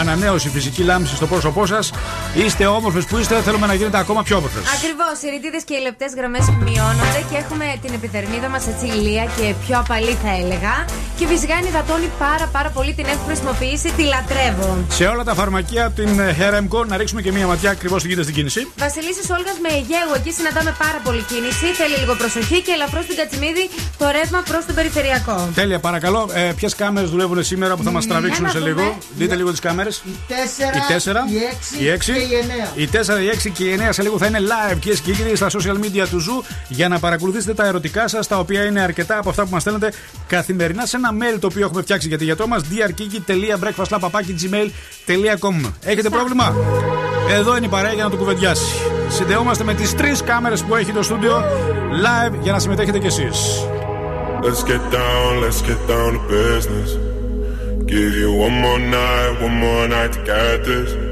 Ανανέωση φυσική λάμψη στο πρόσωπό σας. Είστε όμορφες που είστε, θέλουμε να γίνετε ακόμα πιο όμορφες. Ακριβώς. Οι ρητίδες και οι λεπτές γραμμές μειώνονται και έχουμε την επιδερμίδα μας έτσι ηλία και πιο απαλή, θα έλεγα. Και φυσικά ενυδατώνει πάρα πάρα πολύ. Την έχω χρησιμοποιήσει, τη λατρεύω. Σε όλα τα φαρμακεία από την Heremco να ρίξουμε και μία ματιά ακριβώς τι γίνεται στην κίνηση. Βασιλίση Όλγας με Αιγαίου. Εκεί συναντάμε πάρα πολύ κίνηση. Θέλει λίγο προσοχή και ελαφρώς στην Κατσιμίδη το ρεύμα προς τον περιφερειακό. Τέλεια, παρακαλώ. Ε, Ποιες κάμερες δουλεύουν σήμερα που θα μας τραβήξουν να σε δούμε. λίγο; Δείτε λίγο τις κάμερες. Η 4, η 6, η 6 η 4, η 6 και η 9 σε λίγο θα είναι live κυρίες και κύριοι στα social media του Zoo για να παρακολουθήσετε τα ερωτικά σας, τα οποία είναι αρκετά από αυτά που μας στέλνετε καθημερινά σε ένα mail το οποίο έχουμε φτιάξει για τη γιατρό μας drkiki.breakfastclub παπάκι gmail.com Έχετε πρόβλημα; Εδώ είναι η παρέα για να το κουβεντιάσει. Συνδεόμαστε με τις τρεις κάμερες που έχει το στούντιο live για να συμμετέχετε κι εσείς. Let's get down, let's get down to business. Give you one more night, one more night to get this.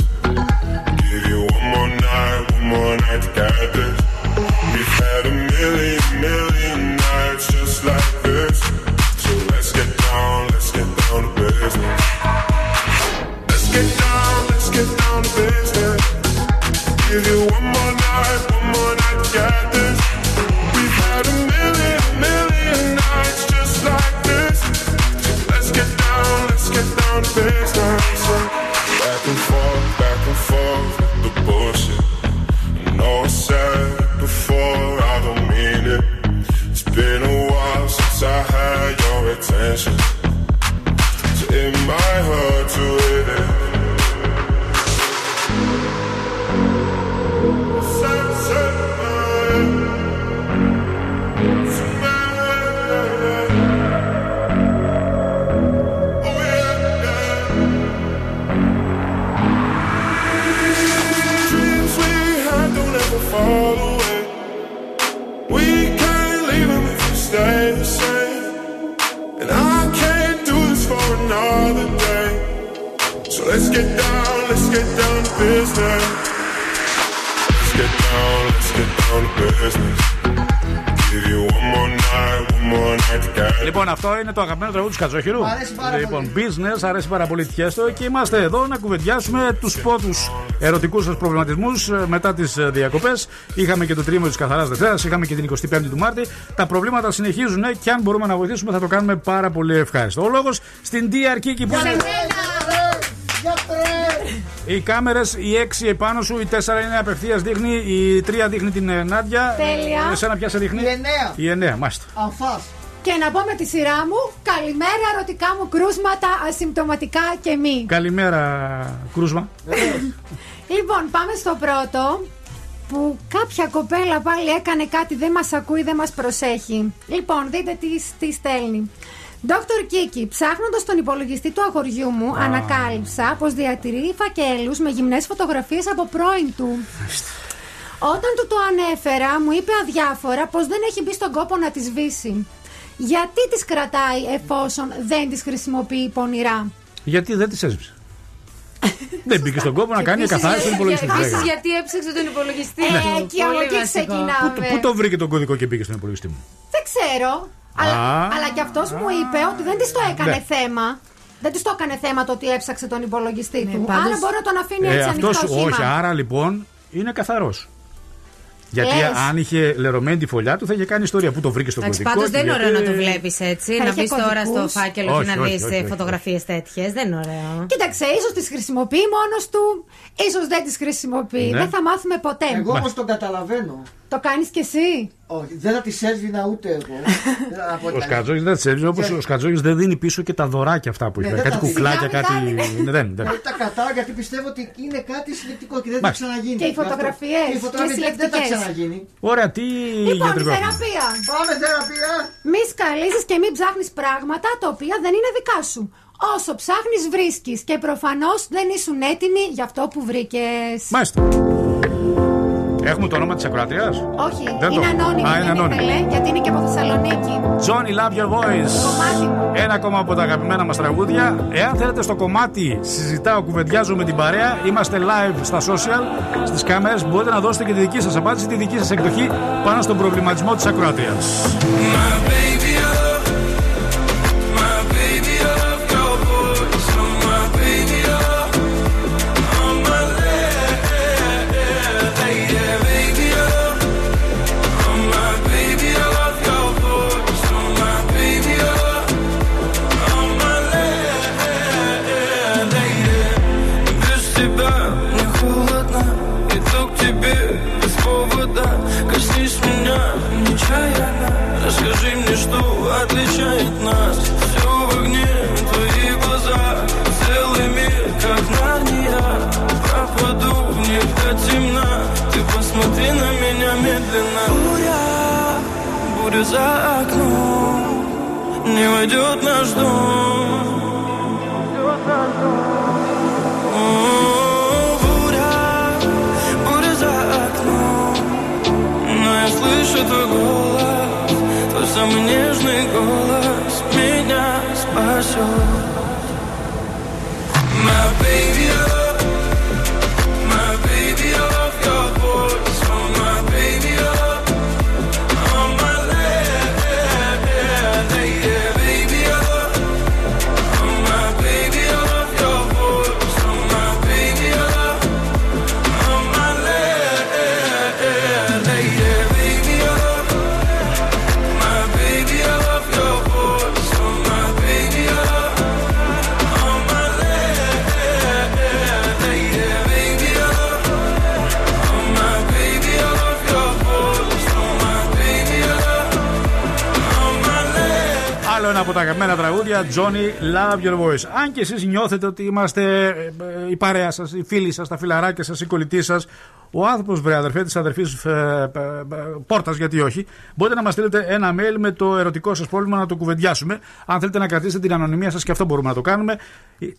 Το αγαπημένο τραγούδι του Κατζόχυρου. Μ' αρέσει πάρα λοιπόν, business, αρέσει πάρα πολύ τυχαίστο και είμαστε εδώ να κουβεντιάσουμε τους πρώτου ερωτικούς σας προβληματισμούς μετά τις διακοπές. Είχαμε και το τρίμηνο της Καθαράς Δευτέρας, είχαμε και την 25η του Μάρτη. Τα προβλήματα συνεχίζουν και αν μπορούμε να βοηθήσουμε θα το κάνουμε πάρα πολύ ευχάριστο. Ο λόγος στην DR Kiki που είναι; Οι κάμερες, η 6 επάνω σου, η 4 είναι απευθείας δείχνει, η 3 δείχνει την ε, Νάντια. Τέλεια. Εσένα ποια σε δείχνει; Η εννέα. Η 9, μάλιστα. Αφάς. Και να πω με τη σειρά μου, καλημέρα ερωτικά μου κρούσματα, ασυμπτωματικά και μη. Καλημέρα, κρούσμα. Λοιπόν, πάμε στο πρώτο που κάποια κοπέλα πάλι έκανε κάτι, δεν μας ακούει, δεν μας προσέχει. Λοιπόν, δείτε τι, τι στέλνει. Δόκτωρ Κίκη, ψάχνοντας τον υπολογιστή του αγοριού μου, ανακάλυψα πως διατηρεί φακέλους με γυμνές φωτογραφίες από πρώην του. Όταν του το ανέφερα, μου είπε αδιάφορα πως δεν έχει μπει στον κόπο να τις σβήσει. Γιατί τις κρατάει εφόσον δεν τις χρησιμοποιεί πονηρά; Γιατί δεν τη έσβησε. δεν μπήκε στον κόπο να κάνει καθάριση στον υπολογιστή. Επίσης, Λέγα. γιατί έψαξε τον υπολογιστή; Ε, του. εκεί από Πολύ εκεί βασικό. ξεκινάμε. Πού, πού το βρήκε τον κωδικό και μπήκε στον υπολογιστή μου; Δεν ξέρω. Αλλά, Α. αλλά και αυτός μου είπε ότι δεν της το έκανε Ναι. θέμα. Δεν της το έκανε θέμα το ότι έψαξε τον υπολογιστή του. πάντως- Άρα μπορεί να τον αφήνει Ε, έτσι ανοιχτό αυτός, χήμα. όχι, άρα λοιπόν είναι καθαρός. Γιατί Λες. αν είχε λερωμένη τη φωλιά του θα είχε κάνει ιστορία. Πού το βρήκες στο Εντάξει, κωδικό. πάντως και δεν είναι γιατί- ωραίο να το βλέπεις έτσι. Θα να είχε μπεις τώρα στο κωδικούς. φάκελο και Όχι, να όχι, δει όχι, όχι. φωτογραφίες τέτοιες. Δεν είναι ωραίο. Κοίταξε, ίσως τις χρησιμοποιεί μόνος του, ίσως δεν τις χρησιμοποιεί. Ναι. Δεν θα μάθουμε ποτέ. Εγώ όμως τον καταλαβαίνω. Το κάνεις κι εσύ; Όχι, δεν θα τη έσβηνα ούτε εγώ. Από Ο τα- Σκατζόγης δεν ξέρει, όπως ο Σκατζόγης δεν δίνει πίσω και τα δωράκια αυτά που Ναι, είχε. δεν κάτι τα δίνει. κουκλάκια, Σιγά κάτι. μην Ναι, δεν, δεν. Δεν τα κρατάω γιατί πιστεύω ότι είναι κάτι συλλεκτικό και δεν θα Μάλιστα. ξαναγίνει. Και οι φωτογραφίες, Και οι φωτογραφίες και δεν θα συλλεκτικές. ξαναγίνει. Ωραία, τι Λοιπόν, γιατρικό έχουμε; θεραπεία. Πάμε θεραπεία. Μη σκαλίζεις και μην ψάχνεις πράγματα τα οποία δεν είναι δικά σου. Όσο ψάχνεις, βρίσκεις. Και προφανώς δεν ήσουν έτοιμοι για αυτό που βρήκες. Μάλιστα. Έχουμε το όνομα της ακροατριάς; Όχι, Δεν το είναι έχουμε. ανώνυμη. Α, είναι δεν ανώνυμη. ήθελε, γιατί είναι και από Θεσσαλονίκη. Johnny Love Your Voice. Κομμάτι μου. Ένα ακόμα από τα αγαπημένα μας τραγούδια. Εάν θέλετε στο κομμάτι συζητάω, κουβεντιάζω με την παρέα, είμαστε live στα social, στις κάμερες. Μπορείτε να δώσετε και τη δική σας απάντηση, τη δική σας εκδοχή πάνω στον προβληματισμό της ακροατρία. Расскажи мне, что отличает нас? Все в огне, твои глаза. Целый мир, как Нарния. Пропаду в них до темна. Ты посмотри на меня медленно. Буря, буря за окном. Не войдет наш дом. Буря, буря за окном. Но я слышу твой голос самый нежный голос Меня спасет. My baby, αγαπημένα τραγούδια, Johnny Love Your Voice. Αν και εσείς νιώθετε ότι είμαστε ε, ε, η παρέα σας, οι φίλοι σας, τα φιλαράκια σας, οι κολλητοί σας, ο άνθρωπος, βρε αδερφέ της αδερφής πόρτας, γιατί όχι, μπορείτε να μας στείλετε ένα mail με το ερωτικό σας πρόβλημα να το κουβεντιάσουμε. Αν θέλετε να κρατήσετε την ανωνυμία σας και αυτό μπορούμε να το κάνουμε.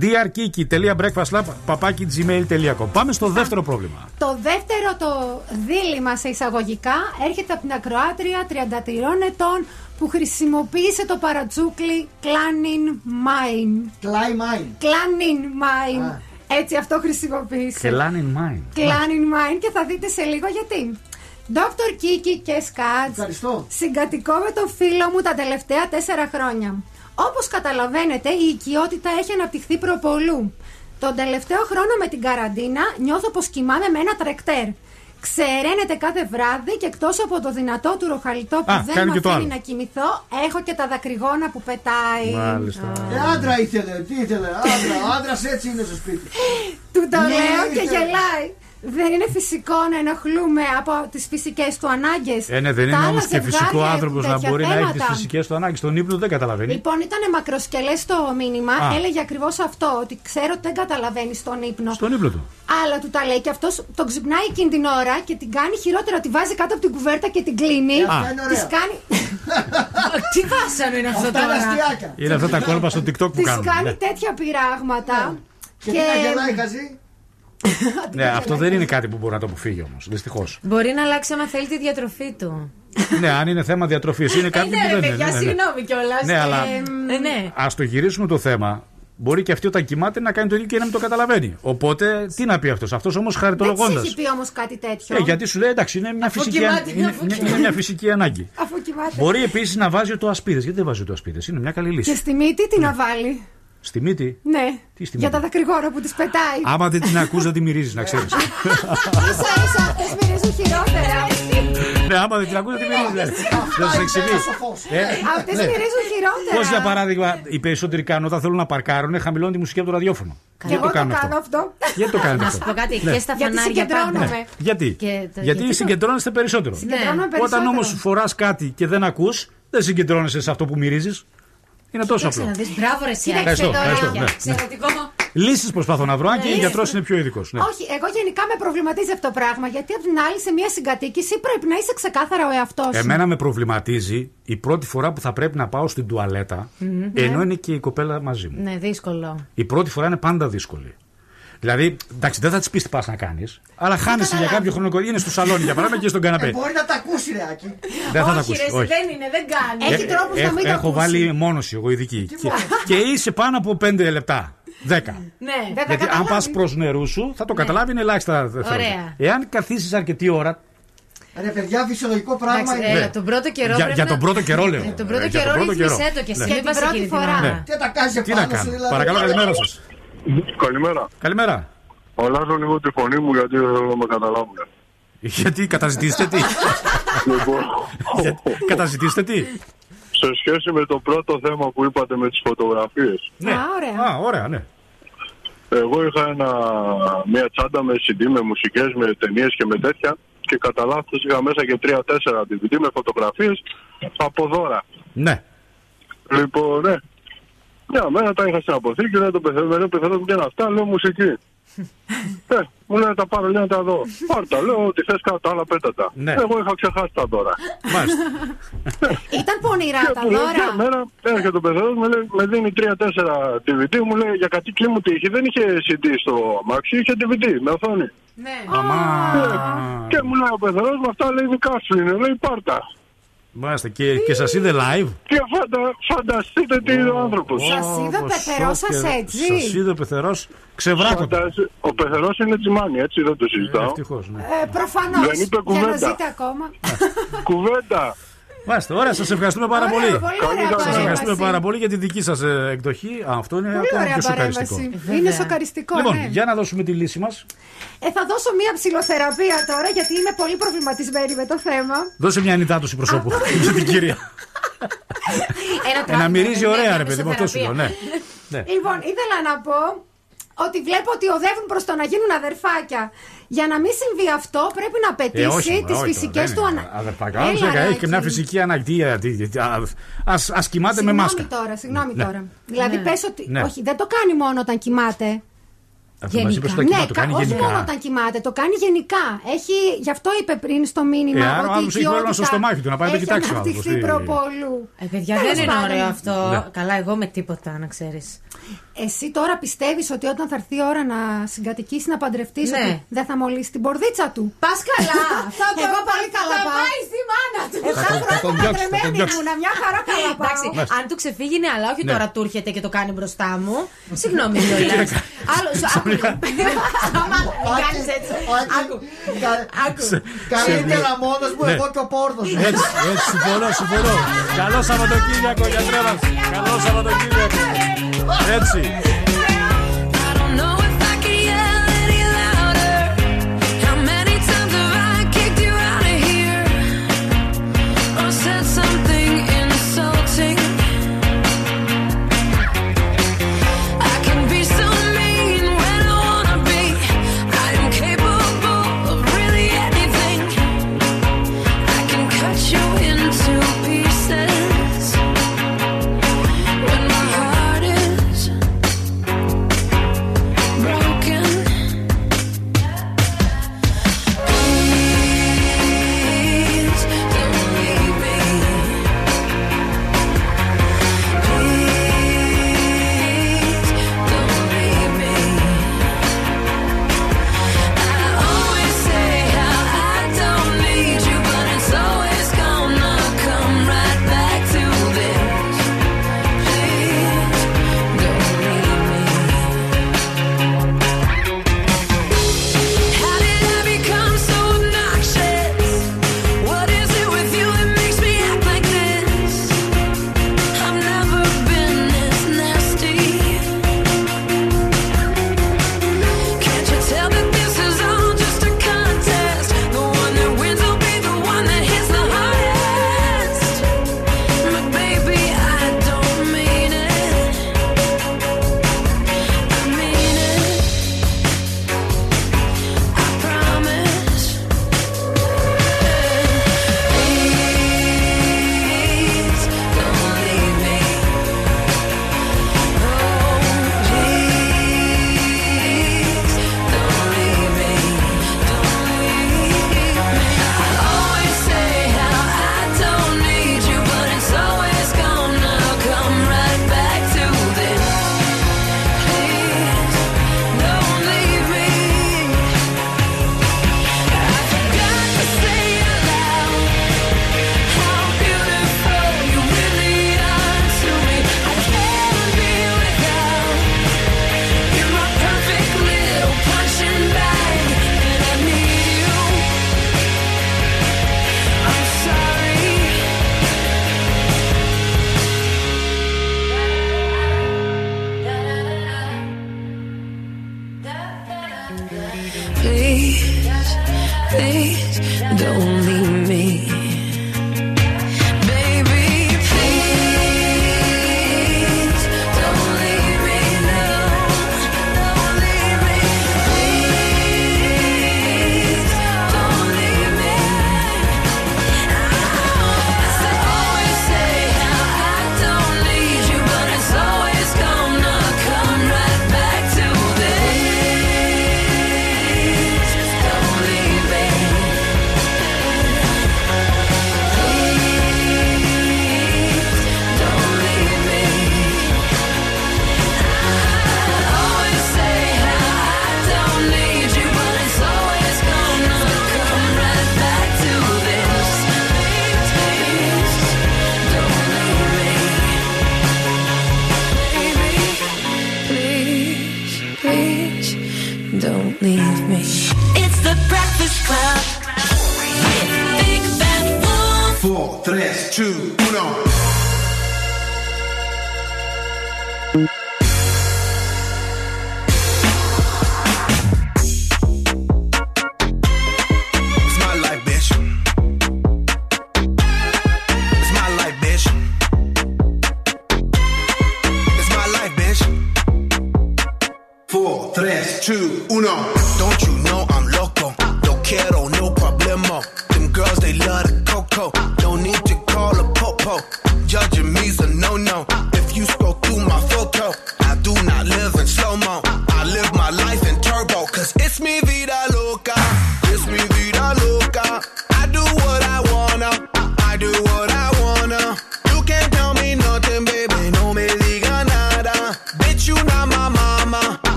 drkiki.breakfastlab.gmail.com Πάμε στο δεύτερο πρόβλημα. Το δεύτερο το δίλημα σε εισαγωγικά έρχεται από την ακροάτρια 33 ετών που χρησιμοποίησε το παρατσούκλι Κλάνιν Μάιν. Κλάι Μάιν. Κλάνιν Μάιν. Α. Έτσι αυτό χρησιμοποίησε. Και Lan in mind. Clan in mind και θα δείτε σε λίγο γιατί. Dr. Kiki και Σκάτς Συγκατοικώ με τον φίλο μου τα τελευταία τέσσερα χρόνια Όπως καταλαβαίνετε η οικειότητα έχει αναπτυχθεί προπολού Τον τελευταίο χρόνο με την καραντίνα νιώθω πως κοιμάμαι με ένα τρεκτέρ Ξεραίνεται κάθε βράδυ και εκτός από το δυνατό του ροχαλιτό που Α, δεν κάνει με και το αφήνει άλλο. να κοιμηθώ Έχω και τα δακρυγόνα που πετάει Μάλιστα. Ε, άντρα ήθελε, τι ήθελε, άντρα. Ο άντρας έτσι είναι στο σπίτι. Του το Ναι, λέω και ήθελε. γελάει. Δεν είναι φυσικό να ενοχλούμε από τις φυσικές του ανάγκες. Ε, ναι, δεν είναι όμως και φυσικό άνθρωπος να μπορεί να έχει τις φυσικές του ανάγκες. Τον ύπνο δεν καταλαβαίνει. Λοιπόν, ήταν μακροσκελές το μήνυμα. Α. Έλεγε ακριβώς αυτό. Ότι ξέρω ότι δεν καταλαβαίνει τον ύπνο. Στον ύπνο του. Αλλά του τα λέει και αυτός τον ξυπνάει εκείνη την ώρα και την κάνει χειρότερα. Τη βάζει κάτω από την κουβέρτα και την κλείνει. Α. Της κάνει. Τι βάσανο είναι αυτό Αυτά είναι τώρα; αστιάκια. Είναι αυτά τα κόλπα στο TikTok που Της κάνουν. κάνει Ναι. τέτοια πειράγματα. Και τι να γελάει χαζή. Ναι, αυτό δεν είναι κάτι που μπορεί να το αποφύγει όμως. Δυστυχώς. Μπορεί να αλλάξει άμα θέλει τη διατροφή του. ναι, αν είναι θέμα διατροφής. Είναι κάτι ναι, που ρε δεν παιδιά, είναι. ναι, ναι. συγγνώμη κιόλας. Ναι, αλλά- Ε, ναι. Α το γυρίσουμε το θέμα. Μπορεί και αυτή όταν κοιμάται να κάνει το ίδιο και να μην το καταλαβαίνει. Οπότε τι να πει αυτός; Αυτός όμως Δεν τη χαριτολογώντας. έχει πει όμως κάτι τέτοιο. Ε, γιατί σου λέει εντάξει, είναι μια, Αφού φυσική, κοιμάται, είναι, αφού είναι- κοιμάται. είναι μια φυσική ανάγκη. Αφού κοιμάται. Μπορεί επίσης να βάζει το ασπίδες. Γιατί δεν βάζει το ασπίδες, είναι μια καλή Και λύση. στη μύτη τι να βάλει; Στη μύτη; Ναι. Τι στη Για μύτη; τα δακρυγόνα που τη πετάει. Άμα δεν την ακούς δεν τη μυρίζεις, να ξέρεις. σα ίσα αυτές μυρίζουν χειρότερα. ναι, άμα δεν την ακούς δεν τη μυρίζεις. ναι. Δεν σου εξηγεί. Ε, Αυτές ναι. μυρίζουν χειρότερα. Πώς για παράδειγμα οι περισσότεροι κάνουν όταν θέλουν να παρκάρουν, χαμηλώνουν τη μουσική από το ραδιόφωνο. Και Γιατί εγώ το κάνουν το αυτό; κάνω αυτό. Γιατί το κάνετε Να αυτό; σου πω κάτι, Ναι. και στα Γιατί φανάρια πάντα. συγκεντρώνομαι. Ναι. Γιατί, Και το- γιατί γιατί το- συγκεντρώνεστε περισσότερο. Συγκεντρώνομαι Όταν περισσότερο. όμω φοράς κάτι και δεν ακούς, δεν συγκεντρώνεσαι σε αυτό που μυρίζεις. Είναι τόσο Κοίταξε απλό. να δεις, μπράβο ρε εσύ. Κοίταξε Ευχαριστώ, τώρα. ευχαριστώ, ναι. Εξαιρετικό. Λύσεις προσπαθώ να βρω, αν και Ναι. γιατρός είναι πιο ειδικός. Ναι. Όχι, εγώ γενικά με προβληματίζει αυτό το πράγμα. Γιατί απ' την άλλη, σε μια συγκατοίκηση πρέπει να είσαι ξεκάθαρα ο εαυτός σου. Εμένα με προβληματίζει η πρώτη φορά που θα πρέπει να πάω στην τουαλέτα, Μμμ. ενώ Ναι. είναι και η κοπέλα μαζί μου. Ναι, δύσκολο. Η πρώτη φορά είναι πάντα δύσκολη. Δηλαδή, εντάξει, δεν θα τη πεις τι πας να κάνεις, αλλά χάνεσαι για κάποιο χρονικό. Είναι στο σαλόνι για παράδειγμα και στον Ε, καναπέ. μπορεί να τα ακούσει, ρε Άκη. Δεν θα τα όχι, ακούσει. ρε, εσύ, όχι. δεν είναι, δεν κάνει. Έχει Ε, τρόπους να έχω- μην το Έχω ακούσει. βάλει μόνωση εγώ ειδική. Και, και είσαι πάνω από 5 λεπτά. 10. Ναι, Δεν θα Γιατί αν πας καταλάβει. προς νερού σου, θα το καταλάβει είναι ελάχιστα δευτερόλεπτα. Ωραία. Εάν καθίσεις αρκετή ώρα. Ρε παιδιά, φυσιολογικό πράγμα Εντάξει, είναι. έλα, τον πρώτο καιρό. Για, πρέπει για να- τον πρώτο καιρό λέω. Ε, Τον πρώτο Ε, για καιρό τον πρώτο καιρό. ρύθμισέ το και εσύ. Ναι. Μην Για πας την εκείνη πρώτη την φορά. ώρα. Ναι. Τι τα κάνεις Τι να επάνω σου, κάνω. δηλαδή. Παρακαλώ, καλημέρα σας. Καλημέρα. Καλημέρα. Αλλάζω λίγο τη φωνή μου γιατί δεν θέλω να με καταλάβουν. Γιατί καταζητήσετε τι; Λοιπόν, Γιατί- Καταζητήσετε τι; σε σχέση με το πρώτο θέμα που είπατε με τις φωτογραφίες. Ναι. Α, ωραία. Α, ωραία, ναι. Εγώ είχα ένα, μια τσάντα με CD, με μουσικές, με ταινίες και με τέτοια και κατά λάθος είχα μέσα και τρία-τέσσερα DVD με φωτογραφίες από δώρα. Ναι. Λοιπόν, ναι. Μια μέρα τα είχα στην αποθήκη, λέει το πεθερό, πεθερό μου και είναι αυτά, λέω μουσική. ε, μου λέει τα πάρω, λέει να τα δω. Πάρτα, λέω ότι θες κάτω, άλλα πέτατα. Ναι. Εγώ είχα ξεχάσει τα δώρα. Μάλιστα. Ήταν πονηρά Και τα που λέει, μια δώρα. μέρα έρχεται ο παιδό μου, λέει, με δίνει τρία-τέσσερα DVD, μου λέει για κατοίκη μου τι είχε. Δεν είχε CD στο αμάξι, είχε DVD με οθόνη. Ναι. Αμά. Και μου λέει ο παιδό μου, αυτά λέει δικά σου είναι, λέει πάρτα. Μάλιστα. Και, και σας είδε live. Και φαντα, φανταστείτε τι είναι ο άνθρωπος. Σας είδε ο πεθερός σας έτσι; Σας είδε ο πεθερός ξεβράκοντα. Ο πεθερός είναι τσιμάνι, έτσι δεν το συζητάω. Ευτυχώς, ναι. Ε, Προφανώς. Δεν είπε Για να κουβέντα. ζείτε ακόμα. Κουβέντα. Μάλιστα, ωραία, σας ευχαριστούμε πάρα Ωραία, πολύ. πολύ ωραία Σας Σας ευχαριστούμε παρέμβαση. πάρα πολύ για τη δική σας εκδοχή. Α, αυτό είναι Πολύ ακόμα ωραία πιο σοκαριστικό. παρέμβαση. Είναι σοκαριστικό, Λοιπόν, ναι. για να δώσουμε τη λύση μας. Ε, θα δώσω μία ψηλοθεραπεία τώρα γιατί είμαι πολύ προβληματισμένη με το θέμα. Δώσε μια ανιτάτωση προσώπου για την κυρία. Ε, να μυρίζει ωραία, ρε παιδί μου, αυτό σου λέω. Ναι. Ναι. Λοιπόν, ήθελα να πω ότι βλέπω ότι οδεύουν προς το να γίνουν αδερφάκια. Για να μην συμβεί αυτό, πρέπει να Ε, απαιτήσει όχι, τις όχι, φυσικές δεν του είναι ανάγκε. Αδερφάκια. Άλλος έκανε, έχει και μια φυσική ανάγκη. Α ας κοιμάται με Συγγνώμη μάσκα. τώρα, συγγνώμη Ναι. τώρα. Δηλαδή, Ναι. πες ότι. Ναι. Όχι, δεν το κάνει μόνο όταν κοιμάται. Αυτό μας είπες όταν Ναι, κοιμάται, το κάνει κα- όχι γενικά. μόνο όταν κοιμάται, το κάνει γενικά. Έχει, γι' αυτό είπε πριν στο μήνυμα. Ε, άρα ο ότι η άνθρωπος έχει πρόβλημα στο οικειότητα στομάχι του, να πάει να το έχει κοιτάξει ο αναπτυχθεί άνθρωπος, τι- προπολού. Ε, παιδιά, Τέλος δεν είναι πάντων. ωραίο αυτό. Ναι. Καλά, εγώ με τίποτα, να ξέρεις. Εσύ τώρα πιστεύεις ότι όταν θα έρθει η ώρα να συγκατοικήσει, να παντρευτείς, Ναι. ότι δεν θα μολύσει την πορδίτσα του; Πας καλά! θα το Εγώ πολύ καλά θα πάω. πάει στη μάνα του. Επτά Θα τον- θα τον χρόνια διώξει, θα τον παντρεμένη διώξει. ήμουνα, μια χαρά καλά Εντάξει, πάω. Μάλιστα. αν του ξεφύγει, ναι, αλλά όχι Ναι. τώρα του έρχεται και το κάνει μπροστά μου. Συγγνώμη κιόλα. Άλλο, σου- άκου Κάνεις έτσι. Άκου. Άκου. Καλύτερα μόνος μου, Ναι. εγώ και ο πόρνος μου. Έτσι, έτσι, συμφωνώ, συμφωνώ. Καλό Σαββατοκύριακο, γιατρέ μας. Καλό Σαββατοκύριακο. Έτσι. I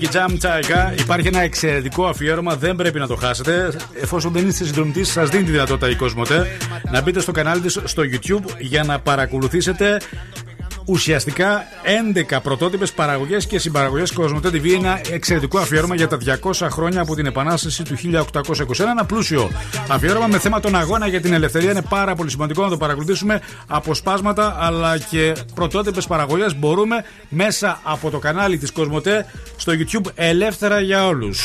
Nicky Jam, Τσάικα. Υπάρχει ένα εξαιρετικό αφιέρωμα, δεν πρέπει να το χάσετε. Εφόσον δεν είστε συνδρομητής, σας δίνει τη δυνατότητα η Κοσμοτέ να μπείτε στο κανάλι της στο YouTube για να παρακολουθήσετε ουσιαστικά 11 πρωτότυπες παραγωγές και συμπαραγωγές Κοσμοτέ TV. Ένα εξαιρετικό αφιέρωμα για τα 200 χρόνια από την Επανάσταση του 1821. Ένα πλούσιο αφιέρωμα με θέμα τον αγώνα για την ελευθερία. Είναι πάρα πολύ σημαντικό να το παρακολουθήσουμε. Αποσπάσματα αλλά και πρωτότυπες παραγωγές μπορούμε μέσα από το κανάλι της Κοσμοτέ στο YouTube ελεύθερα για όλους.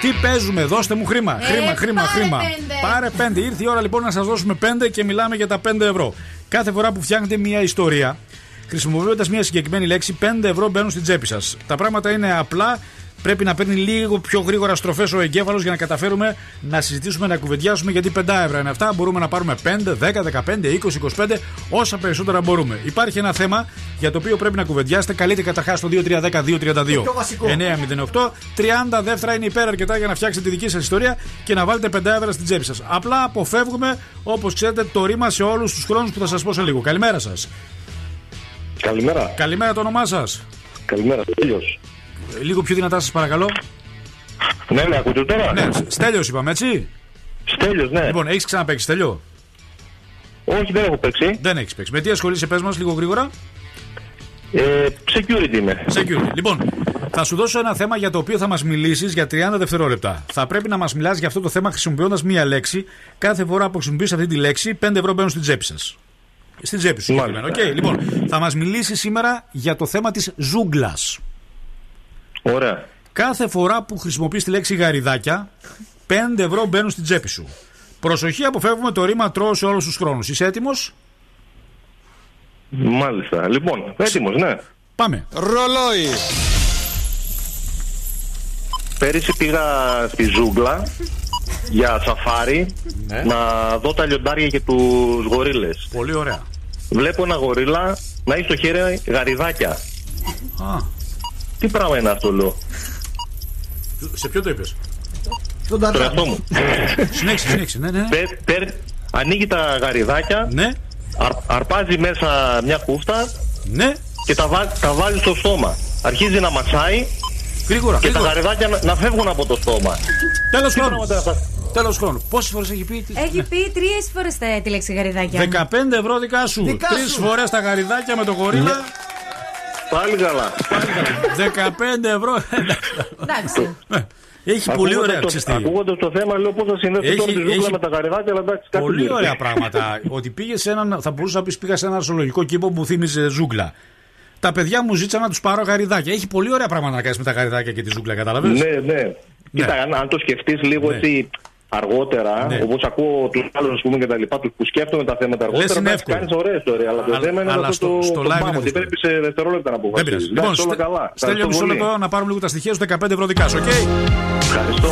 Τι παίζουμε, δώστε μου χρήμα. Ε, χρήμα, χρήμα, πάρε χρήμα. πέντε. Πάρε πέντε. Ήρθε η ώρα λοιπόν να σας δώσουμε πέντε και μιλάμε για τα 5 ευρώ. Κάθε φορά που φτιάχνετε μια ιστορία, χρησιμοποιώντας μια συγκεκριμένη λέξη, 5 ευρώ μπαίνουν στην τσέπη σας. Τα πράγματα είναι απλά. Πρέπει να παίρνει λίγο πιο γρήγορα στροφές ο εγκέφαλος για να καταφέρουμε να συζητήσουμε, να κουβεντιάσουμε. Γιατί 5 ευρώ είναι αυτά. Μπορούμε να πάρουμε 5, 10, 15, 20, 25, όσα περισσότερα μπορούμε. Υπάρχει ένα θέμα για το οποίο πρέπει να κουβεντιάσετε. Καλείτε καταρχάς στο 2310-232 πιο βασικό. 908. 30 δεύτερα είναι υπέρ αρκετά για να φτιάξετε τη δική σας ιστορία και να βάλετε 5 ευρώ στην τσέπη σας. Απλά αποφεύγουμε, όπως ξέρετε, το ρήμα σε όλους τους χρόνους που θα σας πω σε λίγο. Καλημέρα σας. Καλημέρα. Καλημέρα το όνομά σας. Καλημέρα, Στέλιος. Λίγο πιο δυνατά σας παρακαλώ. Ναι, ναι, ακούτε τώρα. Ναι, Στέλιος είπαμε έτσι. Στέλιος, ναι. Λοιπόν, έχεις ξαναπέξει Στέλιο; Όχι, δεν έχω παίξει. Δεν έχεις παίξει. Με τι ασχολείσαι, πες μας λίγο γρήγορα. Ε, security είμαι. Security. Λοιπόν, θα σου δώσω ένα θέμα για το οποίο θα μας μιλήσεις για 30 δευτερόλεπτα. Θα πρέπει να μας μιλάς για αυτό το θέμα χρησιμοποιώντας μία λέξη. Κάθε φορά που χρησιμοποιείς αυτή τη λέξη, 5 ευρώ μπαίνουν στην τσέπη σας. Στην τσέπη σου. συγκεκριμένα. Οκ, λοιπόν, θα μας μιλήσει σήμερα για το θέμα της ζούγκλας. Ωραία. Κάθε φορά που χρησιμοποιείς τη λέξη γαριδάκια, 5 ευρώ μπαίνουν στην τσέπη σου. Προσοχή, αποφεύγουμε το ρήμα τρώω σε όλους τους χρόνους. Είσαι έτοιμος; Μάλιστα. Λοιπόν, έτοιμος, ναι. Πάμε. Ρολόι. Πέρυσι πήγα στη ζούγκλα για σαφάρι Ναι. να δω τα λιοντάρια και τους γορίλες. Πολύ ωραία. Βλέπω ένα γορίλα να έχει στο χέρι γαριδάκια. Α, Τι πράγμα είναι αυτό, λέω; σε ποιο το είπες; Στον Το εαυτό μου. Συνέχισε, συνέχισε. Ναι, ναι. Πε- πε- ανοίγει τα γαριδάκια. Ναι. αρπάζει μέσα μια κούφτα. Ναι. Και τα, βά- τα βάζει στο στόμα. Αρχίζει να μασάει. Γρήγορα, Και γρήγορα. τα γαριδάκια να, να φεύγουν από το στόμα. Τέλος Τι χρόνου. πράγματα είναι αυτά. Τέλος χρόνου. Πόσες φορές έχει πει. Έχει πει τρεις φορές τη λέξη γαριδάκια. 15 ευρώ δικά σου. Δικά Τρεις σου. φορές τα γαριδάκια με το γορίλα. Πάλι καλά. 15 ευρώ. Εντάξει. Έχει πολύ ωραία ξεστή. Ακούγοντα το θέμα, λέω πώς θα συνδέσω Έχει- τώρα τη ζούγκλα έχει με τα γαριδάκια, αλλά εντάξει, κάτι Πολύ λείπει. ωραία πράγματα. Ότι πήγε σε έναν. Θα μπορούσα να πεις πήγα σε ένα ζωολογικό κήπο που μου θύμιζε ζούγκλα. Τα παιδιά μου ζήτησαν να τους πάρω γαριδάκια. Έχει πολύ ωραία πράγματα να κάνεις με τα γαριδάκια και τη ζούγκλα, κατάλαβε. Ναι, ναι. Κοίτα, αν, αν το σκεφτείς λίγο, Ναι αργότερα, ναι. όπως ακούω τους άλλους πούμε και τα λοιπά, τους που σκέφτομαι τα θέματα αργότερα. Είναι. Κάνεις ωραίες τώρα, αλλά το θέμα είναι αυτό στο, το live. ότι πρέπει σε δευτερόλεπτα να αποφασίσει. Λοιπόν, όλα καλά. Στέλνει μισό λεπτό να πάρουμε λίγο τα στοιχεία σου 15 ευρώ δικά σου, οκ. Ευχαριστώ.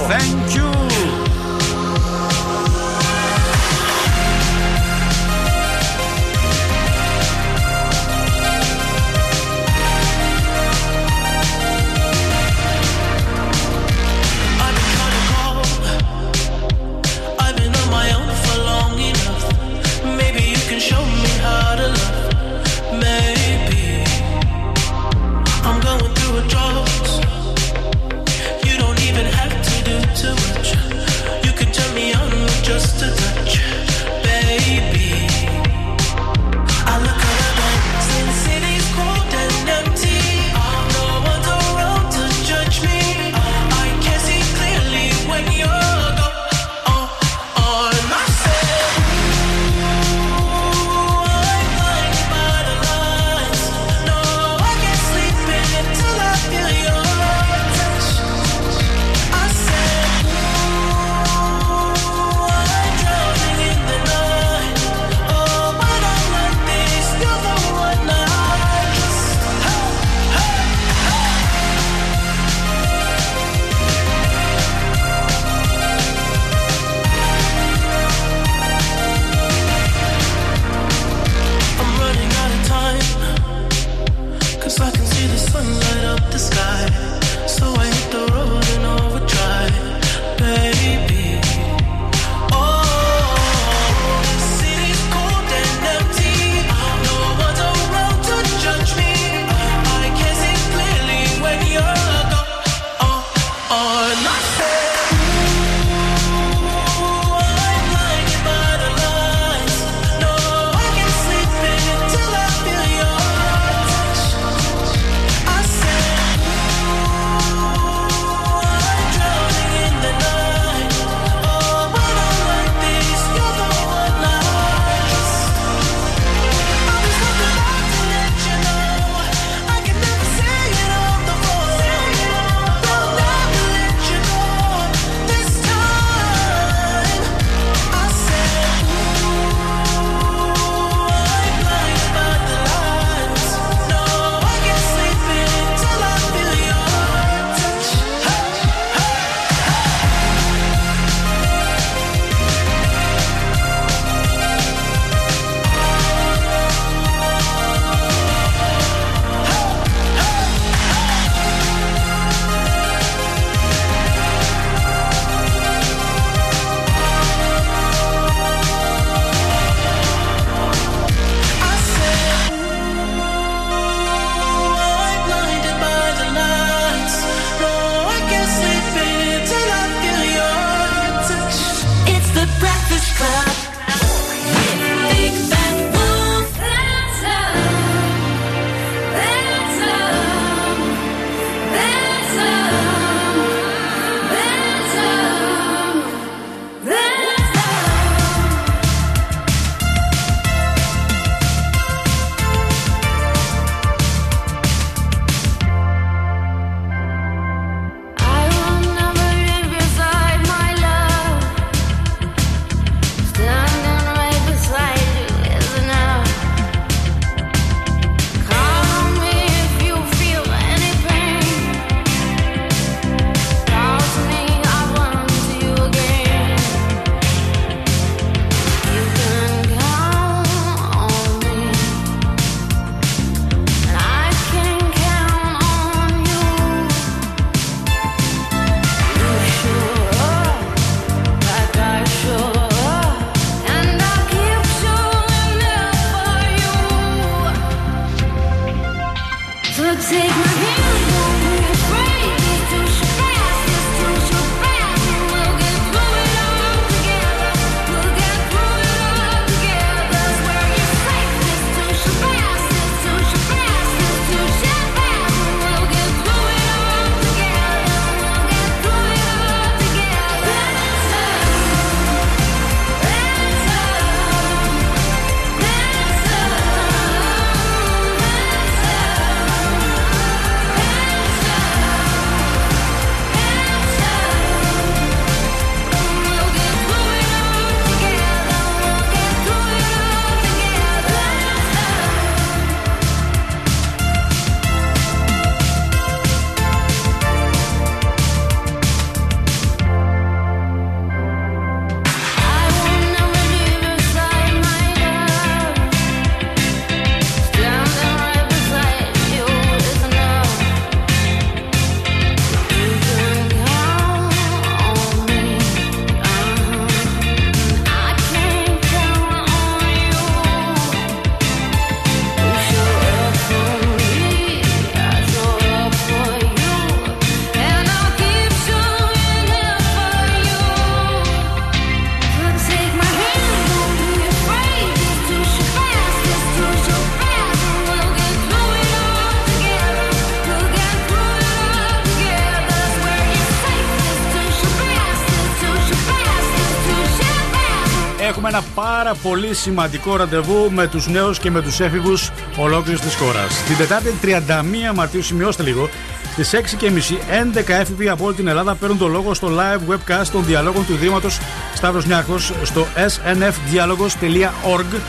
Πάρα πολύ σημαντικό ραντεβού με τους νέους και με τους έφηβους ολόκληρης της χώρας. Την Τετάρτη 31 Μαρτίου, σημειώστε λίγο, στις 6.30 11 έφηβοι από όλη την Ελλάδα παίρνουν το λόγο στο live webcast των διαλόγων του Ιδρύματος Σταύρος Νιάρχος στο snfdialogos.org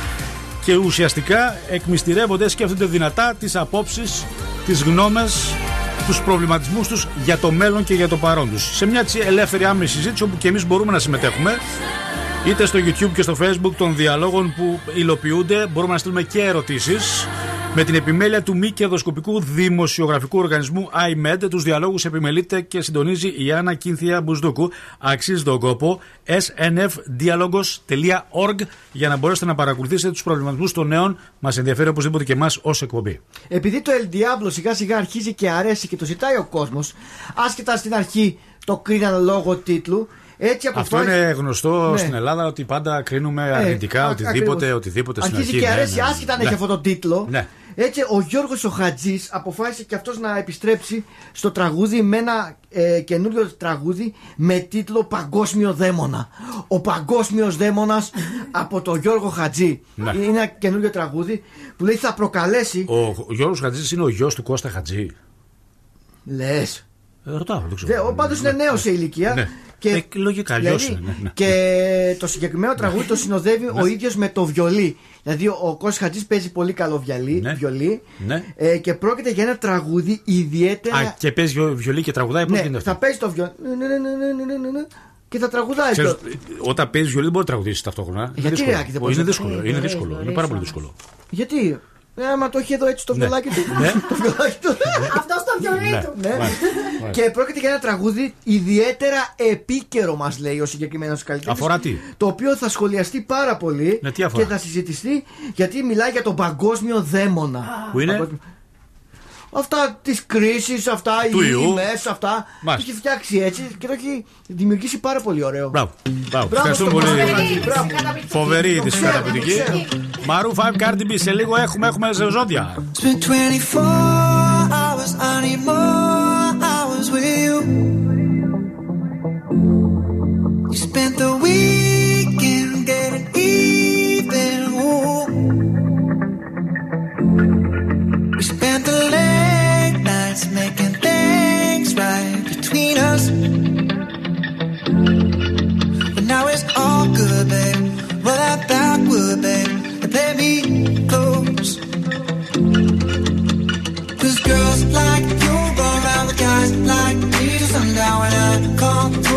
και ουσιαστικά εκμυστηρεύονται, σκέφτονται δυνατά τις απόψεις, τις γνώμες, τους προβληματισμούς τους για το μέλλον και για το παρόν τους. Σε μια έτσι ελεύθερη άμεση συζήτηση όπου και εμείς μπορούμε να συμμετέχουμε. Είτε στο YouTube και στο Facebook των διαλόγων που υλοποιούνται, μπορούμε να στείλουμε και ερωτήσεις. Με την επιμέλεια του μη κερδοσκοπικού δημοσιογραφικού οργανισμού IMED, τους διαλόγους επιμελείται και συντονίζει η Άννα Κίνθια Μπουσδούκου. Αξίζει τον κόπο snfdialogos.org για να μπορέσετε να παρακολουθήσετε τους προβληματισμούς των νέων. Μας ενδιαφέρει οπωσδήποτε και εμάς ως εκπομπή. Επειδή το El Diablo σιγά σιγά αρχίζει και αρέσει και το ζητάει ο κόσμος, άσχετα στην αρχή το κρίναν λόγω τίτλου, έτσι Αυτό αποφάσισε. είναι γνωστό Ναι. στην Ελλάδα ότι πάντα κρίνουμε αρνητικά α- οτιδήποτε, ακριβώς. οτιδήποτε στην Αρχίζει αρχή. και Ναι, αρέσει ναι, ναι. άσχετα αν Ναι. έχει αυτό το τίτλο. Ναι. Έτσι, ο Γιώργος ο Χατζής αποφάσισε και αυτός να επιστρέψει στο τραγούδι με ένα ε, καινούριο τραγούδι με τίτλο Παγκόσμιο Δαίμονα. Ο Παγκόσμιος Δαίμονας από τον Γιώργο Χατζή. Ναι. Είναι ένα καινούριο τραγούδι που λέει θα προκαλέσει. Ο Γιώργος Χατζής είναι ο γιος του Κώστα Χατζή. Λες. Ε, ρωτάω, δεν ξέρω. Ο πάντως είναι νέος σε ηλικία. Ναι. Και, Ε, λογικά, αλλιώς δηλαδή, είναι, ναι, ναι. και το συγκεκριμένο τραγούδι το συνοδεύει Ναι. ο ίδιος με το βιολί. Δηλαδή ο Κώστας Χατζής παίζει πολύ καλό βιολί, βιολί Ναι. ε, και πρόκειται για ένα τραγούδι ιδιαίτερα. Α, και παίζει βιο- βιολί και τραγουδάει, πώς ναι, γίνεται αυτό; θα παίζει το βιολί ναι, ναι, ναι, ναι, ναι, ναι, ναι, και θα τραγουδάει. Ξέρεις, το- όταν παίζεις βιολί δεν μπορεί να τραγουδίσει ταυτόχρονα. Είναι Γιατί, δύσκολο. Άκη, δεν Ω, μπορείς είναι να- δύσκολο. Ε, Είναι ε, δύσκολο. Είναι πάρα πολύ δύσκολο. Γιατί, ε, άμα το έχει εδώ έτσι το Ναι. βιολάκι του. Ναι. το βιολάκι του. Αυτό στο βιολί Ναι. του. Ναι. Μάλιστα. Και πρόκειται για ένα τραγούδι ιδιαίτερα επίκαιρο, μας λέει ο συγκεκριμένος καλλιτέχνης. Αφορά τι; Το οποίο θα σχολιαστεί πάρα πολύ Ναι, τι αφορά; και θα συζητηθεί γιατί μιλάει για τον παγκόσμιο δαίμονα. Που είναι; Παγκόσμιο- Αυτά της κρίσης, αυτά Του οι ιού. ΙΜΕΣ, αυτά. Το Μάλιστα. έχει φτιάξει έτσι και το έχει δημιουργήσει πάρα πολύ ωραίο. Μπράβο. Μπράβο. Μπράβο Ευχαριστούμε στον πολύ. Κώστα Χατζή, μπράβο. Φοβερή Το είδηση ξέρω, καταπληκτική. το ξέρω. Μαρού 5 Cardi B. Σε λίγο έχουμε, έχουμε ζώδια. Spent 24 hours, I need more hours with you. You spent the weekend babe, and me close. Cause girls like you around with guys like me when I come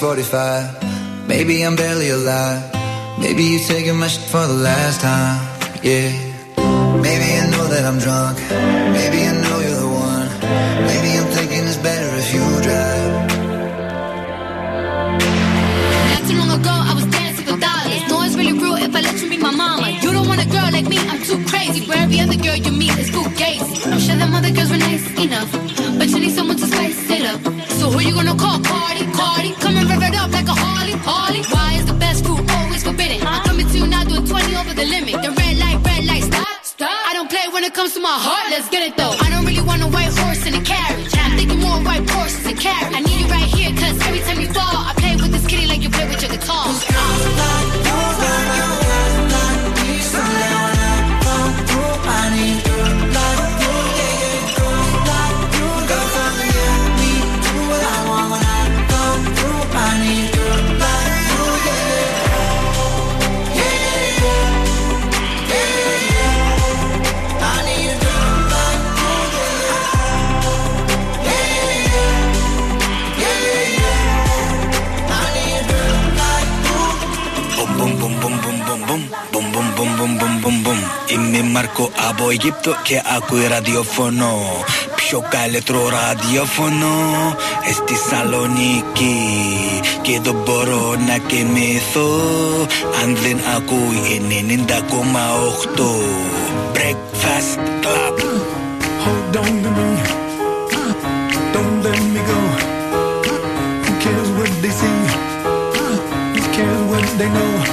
45. Maybe I'm barely alive. Maybe you're taking my shit for the last time. Yeah. Maybe I know that I'm drunk. Maybe I know you're the one. Maybe I'm thinking it's better if you drive. Not too long ago, I was dancing for dollars. No one's really rude if I let you meet my mama. You don't want a girl like me, I'm too crazy. For every other girl you meet, It's too gazy. I'm sure them other girls were nice enough who you gonna call? Cardi, Cardi, come and rev it up like a Harley, Harley. Why is the best food always forbidden? I'm coming to you now doing 20 over the limit. The red light, red light, stop, stop. I don't play when it comes to my heart. Let's get it though. I don't really want a Είμαι Μάρκο από Αιγύπτο και ακούει ραδιοφωνό. Πιο καλύτερο ραδιοφωνό ες, στη Σαλονίκη. Και δεν μπορώ να κοιμηθώ αν δεν ακούει 90,8. Breakfast Club. Hold on to me. Don't let me go. Who cares what they see? Who cares what they know?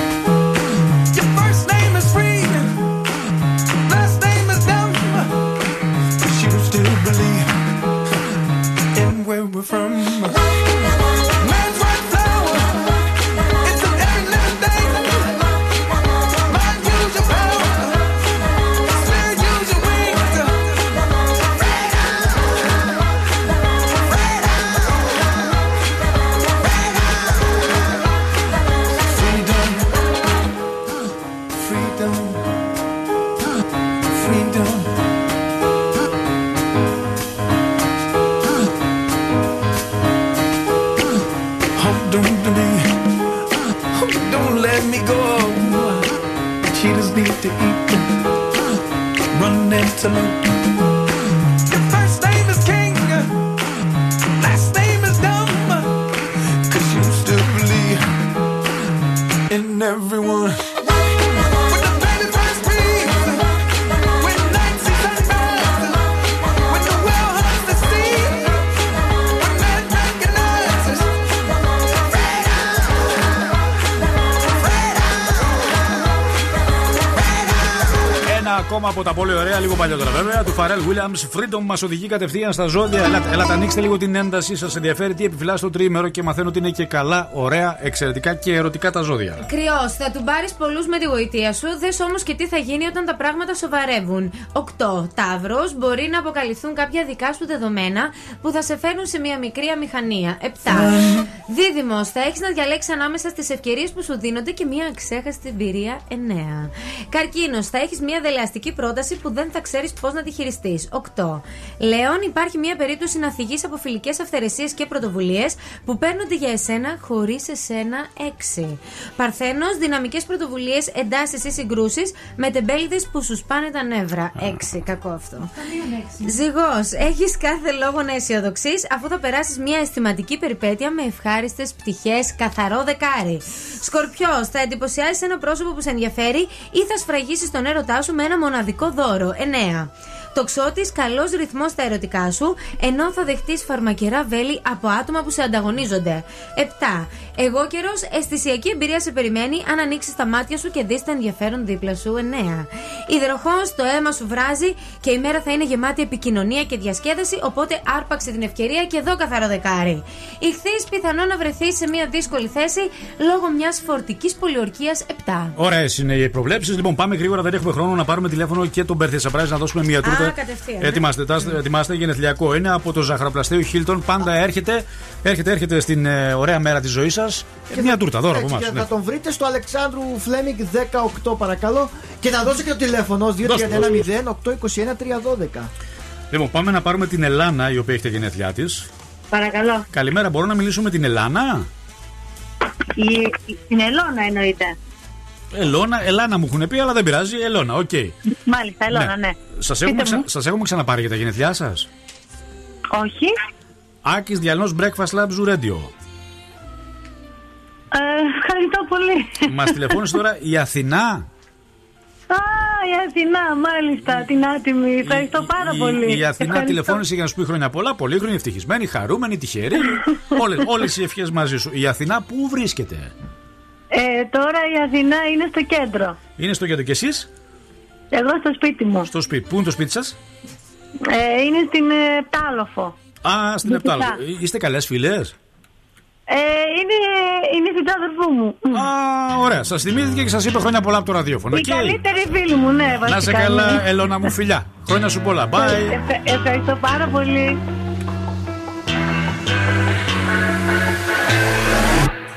Παλιότερα βέβαια, του Φαρέλ Williams. Freedom μας οδηγεί κατευθείαν στα ζώδια. Ελάτε, ελάτε, ανοίξτε λίγο την ένταση. Σας ενδιαφέρει τι επιφυλάσσει το τρίμερο και μαθαίνω ότι είναι και καλά, ωραία, εξαιρετικά και ερωτικά τα ζώδια. Κρυός, θα του πάρεις πολλούς με τη γοητεία σου. Δες όμως και τι θα γίνει όταν τα πράγματα σοβαρεύουν. 8. Ταύρος, μπορεί να αποκαλυφθούν κάποια δικά σου δεδομένα που θα σε φέρουν σε μια μικρή αμηχανία. 7. Δίδυμος, θα έχεις να διαλέξεις ανάμεσα στις ευκαιρίες που σου δίνονται και μια αξέχαστη εμπειρία. 9. Καρκίνος, θα έχεις μια δελεαστική πρόταση που δεν θα ξέρεις πώς να τη χειριστείς. 8. Λέων, υπάρχει μια περίπτωση να θυγεί από φιλικές αυθαιρεσίες και πρωτοβουλίες που παίρνονται για εσένα χωρίς εσένα. 6. Παρθένος, δυναμικές πρωτοβουλίες, εντάσεις ή συγκρούσεις με τεμπέληδες που σου σπάνε τα νεύρα. 6. Κακό αυτό. Ζυγός, έχεις κάθε λόγο να αισιοδοξείς αφού θα περάσεις μια αισθηματική περιπέτεια με ευχάριστε πτυχές, καθαρό δεκάρι. Σκορπιός, θα εντυπωσιάσεις ένα πρόσωπο που σε ενδιαφέρει ή θα σφραγίσεις τον έρωτά σου με ένα μοναδικό δώρο. 9. Τοξότης, καλός ρυθμός στα ερωτικά σου, ενώ θα δεχτείς φαρμακερά βέλη από άτομα που σε ανταγωνίζονται. 7. Εγώ καιρός, αισθησιακή εμπειρία σε περιμένει αν ανοίξεις τα μάτια σου και δεις τα ενδιαφέρον δίπλα σου. 9. Υδροχό, το αίμα σου βράζει και η μέρα θα είναι γεμάτη επικοινωνία και διασκέδαση, οπότε άρπαξε την ευκαιρία και εδώ καθαρό δεκάρι. Ηχθείς, πιθανό να βρεθείς σε μια δύσκολη θέση λόγω μιας φορτικής πολιορκίας 7. Ωραίες είναι οι προβλέψεις. Λοιπόν, πάμε γρήγορα, δεν έχουμε χρόνο να πάρουμε τηλέφωνο και τον Birthday Surprise να δώσουμε μια τούρτα. Κατευθείαν, ε. Ετοιμάστε, τάστε- ετοιμάστε, γενεθλιακό είναι από το ζαχαροπλαστείο Χίλτον. Πάντα έρχεται, έρχεται, έρχεται στην ε, ωραία μέρα της ζωής σας. Μια τούρτα δώρα από Έτσι, εμάς. και θα τον βρείτε στο Αλεξάνδρου Φλέμιγκ 18 παρακαλώ και θα δώσω και το τηλέφωνο 231 312. Λοιπόν, πάμε να πάρουμε την Ελάνα, η οποία έχει τα γενέθλιά της. Παρακαλώ. Καλημέρα, μπορώ να μιλήσω με την Ελάνα; Η, την Ελώνα εννοείται. Ελώνα, Ελάνα μου έχουν πει, αλλά δεν πειράζει. Ελώνα, οκ. Μάλιστα, Ελώνα, ναι. Σας έχουμε, Πείτε μου. ξα... σας έχουμε ξαναπάρει για τα γενέθλιά σας. Όχι. Άκης Διαλυνό Breakfast Club Zoo Radio. Ε, ευχαριστώ πολύ. Μας τηλεφώνησε τώρα η Αθηνά. Α, η Αθηνά, μάλιστα, την άτιμη. Ευχαριστώ πάρα πολύ. Η Αθηνά Ευχαριστώ. τηλεφώνησε για να σου πει χρόνια πολλά, πολύχρονη, ευτυχισμένη, χαρούμενη, τυχερή. όλες, όλες οι ευχές μαζί σου. Η Αθηνά πού βρίσκεται, Ε, τώρα η Αθηνά είναι στο κέντρο. είναι στο κέντρο και εσείς, Εγώ στο σπίτι μου. στο σπίτι. Πού είναι το σπίτι σας, Ε, είναι στην ε, Πτάλοφο. Α, στην Δυτικά. Επτάλο. Είστε καλές φιλές. Ε, είναι, είναι η αδερφού μου. Α, ωραία. Σας θυμήθηκε και σας είπε χρόνια πολλά από το ραδιόφωνο. Η Οκ. καλύτερη φίλη μου, ναι, βασικά. Να σε καλά, ναι. Ελώνα μου φιλιά. Χρόνια σου πολλά. Bye. Ευχα- ευχαριστώ πάρα πολύ.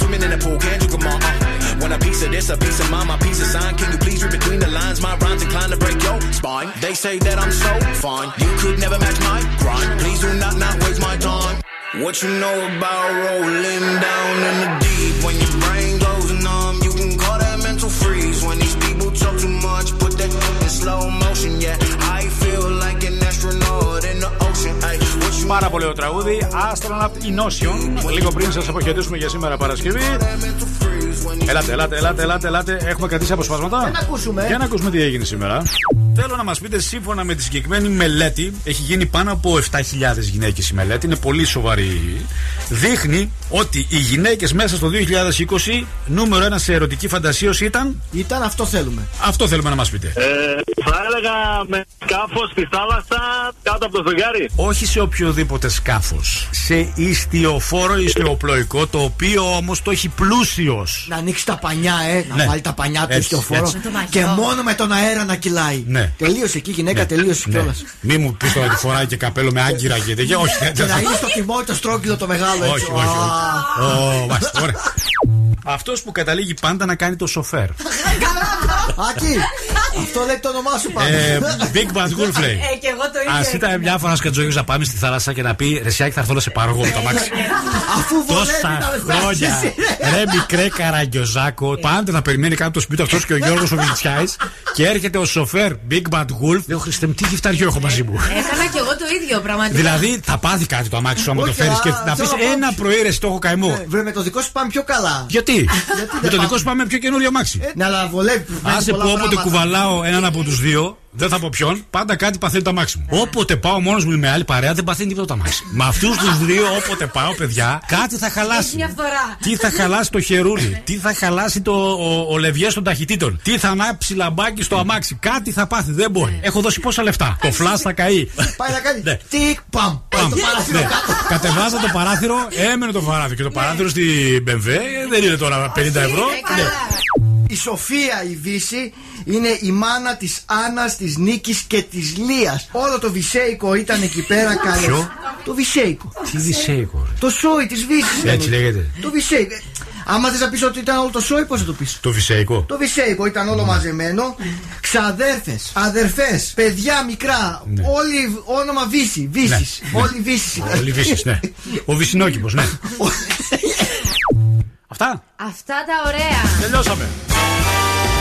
swimming in the pool, can't you come on? Uh, when a piece of this, a piece of mine, my piece of sign. Can you please read between the lines? My rhymes inclined to break your spine. They say that I'm so fine. You could never match my grind. Please do not not waste my time. What you know about rolling down in the deep? Πάρα πολύ ωραίο τραγούδι. Astronaut in Ocean. Λίγο πριν σας αποχαιρετήσουμε για σήμερα Παρασκευή. Ελάτε, ελάτε, ελάτε, ελάτε, ελάτε. Έχουμε κρατήσει αποσπάσματα. Για να ακούσουμε. Για να ακούσουμε τι έγινε σήμερα. Θέλω να μας πείτε, σύμφωνα με τη συγκεκριμένη μελέτη, έχει γίνει πάνω από 7.000 γυναίκες η μελέτη, είναι πολύ σοβαρή. Δείχνει ότι οι γυναίκες μέσα στο 2020 νούμερο ένα σε ερωτική φαντασίωση ήταν; Ήταν αυτό θέλουμε. Αυτό θέλουμε να μας πείτε. Ε, θα έλεγα με σκάφος στη θάλασσα κάτω από το ζευγάρι. Όχι σε οποιοδήποτε σκάφος. Σε ιστιοφόρο ιστιοπλοϊκό, το οποίο όμως το έχει πλούσιος. Να ανοίξει τα πανιά, ε, να Ναι. βάλει τα πανιά του Έτσι, στο φόρο έτσι. Με το και μόνο με τον αέρα να κυλάει. Ναι. Τελείωσε εκεί η γυναίκα, τελείωσε Ναι. κιόλας. Μη μου πεις τώρα ότι φοράει και καπέλο με άγκυρα και τέτοια. Όχι, δεν Και θα- να είναι στο τιμόνι το στρόγγυλο το μεγάλο έτσι. Όχι, όχι. Α. όχι. Ω, μάλιστα, ωραία. Αυτός που καταλήγει πάντα να κάνει το σοφέρ. Άκη, αυτό λέει το όνομά σου πάντα. Ε, Big Bad Wolf λέει. Ε, και εγώ το ίδιο. Α έκανα. ήταν μια φορά σκατζόγιο να πάμε στη θάλασσα και να πει Ρεσιάκι θα έρθω να σε πάρω εγώ με το μάξι. Αφού βολεύει Τόσα να με φτάσει χρόνια. εσύ. Ρε μικρέ καραγκιόζάκο. Πάντα να περιμένει κάτω το σπίτι αυτός και ο Γιώργος ο Βιλτσιάη. Και έρχεται ο σοφέρ Big Bad Wolf. Λέω Χριστέ μου, τι γυφταριό έχω μαζί μου. Έκανα και εγώ το ίδιο πραγματικά. Δηλαδή θα πάθει κάτι το αμάξι σου άμα το Όχι, φέρεις α, και να πεις θέλω να πω- ένα πρωί ρε, το έχω καημό. Βρε με το δικό σου πάμε πιο καλά. Γιατί; Με δεν το πάμε. δικό σου πάμε πιο καινούριο αμάξι. Ναι, αλλά βολεύει. βγάζει Άσε πολλά που όποτε πράγματα. Κουβαλάω έναν από τους δύο, δεν θα πω ποιον, πάντα κάτι παθαίνει το αμάξι μου. Όποτε πάω μόνος μου με άλλη παρέα, δεν παθαίνει τίποτα το αμάξι. Με αυτούς τους δύο, όποτε πάω, παιδιά, κάτι θα χαλάσει. Μια φορά. Τι θα χαλάσει το χερούλι, τι θα χαλάσει το, ο, ο λευγέ των ταχυτήτων, τι θα ανάψει λαμπάκι στο αμάξι, κάτι θα πάθει, δεν μπορεί. Έχω δώσει πόσα λεφτά. Το φλάσ θα καεί. Πάει να κάνει. Ναι. Τικ, παμ. Πάει Παμ. το παράθυρο Ναι. κάτω. Κατεβάζα το παράθυρο, έμενε το παράθυρο. Και το παράθυρο στην BMW δεν είναι τώρα 50 ευρώ. Ναι. Η Σοφία η Βύση είναι η μάνα της Άννας, της Νίκης και της Λίας. Όλο το Βυσέικο ήταν εκεί πέρα καλές. Ποιο; Το Βυσέικο. Τι δυσέικο. Το σόι της Βύσης. Έτσι ήταν. λέγεται. Το Βυσέικο. Άμα θες να πεις ότι ήταν όλο το σόι, πώς θα το πεις; Το φυσαϊκό. Το Βυσέικο ήταν όλο μαζεμένο. Ξαδέρφες, αδερφές, παιδιά μικρά. Ναι. Όλοι όνομα Βύση. Βύσης. Όλοι Βύσης ήταν. Όλοι βύσεις, ναι. Ο Βυσινόκηπος, ναι. Αυτά; Αυτά τα ωραία. Τελειώσαμε.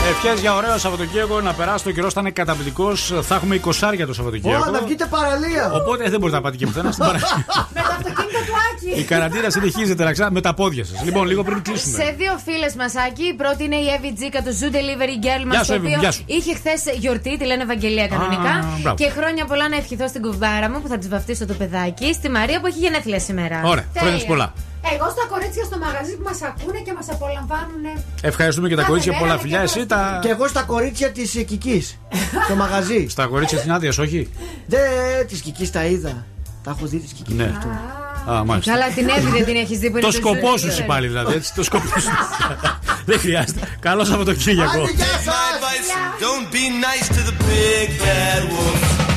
Ευχές για ωραίο Σαββατοκύριακο να περάσει το καιρό, θα είναι καταπληκτικός. Θα έχουμε 20 το Σαββατοκύριακο. Ω, να βγείτε παραλία. Οπότε δεν μπορείτε να πάτε και πουθενά στην παραλία. Με το αυτοκίνητο του Άκη. Η καραντίνα συνεχίζεται να ξά- με τα πόδια σας. Λοιπόν, λίγο πριν κλείσουμε. Σε δύο φίλες μας, Άκη. Η πρώτη είναι η Εύη Τζίκα, το Zoo Delivery Girl μας. Γεια σου, Το Εύη, οποίο γεια σου. είχε χθες γιορτή, τη λένε Ευαγγελία κανονικά. μπράβο. και χρόνια πολλά να ευχηθώ στην κουβάρα μου που θα της βαφτίσω το παιδάκι. Στη Μαρία που έχει γενέθλια σήμερα. Ωραία, χρόνια Τέλεια. πολλά. Εγώ στα κορίτσια στο μαγαζί που μας ακούνε και μας απολαμβάνουν. Ευχαριστούμε και τα Κάθε κορίτσια. μέρα Πολλά και φιλιά. τώρα Εσύ τα. Και εγώ στα κορίτσια της Κικής. στο μαγαζί. Στα κορίτσια της Νάντιας, όχι; Δεν της Κικής τα είδα. Τα έχω δει της Κικής. Ναι. Α, μάλιστα. Καλά, την Εύη δεν την έχεις δει που είναι Το το σκοπό Zoo σου Delivery. πάλι δηλαδή. Έτσι, το σκοπό σου. Δεν χρειάζεται. Καλό Σαββατοκύριακο. Take my advice and don't be nice to the big bad wolf.